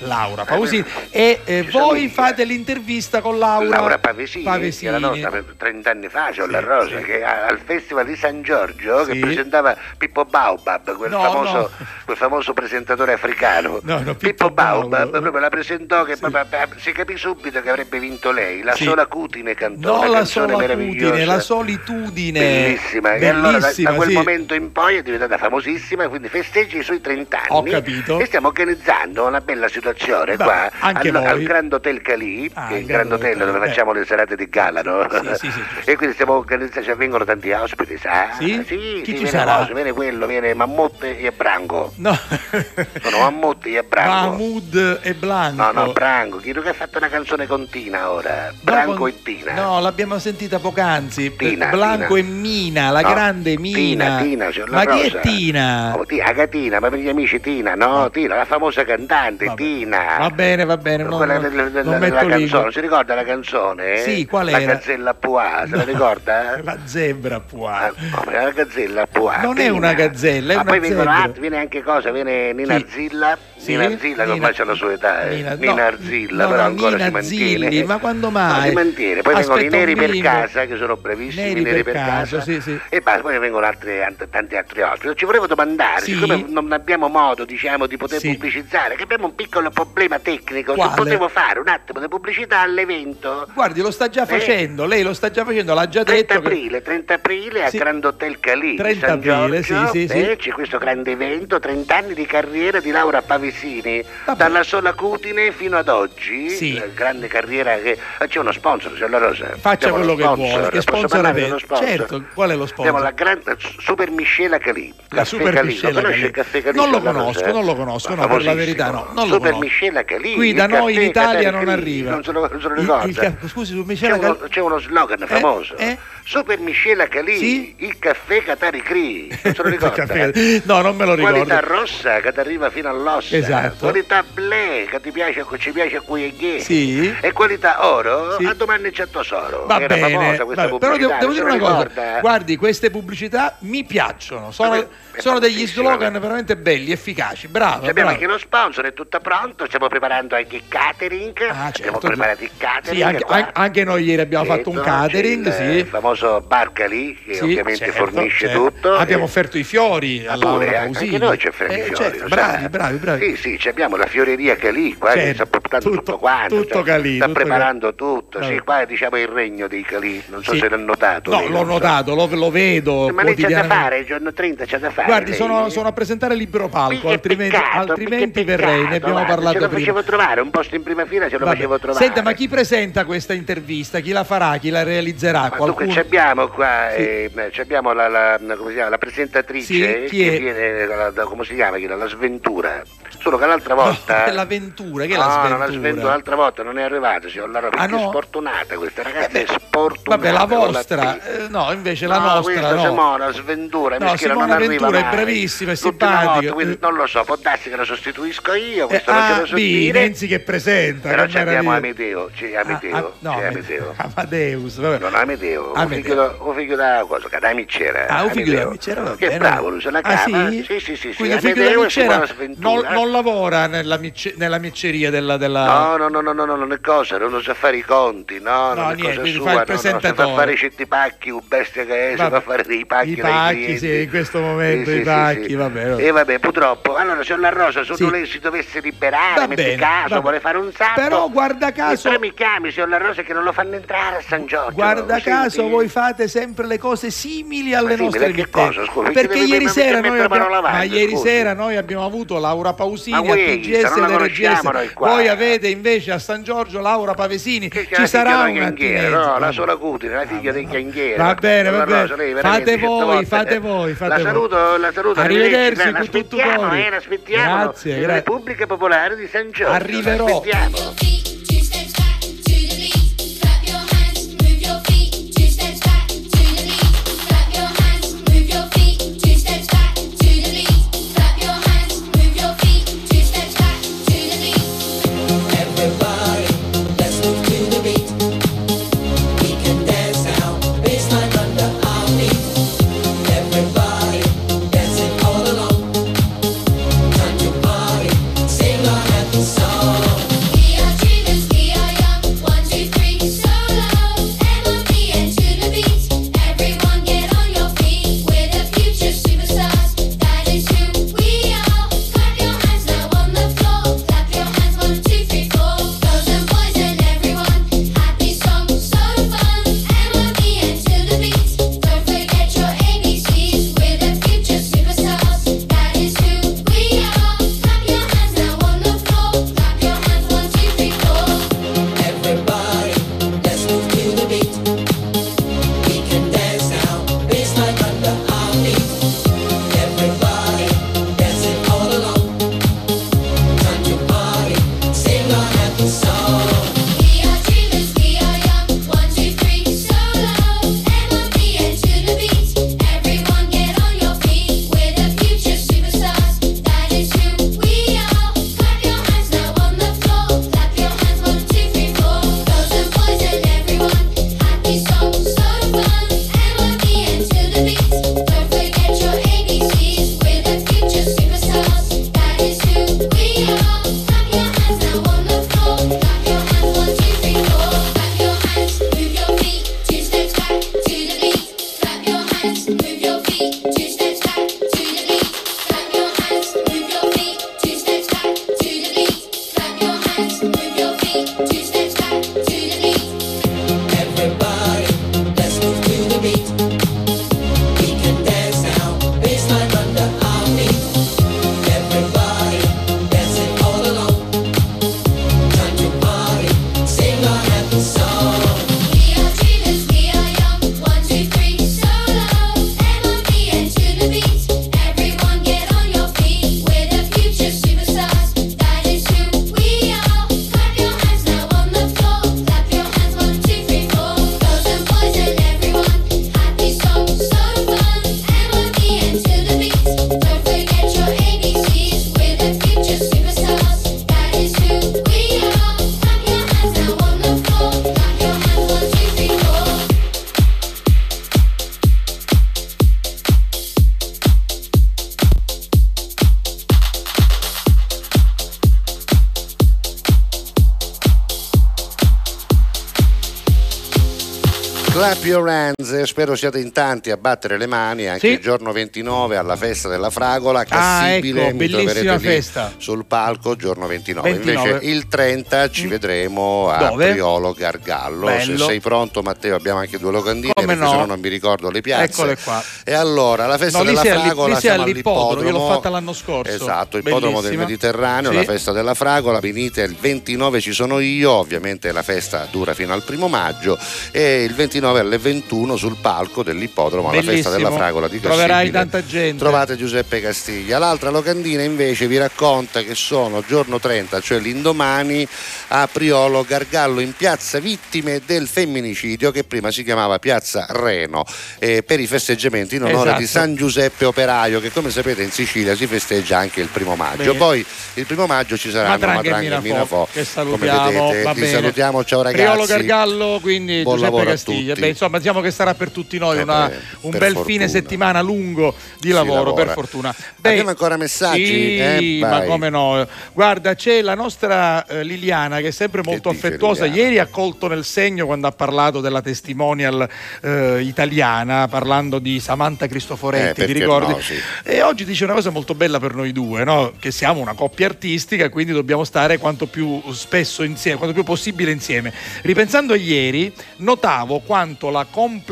Laura Pausini e eh, voi fate l'intervista con Laura, Laura Pavesini, che era nostra per 30 anni fa, c'ho la Rosa, che a- al Festival di San Giorgio, che Sì. presentava Pippo Baobab, quel, No, famoso, no. quel famoso presentatore africano. No, no, Pippo Baobab proprio la presentò, che proprio- si capì subito che avrebbe vinto lei, la Sì. sola cutine cantò, una la canzone sola cutine, la solitudine. Bellissima, e allora da, da Bellissima, quel sì. momento in poi è diventata famosissima, quindi festeggia i suoi 30 anni. Ho capito. E stiamo organizzando una bella situazione Beh, qua anche al, al Grand Hotel Cali, Ah, il Grand Hotel Hotel, dove beh. facciamo le serate di gala, no? Sì, sì, sì, e quindi stiamo organizzando, cioè, vengono tanti ospiti, sa? Sì? Sì, Chi ci viene sarà? Rosa, viene quello, viene Mammotte e Branco. No. Sono Mammotte e Branco. Mahmood e Blanco. No, no, Branco, chiedo che ha fatto una canzone con Tina ora. Branco con- e Tina. No, l'abbiamo sentita poc'anzi. Tina, Blanco Tina. e Mina, la No, grande Mina. Tina, Tina, La Ma chi è Rosa. Tina? Oh, Tina, Agatina, ma per gli amici Tina, no? Tina, la famosa cantante, Tina. Va bene, va bene. Non, Quella non- del- non metto lì. canzone, si ricorda la canzone? Sì, qual La era? gazzella Pua, se la ricorda? La zebra può. No, ma la gazzella Pua. Non è una gazzella, è Ma una poi vengono zebra. viene anche cosa? Viene Nina Chi? Sì? Nina Arzilla che ormai c'ha la sua età, eh. Nina- Nina, no, Arzilla, no, però no, ancora Nina si mantiene. Zilli, ma quando mai? No, si mantiene, poi vengono i Aspetta neri per casa, che sono brevissimi, Neri neri per per casa, casa, sì, sì. e basta, poi vengono altri, ant- tanti altri ospiti. Ci volevo domandare, Sì. siccome non abbiamo modo, diciamo, di poter pubblicizzare, che abbiamo un piccolo problema tecnico, Quale? se potevo fare un attimo di pubblicità all'evento. Guardi, lo sta già facendo, lei lo sta già facendo, l'ha già 30 detto. che- aprile, 30 aprile Sì. Grand Hotel Calì 30 San aprile, Giorgio, sì, sì, sì. eh, c'è questo grande evento, 30 anni di carriera di Laura Pavesini, dalla sola cutine fino ad oggi, Sì. eh, grande carriera che eh, c'è uno sponsor, signor La Rosa. Faccia quello che vuole. Che sponsor avete? Certo, qual è lo sponsor? Abbiamo la grande Super Miscela Calì. La Super Calì. Miscela Calì? Calì? Non lo conosco, non lo conosco, no, per la verità no, non Super. Miscela Calì. Qui da noi in Italia non Calì. arriva. Non se lo, non se lo ricorda? scusi, su C'è Miscela uno, Cal- c'è uno slogan famoso. eh? Super Miscela Calì, il caffè Catari Cri. Non se lo ricorda? No, non me lo ricordo. Qualità rossa che ti arriva fino all'ossa. Esatto. Qualità blé che ti piace, che ci piace a cui è gay. Sì. E qualità oro Sì. a domani c'è tesoro. Va Era bene, famosa questa vabbè, però devo, devo dire una cosa, ricorda? guardi, queste pubblicità mi piacciono, sono, Vabbè, è sono degli slogan vabbè. veramente belli, efficaci, bravo. Ci abbiamo bravo. anche lo sponsor, è tutto pronto, stiamo preparando anche il catering. abbiamo certo. preparato il catering. Sì, anche, an- anche noi ieri abbiamo fatto un Certo, catering, il, sì. Il famoso Barcali che Sì, ovviamente certo, fornisce certo. tutto. Abbiamo e- offerto i fiori Ah, alla pure, anche noi ci offriamo Eh, i fiori. certo, bravi, bravi, bravi. Sì, sì, abbiamo la fioreria Calì qua che Certo, sta portando tutto, quanto. tutto cioè, Calì, sta tutto preparando tutto. Calì. Sì, qua è diciamo il regno dei Calì. Non so Sì. se l'ha notato. No, lei, l'ho non so. notato, lo, lo vedo Ma lei c'ha da fare, il giorno 30 c'ha da fare. Guardi, sono, sono a presentare libero palco, Che altrimenti, peccato, altrimenti che peccato, verrei, ne abbiamo guarda, parlato Ce lo prima. facevo trovare, un posto in prima fila ce lo Vabbè. facevo trovare. Senta, ma chi presenta questa intervista? Chi la farà? Chi la realizzerà? Ma dunque Qualcuno? ci abbiamo qua, eh, ci abbiamo la, la- come si chiama, la presentatrice Sì, che è? viene come si chiama, la sventura. Solo che l'altra volta. È l'avventura, che è no, la no, sventura? la sventura l'altra volta non è arrivata, Lara, perché Ah, no? è sfortunata questa ragazza, è sfortunata. Vabbè, la vostra, eh, no, invece la no, nostra questa no. Simona Sventura, No, mischina, Simona non arriva Ventura è bravissima, è simpatica. quindi non lo so, può darsi che la sostituisco io, questo Eh, non ce ah, lo so dire. Nenzi che presenta. Però ci abbiamo. Amedeo, c'è Amedeo, Ah, ah, no, c'è Amedeo. Amadeus, vabbè. Non Amedeo, Amedeo. un figlio da- da cosa, che da Micera. Ah, un figlio da Amedeo. Micera, va Che bravo, lui se la Ah, cava. sì? Sì, sì, sì. Quindi figlio Amedeo della e Micera Simona non, Sventura. Non lavora nella, mice- nella micceria della... della... No, no, no, no, no, no, non è cosa, non sa fare i conti, no, No, non è niente, cosa sua, fa il no, no, presentatore. fa fare certi pacchi, un bestia che è, Vabbè. fa fare dei pacchi I pacchi, sì, in questo momento Sì, i pacchi, sì, sì. vabbè. vabbè. E vabbè, purtroppo, allora signor La Rosa, se Sì. lei si dovesse liberare, Va metti bene, caso, vabbè. vuole fare un salto. Però guarda caso- Però mi chiami, signor La Rosa, che non lo fanno entrare a San Giorgio. Guarda Senti? caso voi fate sempre le cose simili alle Ma nostre emittenti. cosa, scusi? Perché ieri sera, noi abbiamo, parola ma avanti, ieri scusi. sera noi abbiamo avuto Laura Pausini Ma a TGS non la ed conosciamo RGS. noi qua. Voi avete invece a San Giorgio Laura Pavesini. Che Ci sarà una chianghiera, no, la sola cutine, la figlia dei chianghieri. Va bene, va bene. Fate voi, fate voi, fate la voi. saluto, la saluto. Arrivederci, con tutto cuore. eh, aspettiamo. Grazie, grazie. Repubblica Popolare di San Giorgio. Arriverò. aspettiamo. around eh, spero siate in tanti a battere le mani anche Sì. il giorno 29 alla festa della fragola, Ah, Cassibile, ecco, mi troverete lì festa. sul palco giorno 29. 29. Invece il 30 ci vedremo a Dove? Priolo Gargallo. Bello. Se sei pronto Matteo abbiamo anche due locandine Come perché no? sennò non mi ricordo le piazze. Eccole qua. E allora la festa No, della fragola lì siamo all'ippodromo, io l'ho fatta l'anno scorso. Esatto, ippodromo del. Mediterraneo, Sì. la festa della fragola, venite il 29 ci sono io, ovviamente la festa dura fino al primo maggio e il 29 alle 21 sul palco dell'ippodromo alla festa Bellissimo. della fragola di Troverai Cassibile. tanta gente. Trovate Giuseppe Castiglia. L'altra locandina invece vi racconta che sono giorno 30, cioè l'indomani, a Priolo Gargallo in piazza vittime del femminicidio che prima si chiamava piazza Reno eh, per i festeggiamenti in onore Esatto. di San Giuseppe Operaio che come sapete in Sicilia si festeggia anche il primo maggio. Bene. Poi il primo maggio ci saranno Matranga e e Minafò. che Come salutiamo, vedete, va li bene. salutiamo, ciao ragazzi. Priolo Gargallo, quindi Buon Giuseppe Castiglia. Beh, insomma, diciamo che sarà per tutti noi Eh una- un bel fortuna. fine settimana lungo di lavoro, per fortuna. Beh, Abbiamo ancora messaggi? Sì, Eh, ma come no? Guarda, c'è la nostra eh, Liliana che è sempre molto dice affettuosa. Liliana? Ieri ha colto nel segno quando ha parlato della testimonial eh, italiana, parlando di Samantha Eh, Cristoforetti, ti perché ricordi? no, sì. E oggi dice una cosa molto bella per noi due, no? che siamo una coppia artistica, quindi dobbiamo stare quanto più spesso insieme, quanto più possibile insieme. Ripensando a ieri, notavo quanto la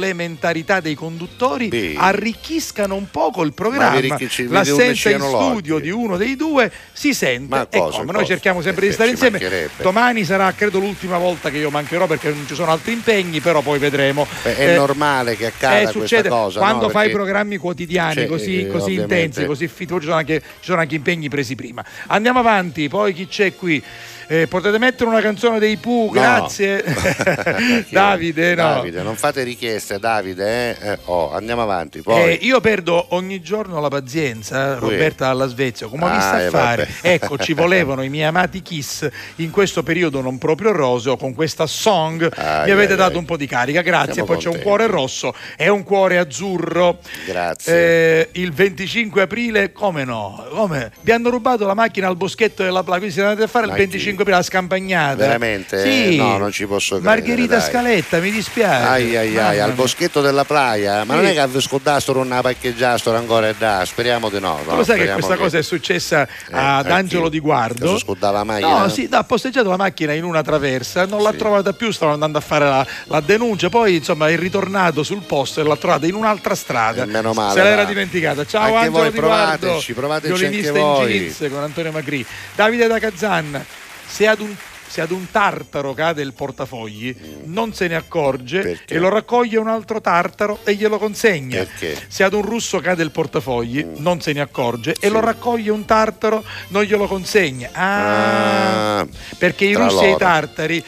complementarità dei conduttori Sì. arricchiscano un poco il Ma programma. L'assenza in studio di uno dei due si sente. Ma e cosa, come? cosa? Noi cerchiamo sempre Eh, di stare insieme. Domani sarà credo l'ultima volta che io mancherò perché non ci sono altri impegni, però poi vedremo. Beh, è Eh, normale che accada eh, questa succede cosa. quando no? fai programmi quotidiani così, eh, così intensi, così fitti, poi ci sono, anche, ci sono anche impegni presi prima. Andiamo avanti, poi chi c'è qui? Eh, potete mettere una canzone dei Pooh, No. grazie. Davide, no. Davide, non fate richieste, Davide. eh? Eh, oh, andiamo avanti. Poi. Eh, io perdo ogni giorno la pazienza, Qui. Roberta dalla Svezia, come ho Ah, visto a eh, fare. Ecco, ci volevano i miei amati Kiss in questo periodo non proprio roseo, con questa song Ai, mi avete dato un po' di carica, grazie. Siamo Poi c'è un contenti. cuore rosso e un cuore azzurro. Grazie. Eh, il 25 aprile, come no? Come? Vi hanno rubato la macchina al boschetto della Playa, quindi siete andati a fare Ma il 25 aprile la scampagnata. Veramente? Sì. No, non ci posso credere. Margherita dai. Scaletta, mi dispiace. Ai ai ai, al boschetto della playa, ma Sì. non è che avete scodato una parcheggiastro ancora e da, speriamo di no. No, lo sai che questa cosa è successa ad eh, Angelo? Di Guardo? Che scudava la macchina? No, sì, ha posteggiato la macchina in una traversa, non l'ha trovata più, stava andando a fare la, la denuncia, poi insomma è ritornato sul posto e l'ha trovata in un'altra strada. Eh, meno male, Se l'era va. dimenticata. Ciao Anche Angelo voi Di Guardo. provateci, provateci anche in voi. con Antonio Macri. Davide da Kazan, se ad un se ad un tartaro cade il portafogli, non se ne accorge e lo raccoglie un altro tartaro e glielo consegna. Perché? Se ad un russo cade il portafogli, non se ne accorge e lo raccoglie un tartaro, non glielo consegna. Ah, Ah, perché i russi e i loro. tartari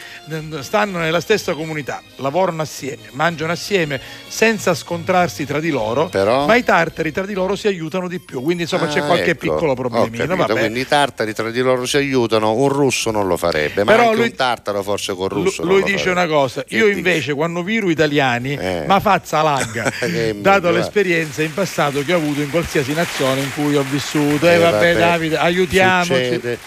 stanno nella stessa comunità, lavorano assieme, mangiano assieme senza scontrarsi tra di loro, Però? ma i tartari tra di loro si aiutano di più. Quindi insomma c'è Ah, qualche ecco, piccolo problemino. Quindi i tartari tra di loro si aiutano, un russo non lo farebbe, Però lui- un tartaro forse col russo. lui lo dice una cosa, Che io dice? invece quando viru italiani, Eh. ma fazza langa, Che dato l'esperienza in passato che ho avuto in qualsiasi nazione in cui ho vissuto. E Eh, vabbè, vabbè, Davide, aiutiamoci. succede.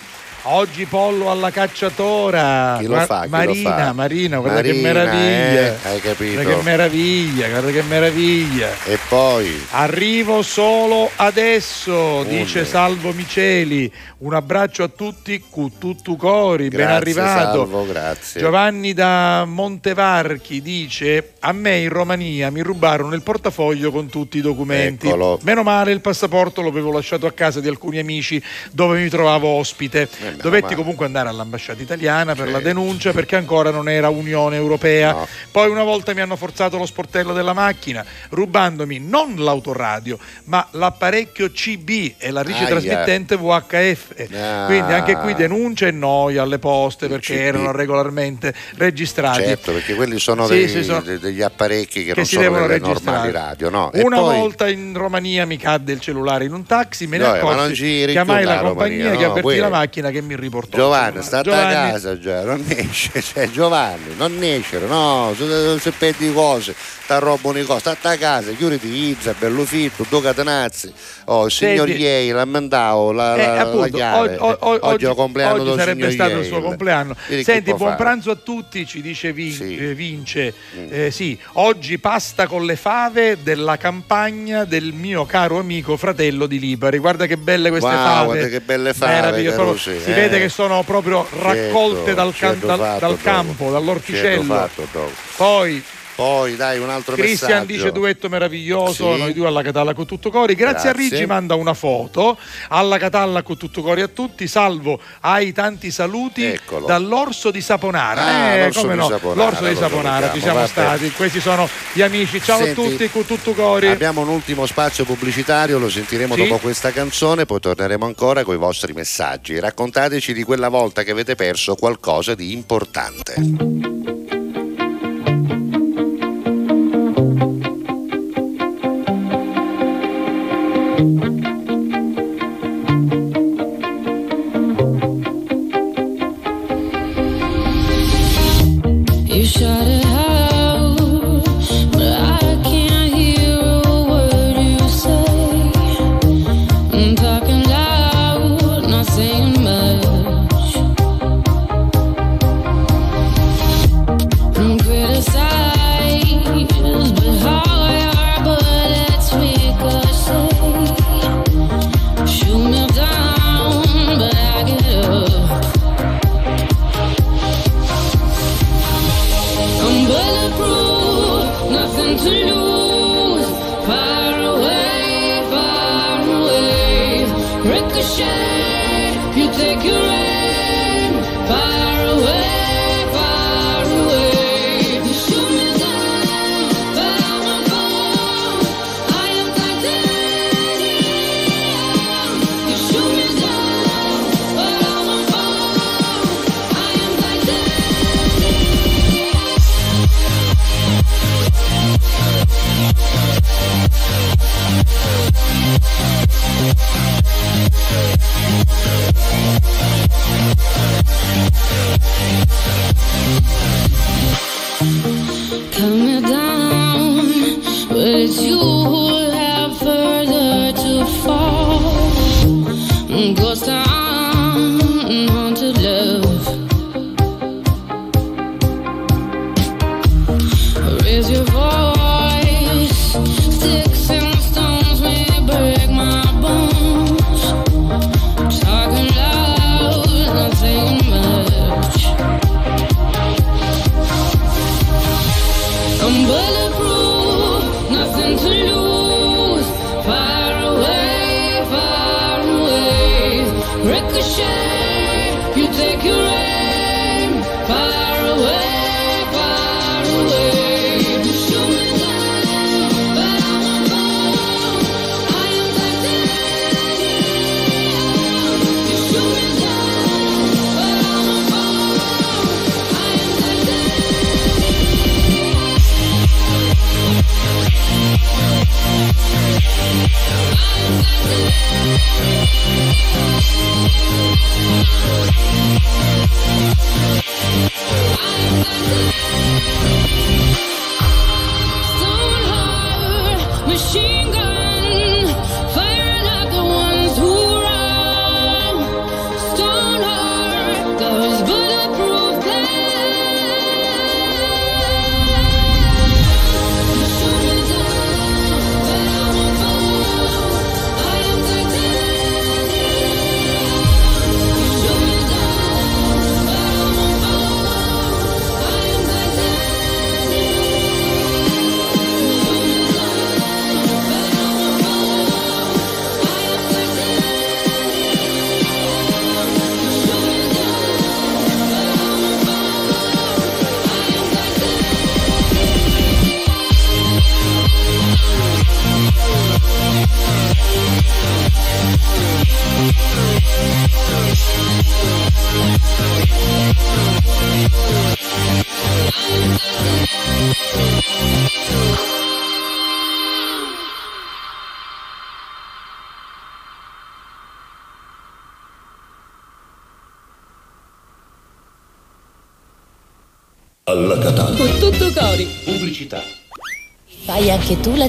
Oggi pollo alla cacciatora. Chi lo Ma- fa? Chi lo Marina, fa? Marina, guarda che Marina, meraviglia. eh, hai capito? Guarda che meraviglia, guarda che meraviglia. E poi Arrivo solo adesso, dice Une. Salvo Miceli. Un abbraccio a tutti, cu tutto cori, ben arrivato. Salvo, grazie. Giovanni da Montevarchi dice: A me in Romania mi rubarono il portafoglio con tutti i documenti. Eccolo. Meno male, il passaporto lo avevo lasciato a casa di alcuni amici dove mi trovavo ospite. Meno Dovetti male. comunque andare all'ambasciata italiana per la denuncia perché ancora non era Unione Europea. No. Poi una volta mi hanno forzato lo sportello della macchina, rubandomi non l'autoradio, ma l'apparecchio CB e la rice Aia. trasmittente VHF. Ah. Quindi anche qui denuncia e noia alle poste perché erano regolarmente registrati. certo, perché quelli sono, Sì, dei- sì, sono- de- degli apparecchi che, che non si sono devono delle normali radio, no? Una poi- volta in Romania mi cadde il cellulare in un taxi, me ne No, eh, accorsi, chiamai la la compagnia Romania, che no, avvertì poi- la macchina che mi riportò. Giovanni, sta a casa già, non esce, cioè, Giovanni, non escere, no, se, se, perdi cose, sta roba unica, sta a casa, chiuditi Izza, bello fitto, due catenazzi, oh, il signor Senti- Iei, lamentavo la, Eh, la, la appunto, chiave. o- o- oggi è il compleanno oggi sarebbe stato il Yale. suo compleanno. Vedi Senti, buon fare. pranzo a tutti, ci dice Vin- Sì. eh, Vince. Eh, sì, oggi pasta con le fave della campagna del mio caro amico fratello di Lipari. Guarda che belle queste Wow, fave. guarda che belle fave, caro, Proprio- sì, si eh. vede che sono proprio raccolte Certo, dal, certo dal- fatto, dal campo, dall'orticello. Certo fatto. Poi Poi dai un altro Cristian messaggio. dice duetto meraviglioso, Sì. noi due alla Catalla con tutto cori. Grazie, a Grazie. Rigi manda una foto. Alla Catalla con tutto cori a tutti. Salvo ai tanti saluti Eccolo. dall'orso di Saponara. Ah, eh, come no? Saponara, l'orso di Saponara, ci siamo stati. Questi sono gli amici. Ciao Senti, a tutti con tutto cori. Abbiamo un ultimo spazio pubblicitario, lo sentiremo Sì. dopo questa canzone, poi torneremo ancora con i vostri messaggi. Raccontateci di quella volta che avete perso qualcosa di importante.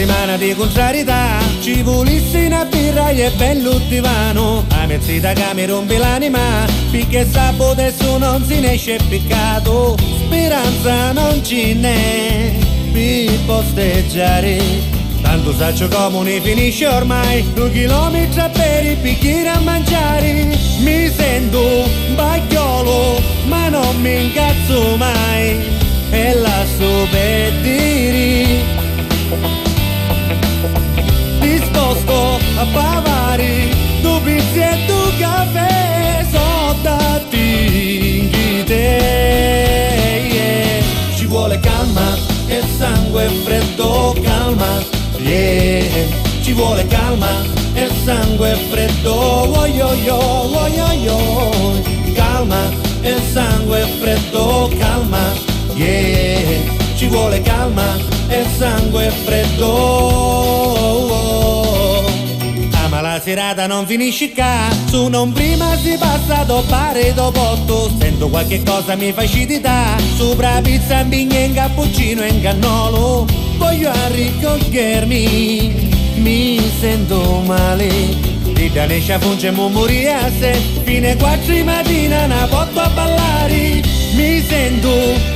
Settimana di contrarietà. Ci volessi una birra e bello divano. A mezz'ita che mi rompe l'anima. Perché sabato adesso non si ne esce peccato Speranza non ce n'è. Per posteggiare. Tanto saccio come finisce ormai. Due chilometri per i bicchieri a mangiare. Mi sento un bagliolo Ma non mi incazzo mai. E lascio per dire disposto a pavare due pizzi e due caffè sotto te ci vuole calma e sangue freddo calma yeah. ci vuole calma e sangue freddo oh yo yo oh yo yo calma e sangue freddo calma yeah. Ci vuole calma e sangue freddo serata non finisce Su non prima si passa do pare do botto Sento qualche cosa mi fa acidità Sopra pizza, bigna in cappuccino e in cannolo Voglio arricchirmi Mi sento male. Di Danescia funge mummuria se fine quattro di mattina una porto a ballare. Mi sento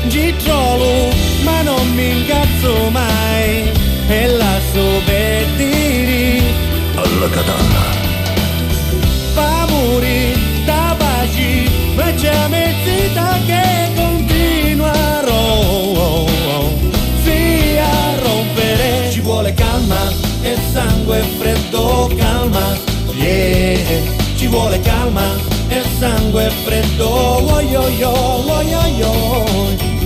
gitrolo ma non mi incazzo mai. E lascio per Alla Catalla. Famuri da pace ma c'è mezzita che continuerò sì a rompere. Ci vuole calma e sangue freddo calma. Yeah ci vuole calma e sangue freddo. Oh yo yo oh yo yo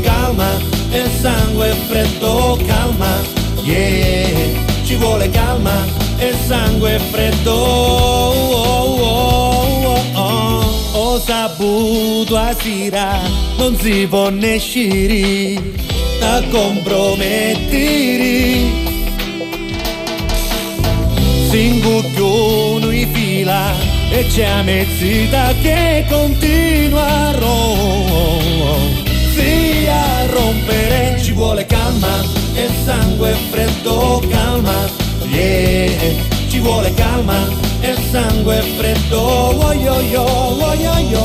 calma e sangue freddo calma. Yeah ci vuole calma e sangue freddo oh, oh, oh, oh. ho saputo a sera non si può ne uscire a compromettere Singucchiuno in fila e c'è mezzita che continua a rom- sì, a rompere ci vuole calma e sangue freddo calma. Yeah ci vuole calma. E sangue freddo oh yo yo oh yo yo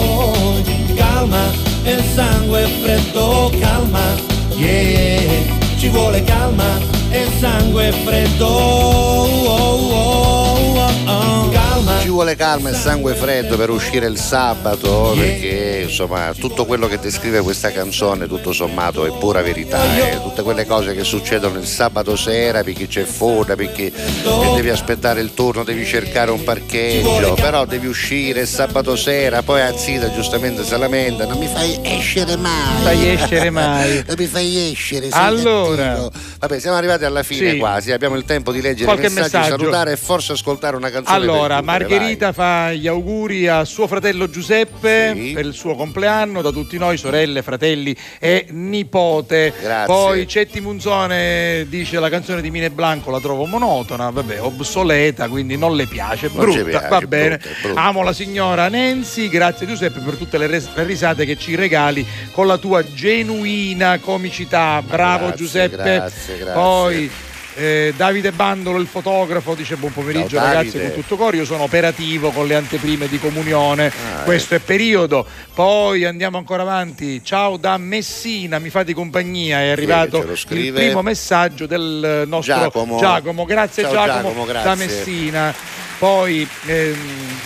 calma e sangue freddo calma. Yeah ci vuole calma. E sangue freddo oh, oh, oh, oh. calma Ci vuole calma e sangue freddo per uscire il sabato perché insomma tutto quello che descrive questa canzone tutto sommato è pura verità eh. tutte quelle cose che succedono il sabato sera perché c'è foda perché devi aspettare il turno devi cercare un parcheggio però devi uscire sabato sera poi Anzita giustamente si lamenta non mi fai escere mai Fai escere mai. non mi fai escere Allora. cattivo. Vabbè, siamo arrivati alla fine Sì. quasi. Abbiamo il tempo di leggere Qualche messaggi, messaggio. salutare e forse ascoltare una canzone. Allora, chiudere, Margherita fa gli auguri a suo fratello Giuseppe Sì. per il suo compleanno, da tutti noi, sorelle, fratelli e nipote. Grazie. Poi Cetti Munzone dice la canzone di Mine Blanco la trovo monotona, vabbè, obsoleta, quindi non le piace, Non brutta, piace, va brutta, bene. brutta. Amo la signora Nancy, grazie Giuseppe per tutte le, res- le risate che ci regali con la tua genuina comicità. Bravo grazie, Giuseppe. grazie, grazie. Poi eh, Davide Bandolo, il fotografo, dice buon pomeriggio Ciao, ragazzi con tutto coro. Io sono operativo con le anteprime di comunione. Ah, Questo è periodo. Poi andiamo ancora avanti. Ciao da Messina, mi fate compagnia. È arrivato il primo messaggio del nostro Giacomo. Grazie Ciao, Giacomo, Giacomo, grazie. da Messina. Poi ehm,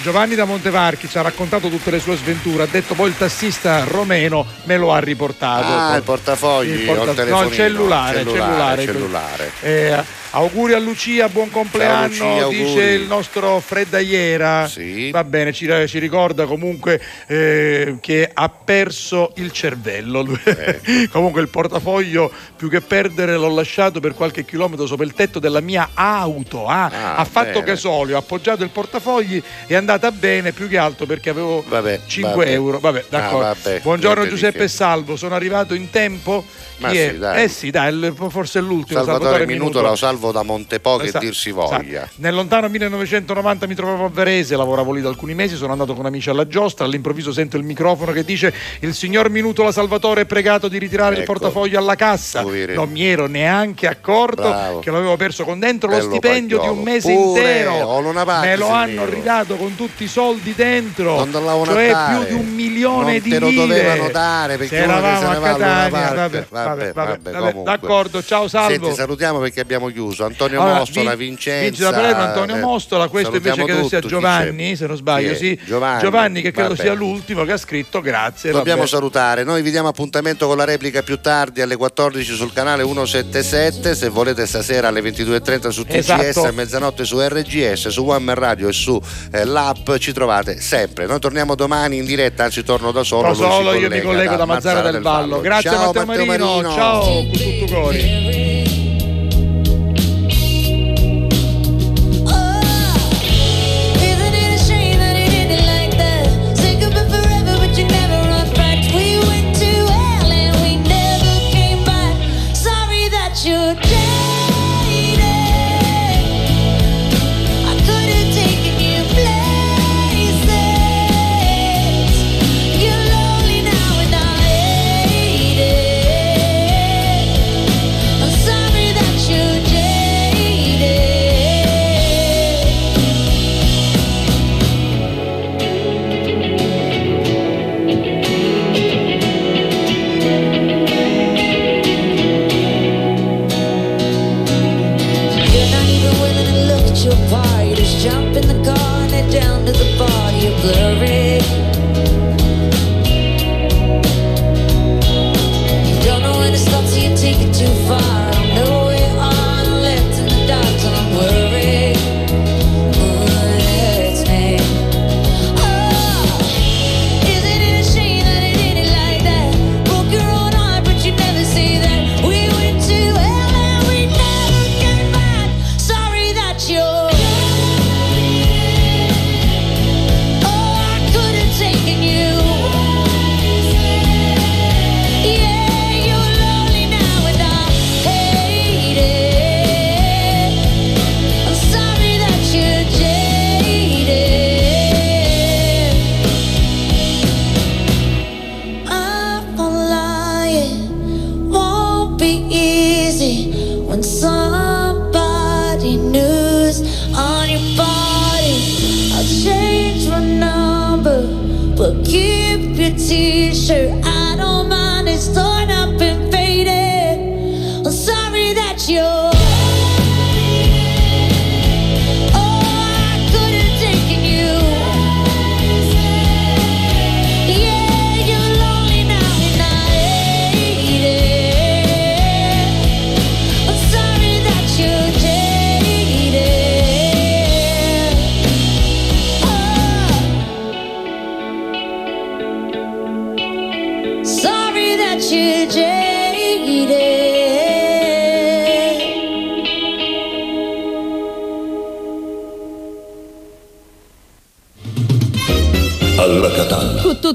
Giovanni da Montevarchi ci ha raccontato tutte le sue sventure. Ha detto poi il tassista romeno me lo ha riportato. Ah, il portafogli Il o porta- il telefonino? no, il cellulare, Cellulare, cellulare. cellulare. Eh, auguri a Lucia, buon compleanno, Lucia, dice il nostro Freddaiera. Va bene, ci, ci ricorda comunque eh, che ha perso il cervello. Eh. comunque il portafoglio, più che perdere, l'ho lasciato per qualche chilometro sopra il tetto della mia auto. Ah, Ah, ha fatto bene. gasolio, ha appoggiato il portafogli, è andata bene più che altro perché avevo Vabbè, 5 vabbè. euro. Vabbè, d'accordo. Ah, vabbè, Buongiorno Giuseppe che. Salvo, sono arrivato in tempo. Ma Chi sì, è? dai. Eh sì, dai, forse è l'ultimo. Salvatore Minuto lo salvo da Montepo che Esatto, dir si esatto. voglia. Nel lontano 1990 mi trovavo a Varese, lavoravo lì da alcuni mesi, sono andato con amici alla giostra, all'improvviso sento il microfono che dice il signor Minuto la Salvatore è pregato di ritirare il Ecco. portafoglio alla cassa. Non mi ero neanche accorto Bravo. che l'avevo perso con dentro lo Bello stipendio di un pagliolo. mese Pure, intero. non paghi, Me lo hanno vero. ridato con tutti i soldi dentro. Non cioè più di un milione Non di te lo lire. dovevano dare, perché eravamo a Catania, parte. vabbè, Vabbè, vabbè, vabbè, d'accordo, ciao Salvo. Senti, salutiamo perché abbiamo chiuso. Antonio Allora, Mostola, Vin- Vincenza. Vince da Palermo, Antonio eh, Mostola, questo invece credo sia tutti, chi Giovanni, se non sbaglio, sì. Giovanni, che credo vabbè. sia l'ultimo che ha scritto grazie. Dobbiamo vabbè. salutare, noi vi diamo appuntamento con la replica più tardi alle 14 sul canale 177, se volete stasera alle 22.30 su TGS, Esatto. a mezzanotte su RGS, su One Man Radio e su eh, l'app ci trovate sempre. Noi torniamo domani in diretta, anzi torno da solo. Da solo io mi collego da Mazzara del Vallo. Grazie Ciao, Matteo, Marino. ciao con tutto cori.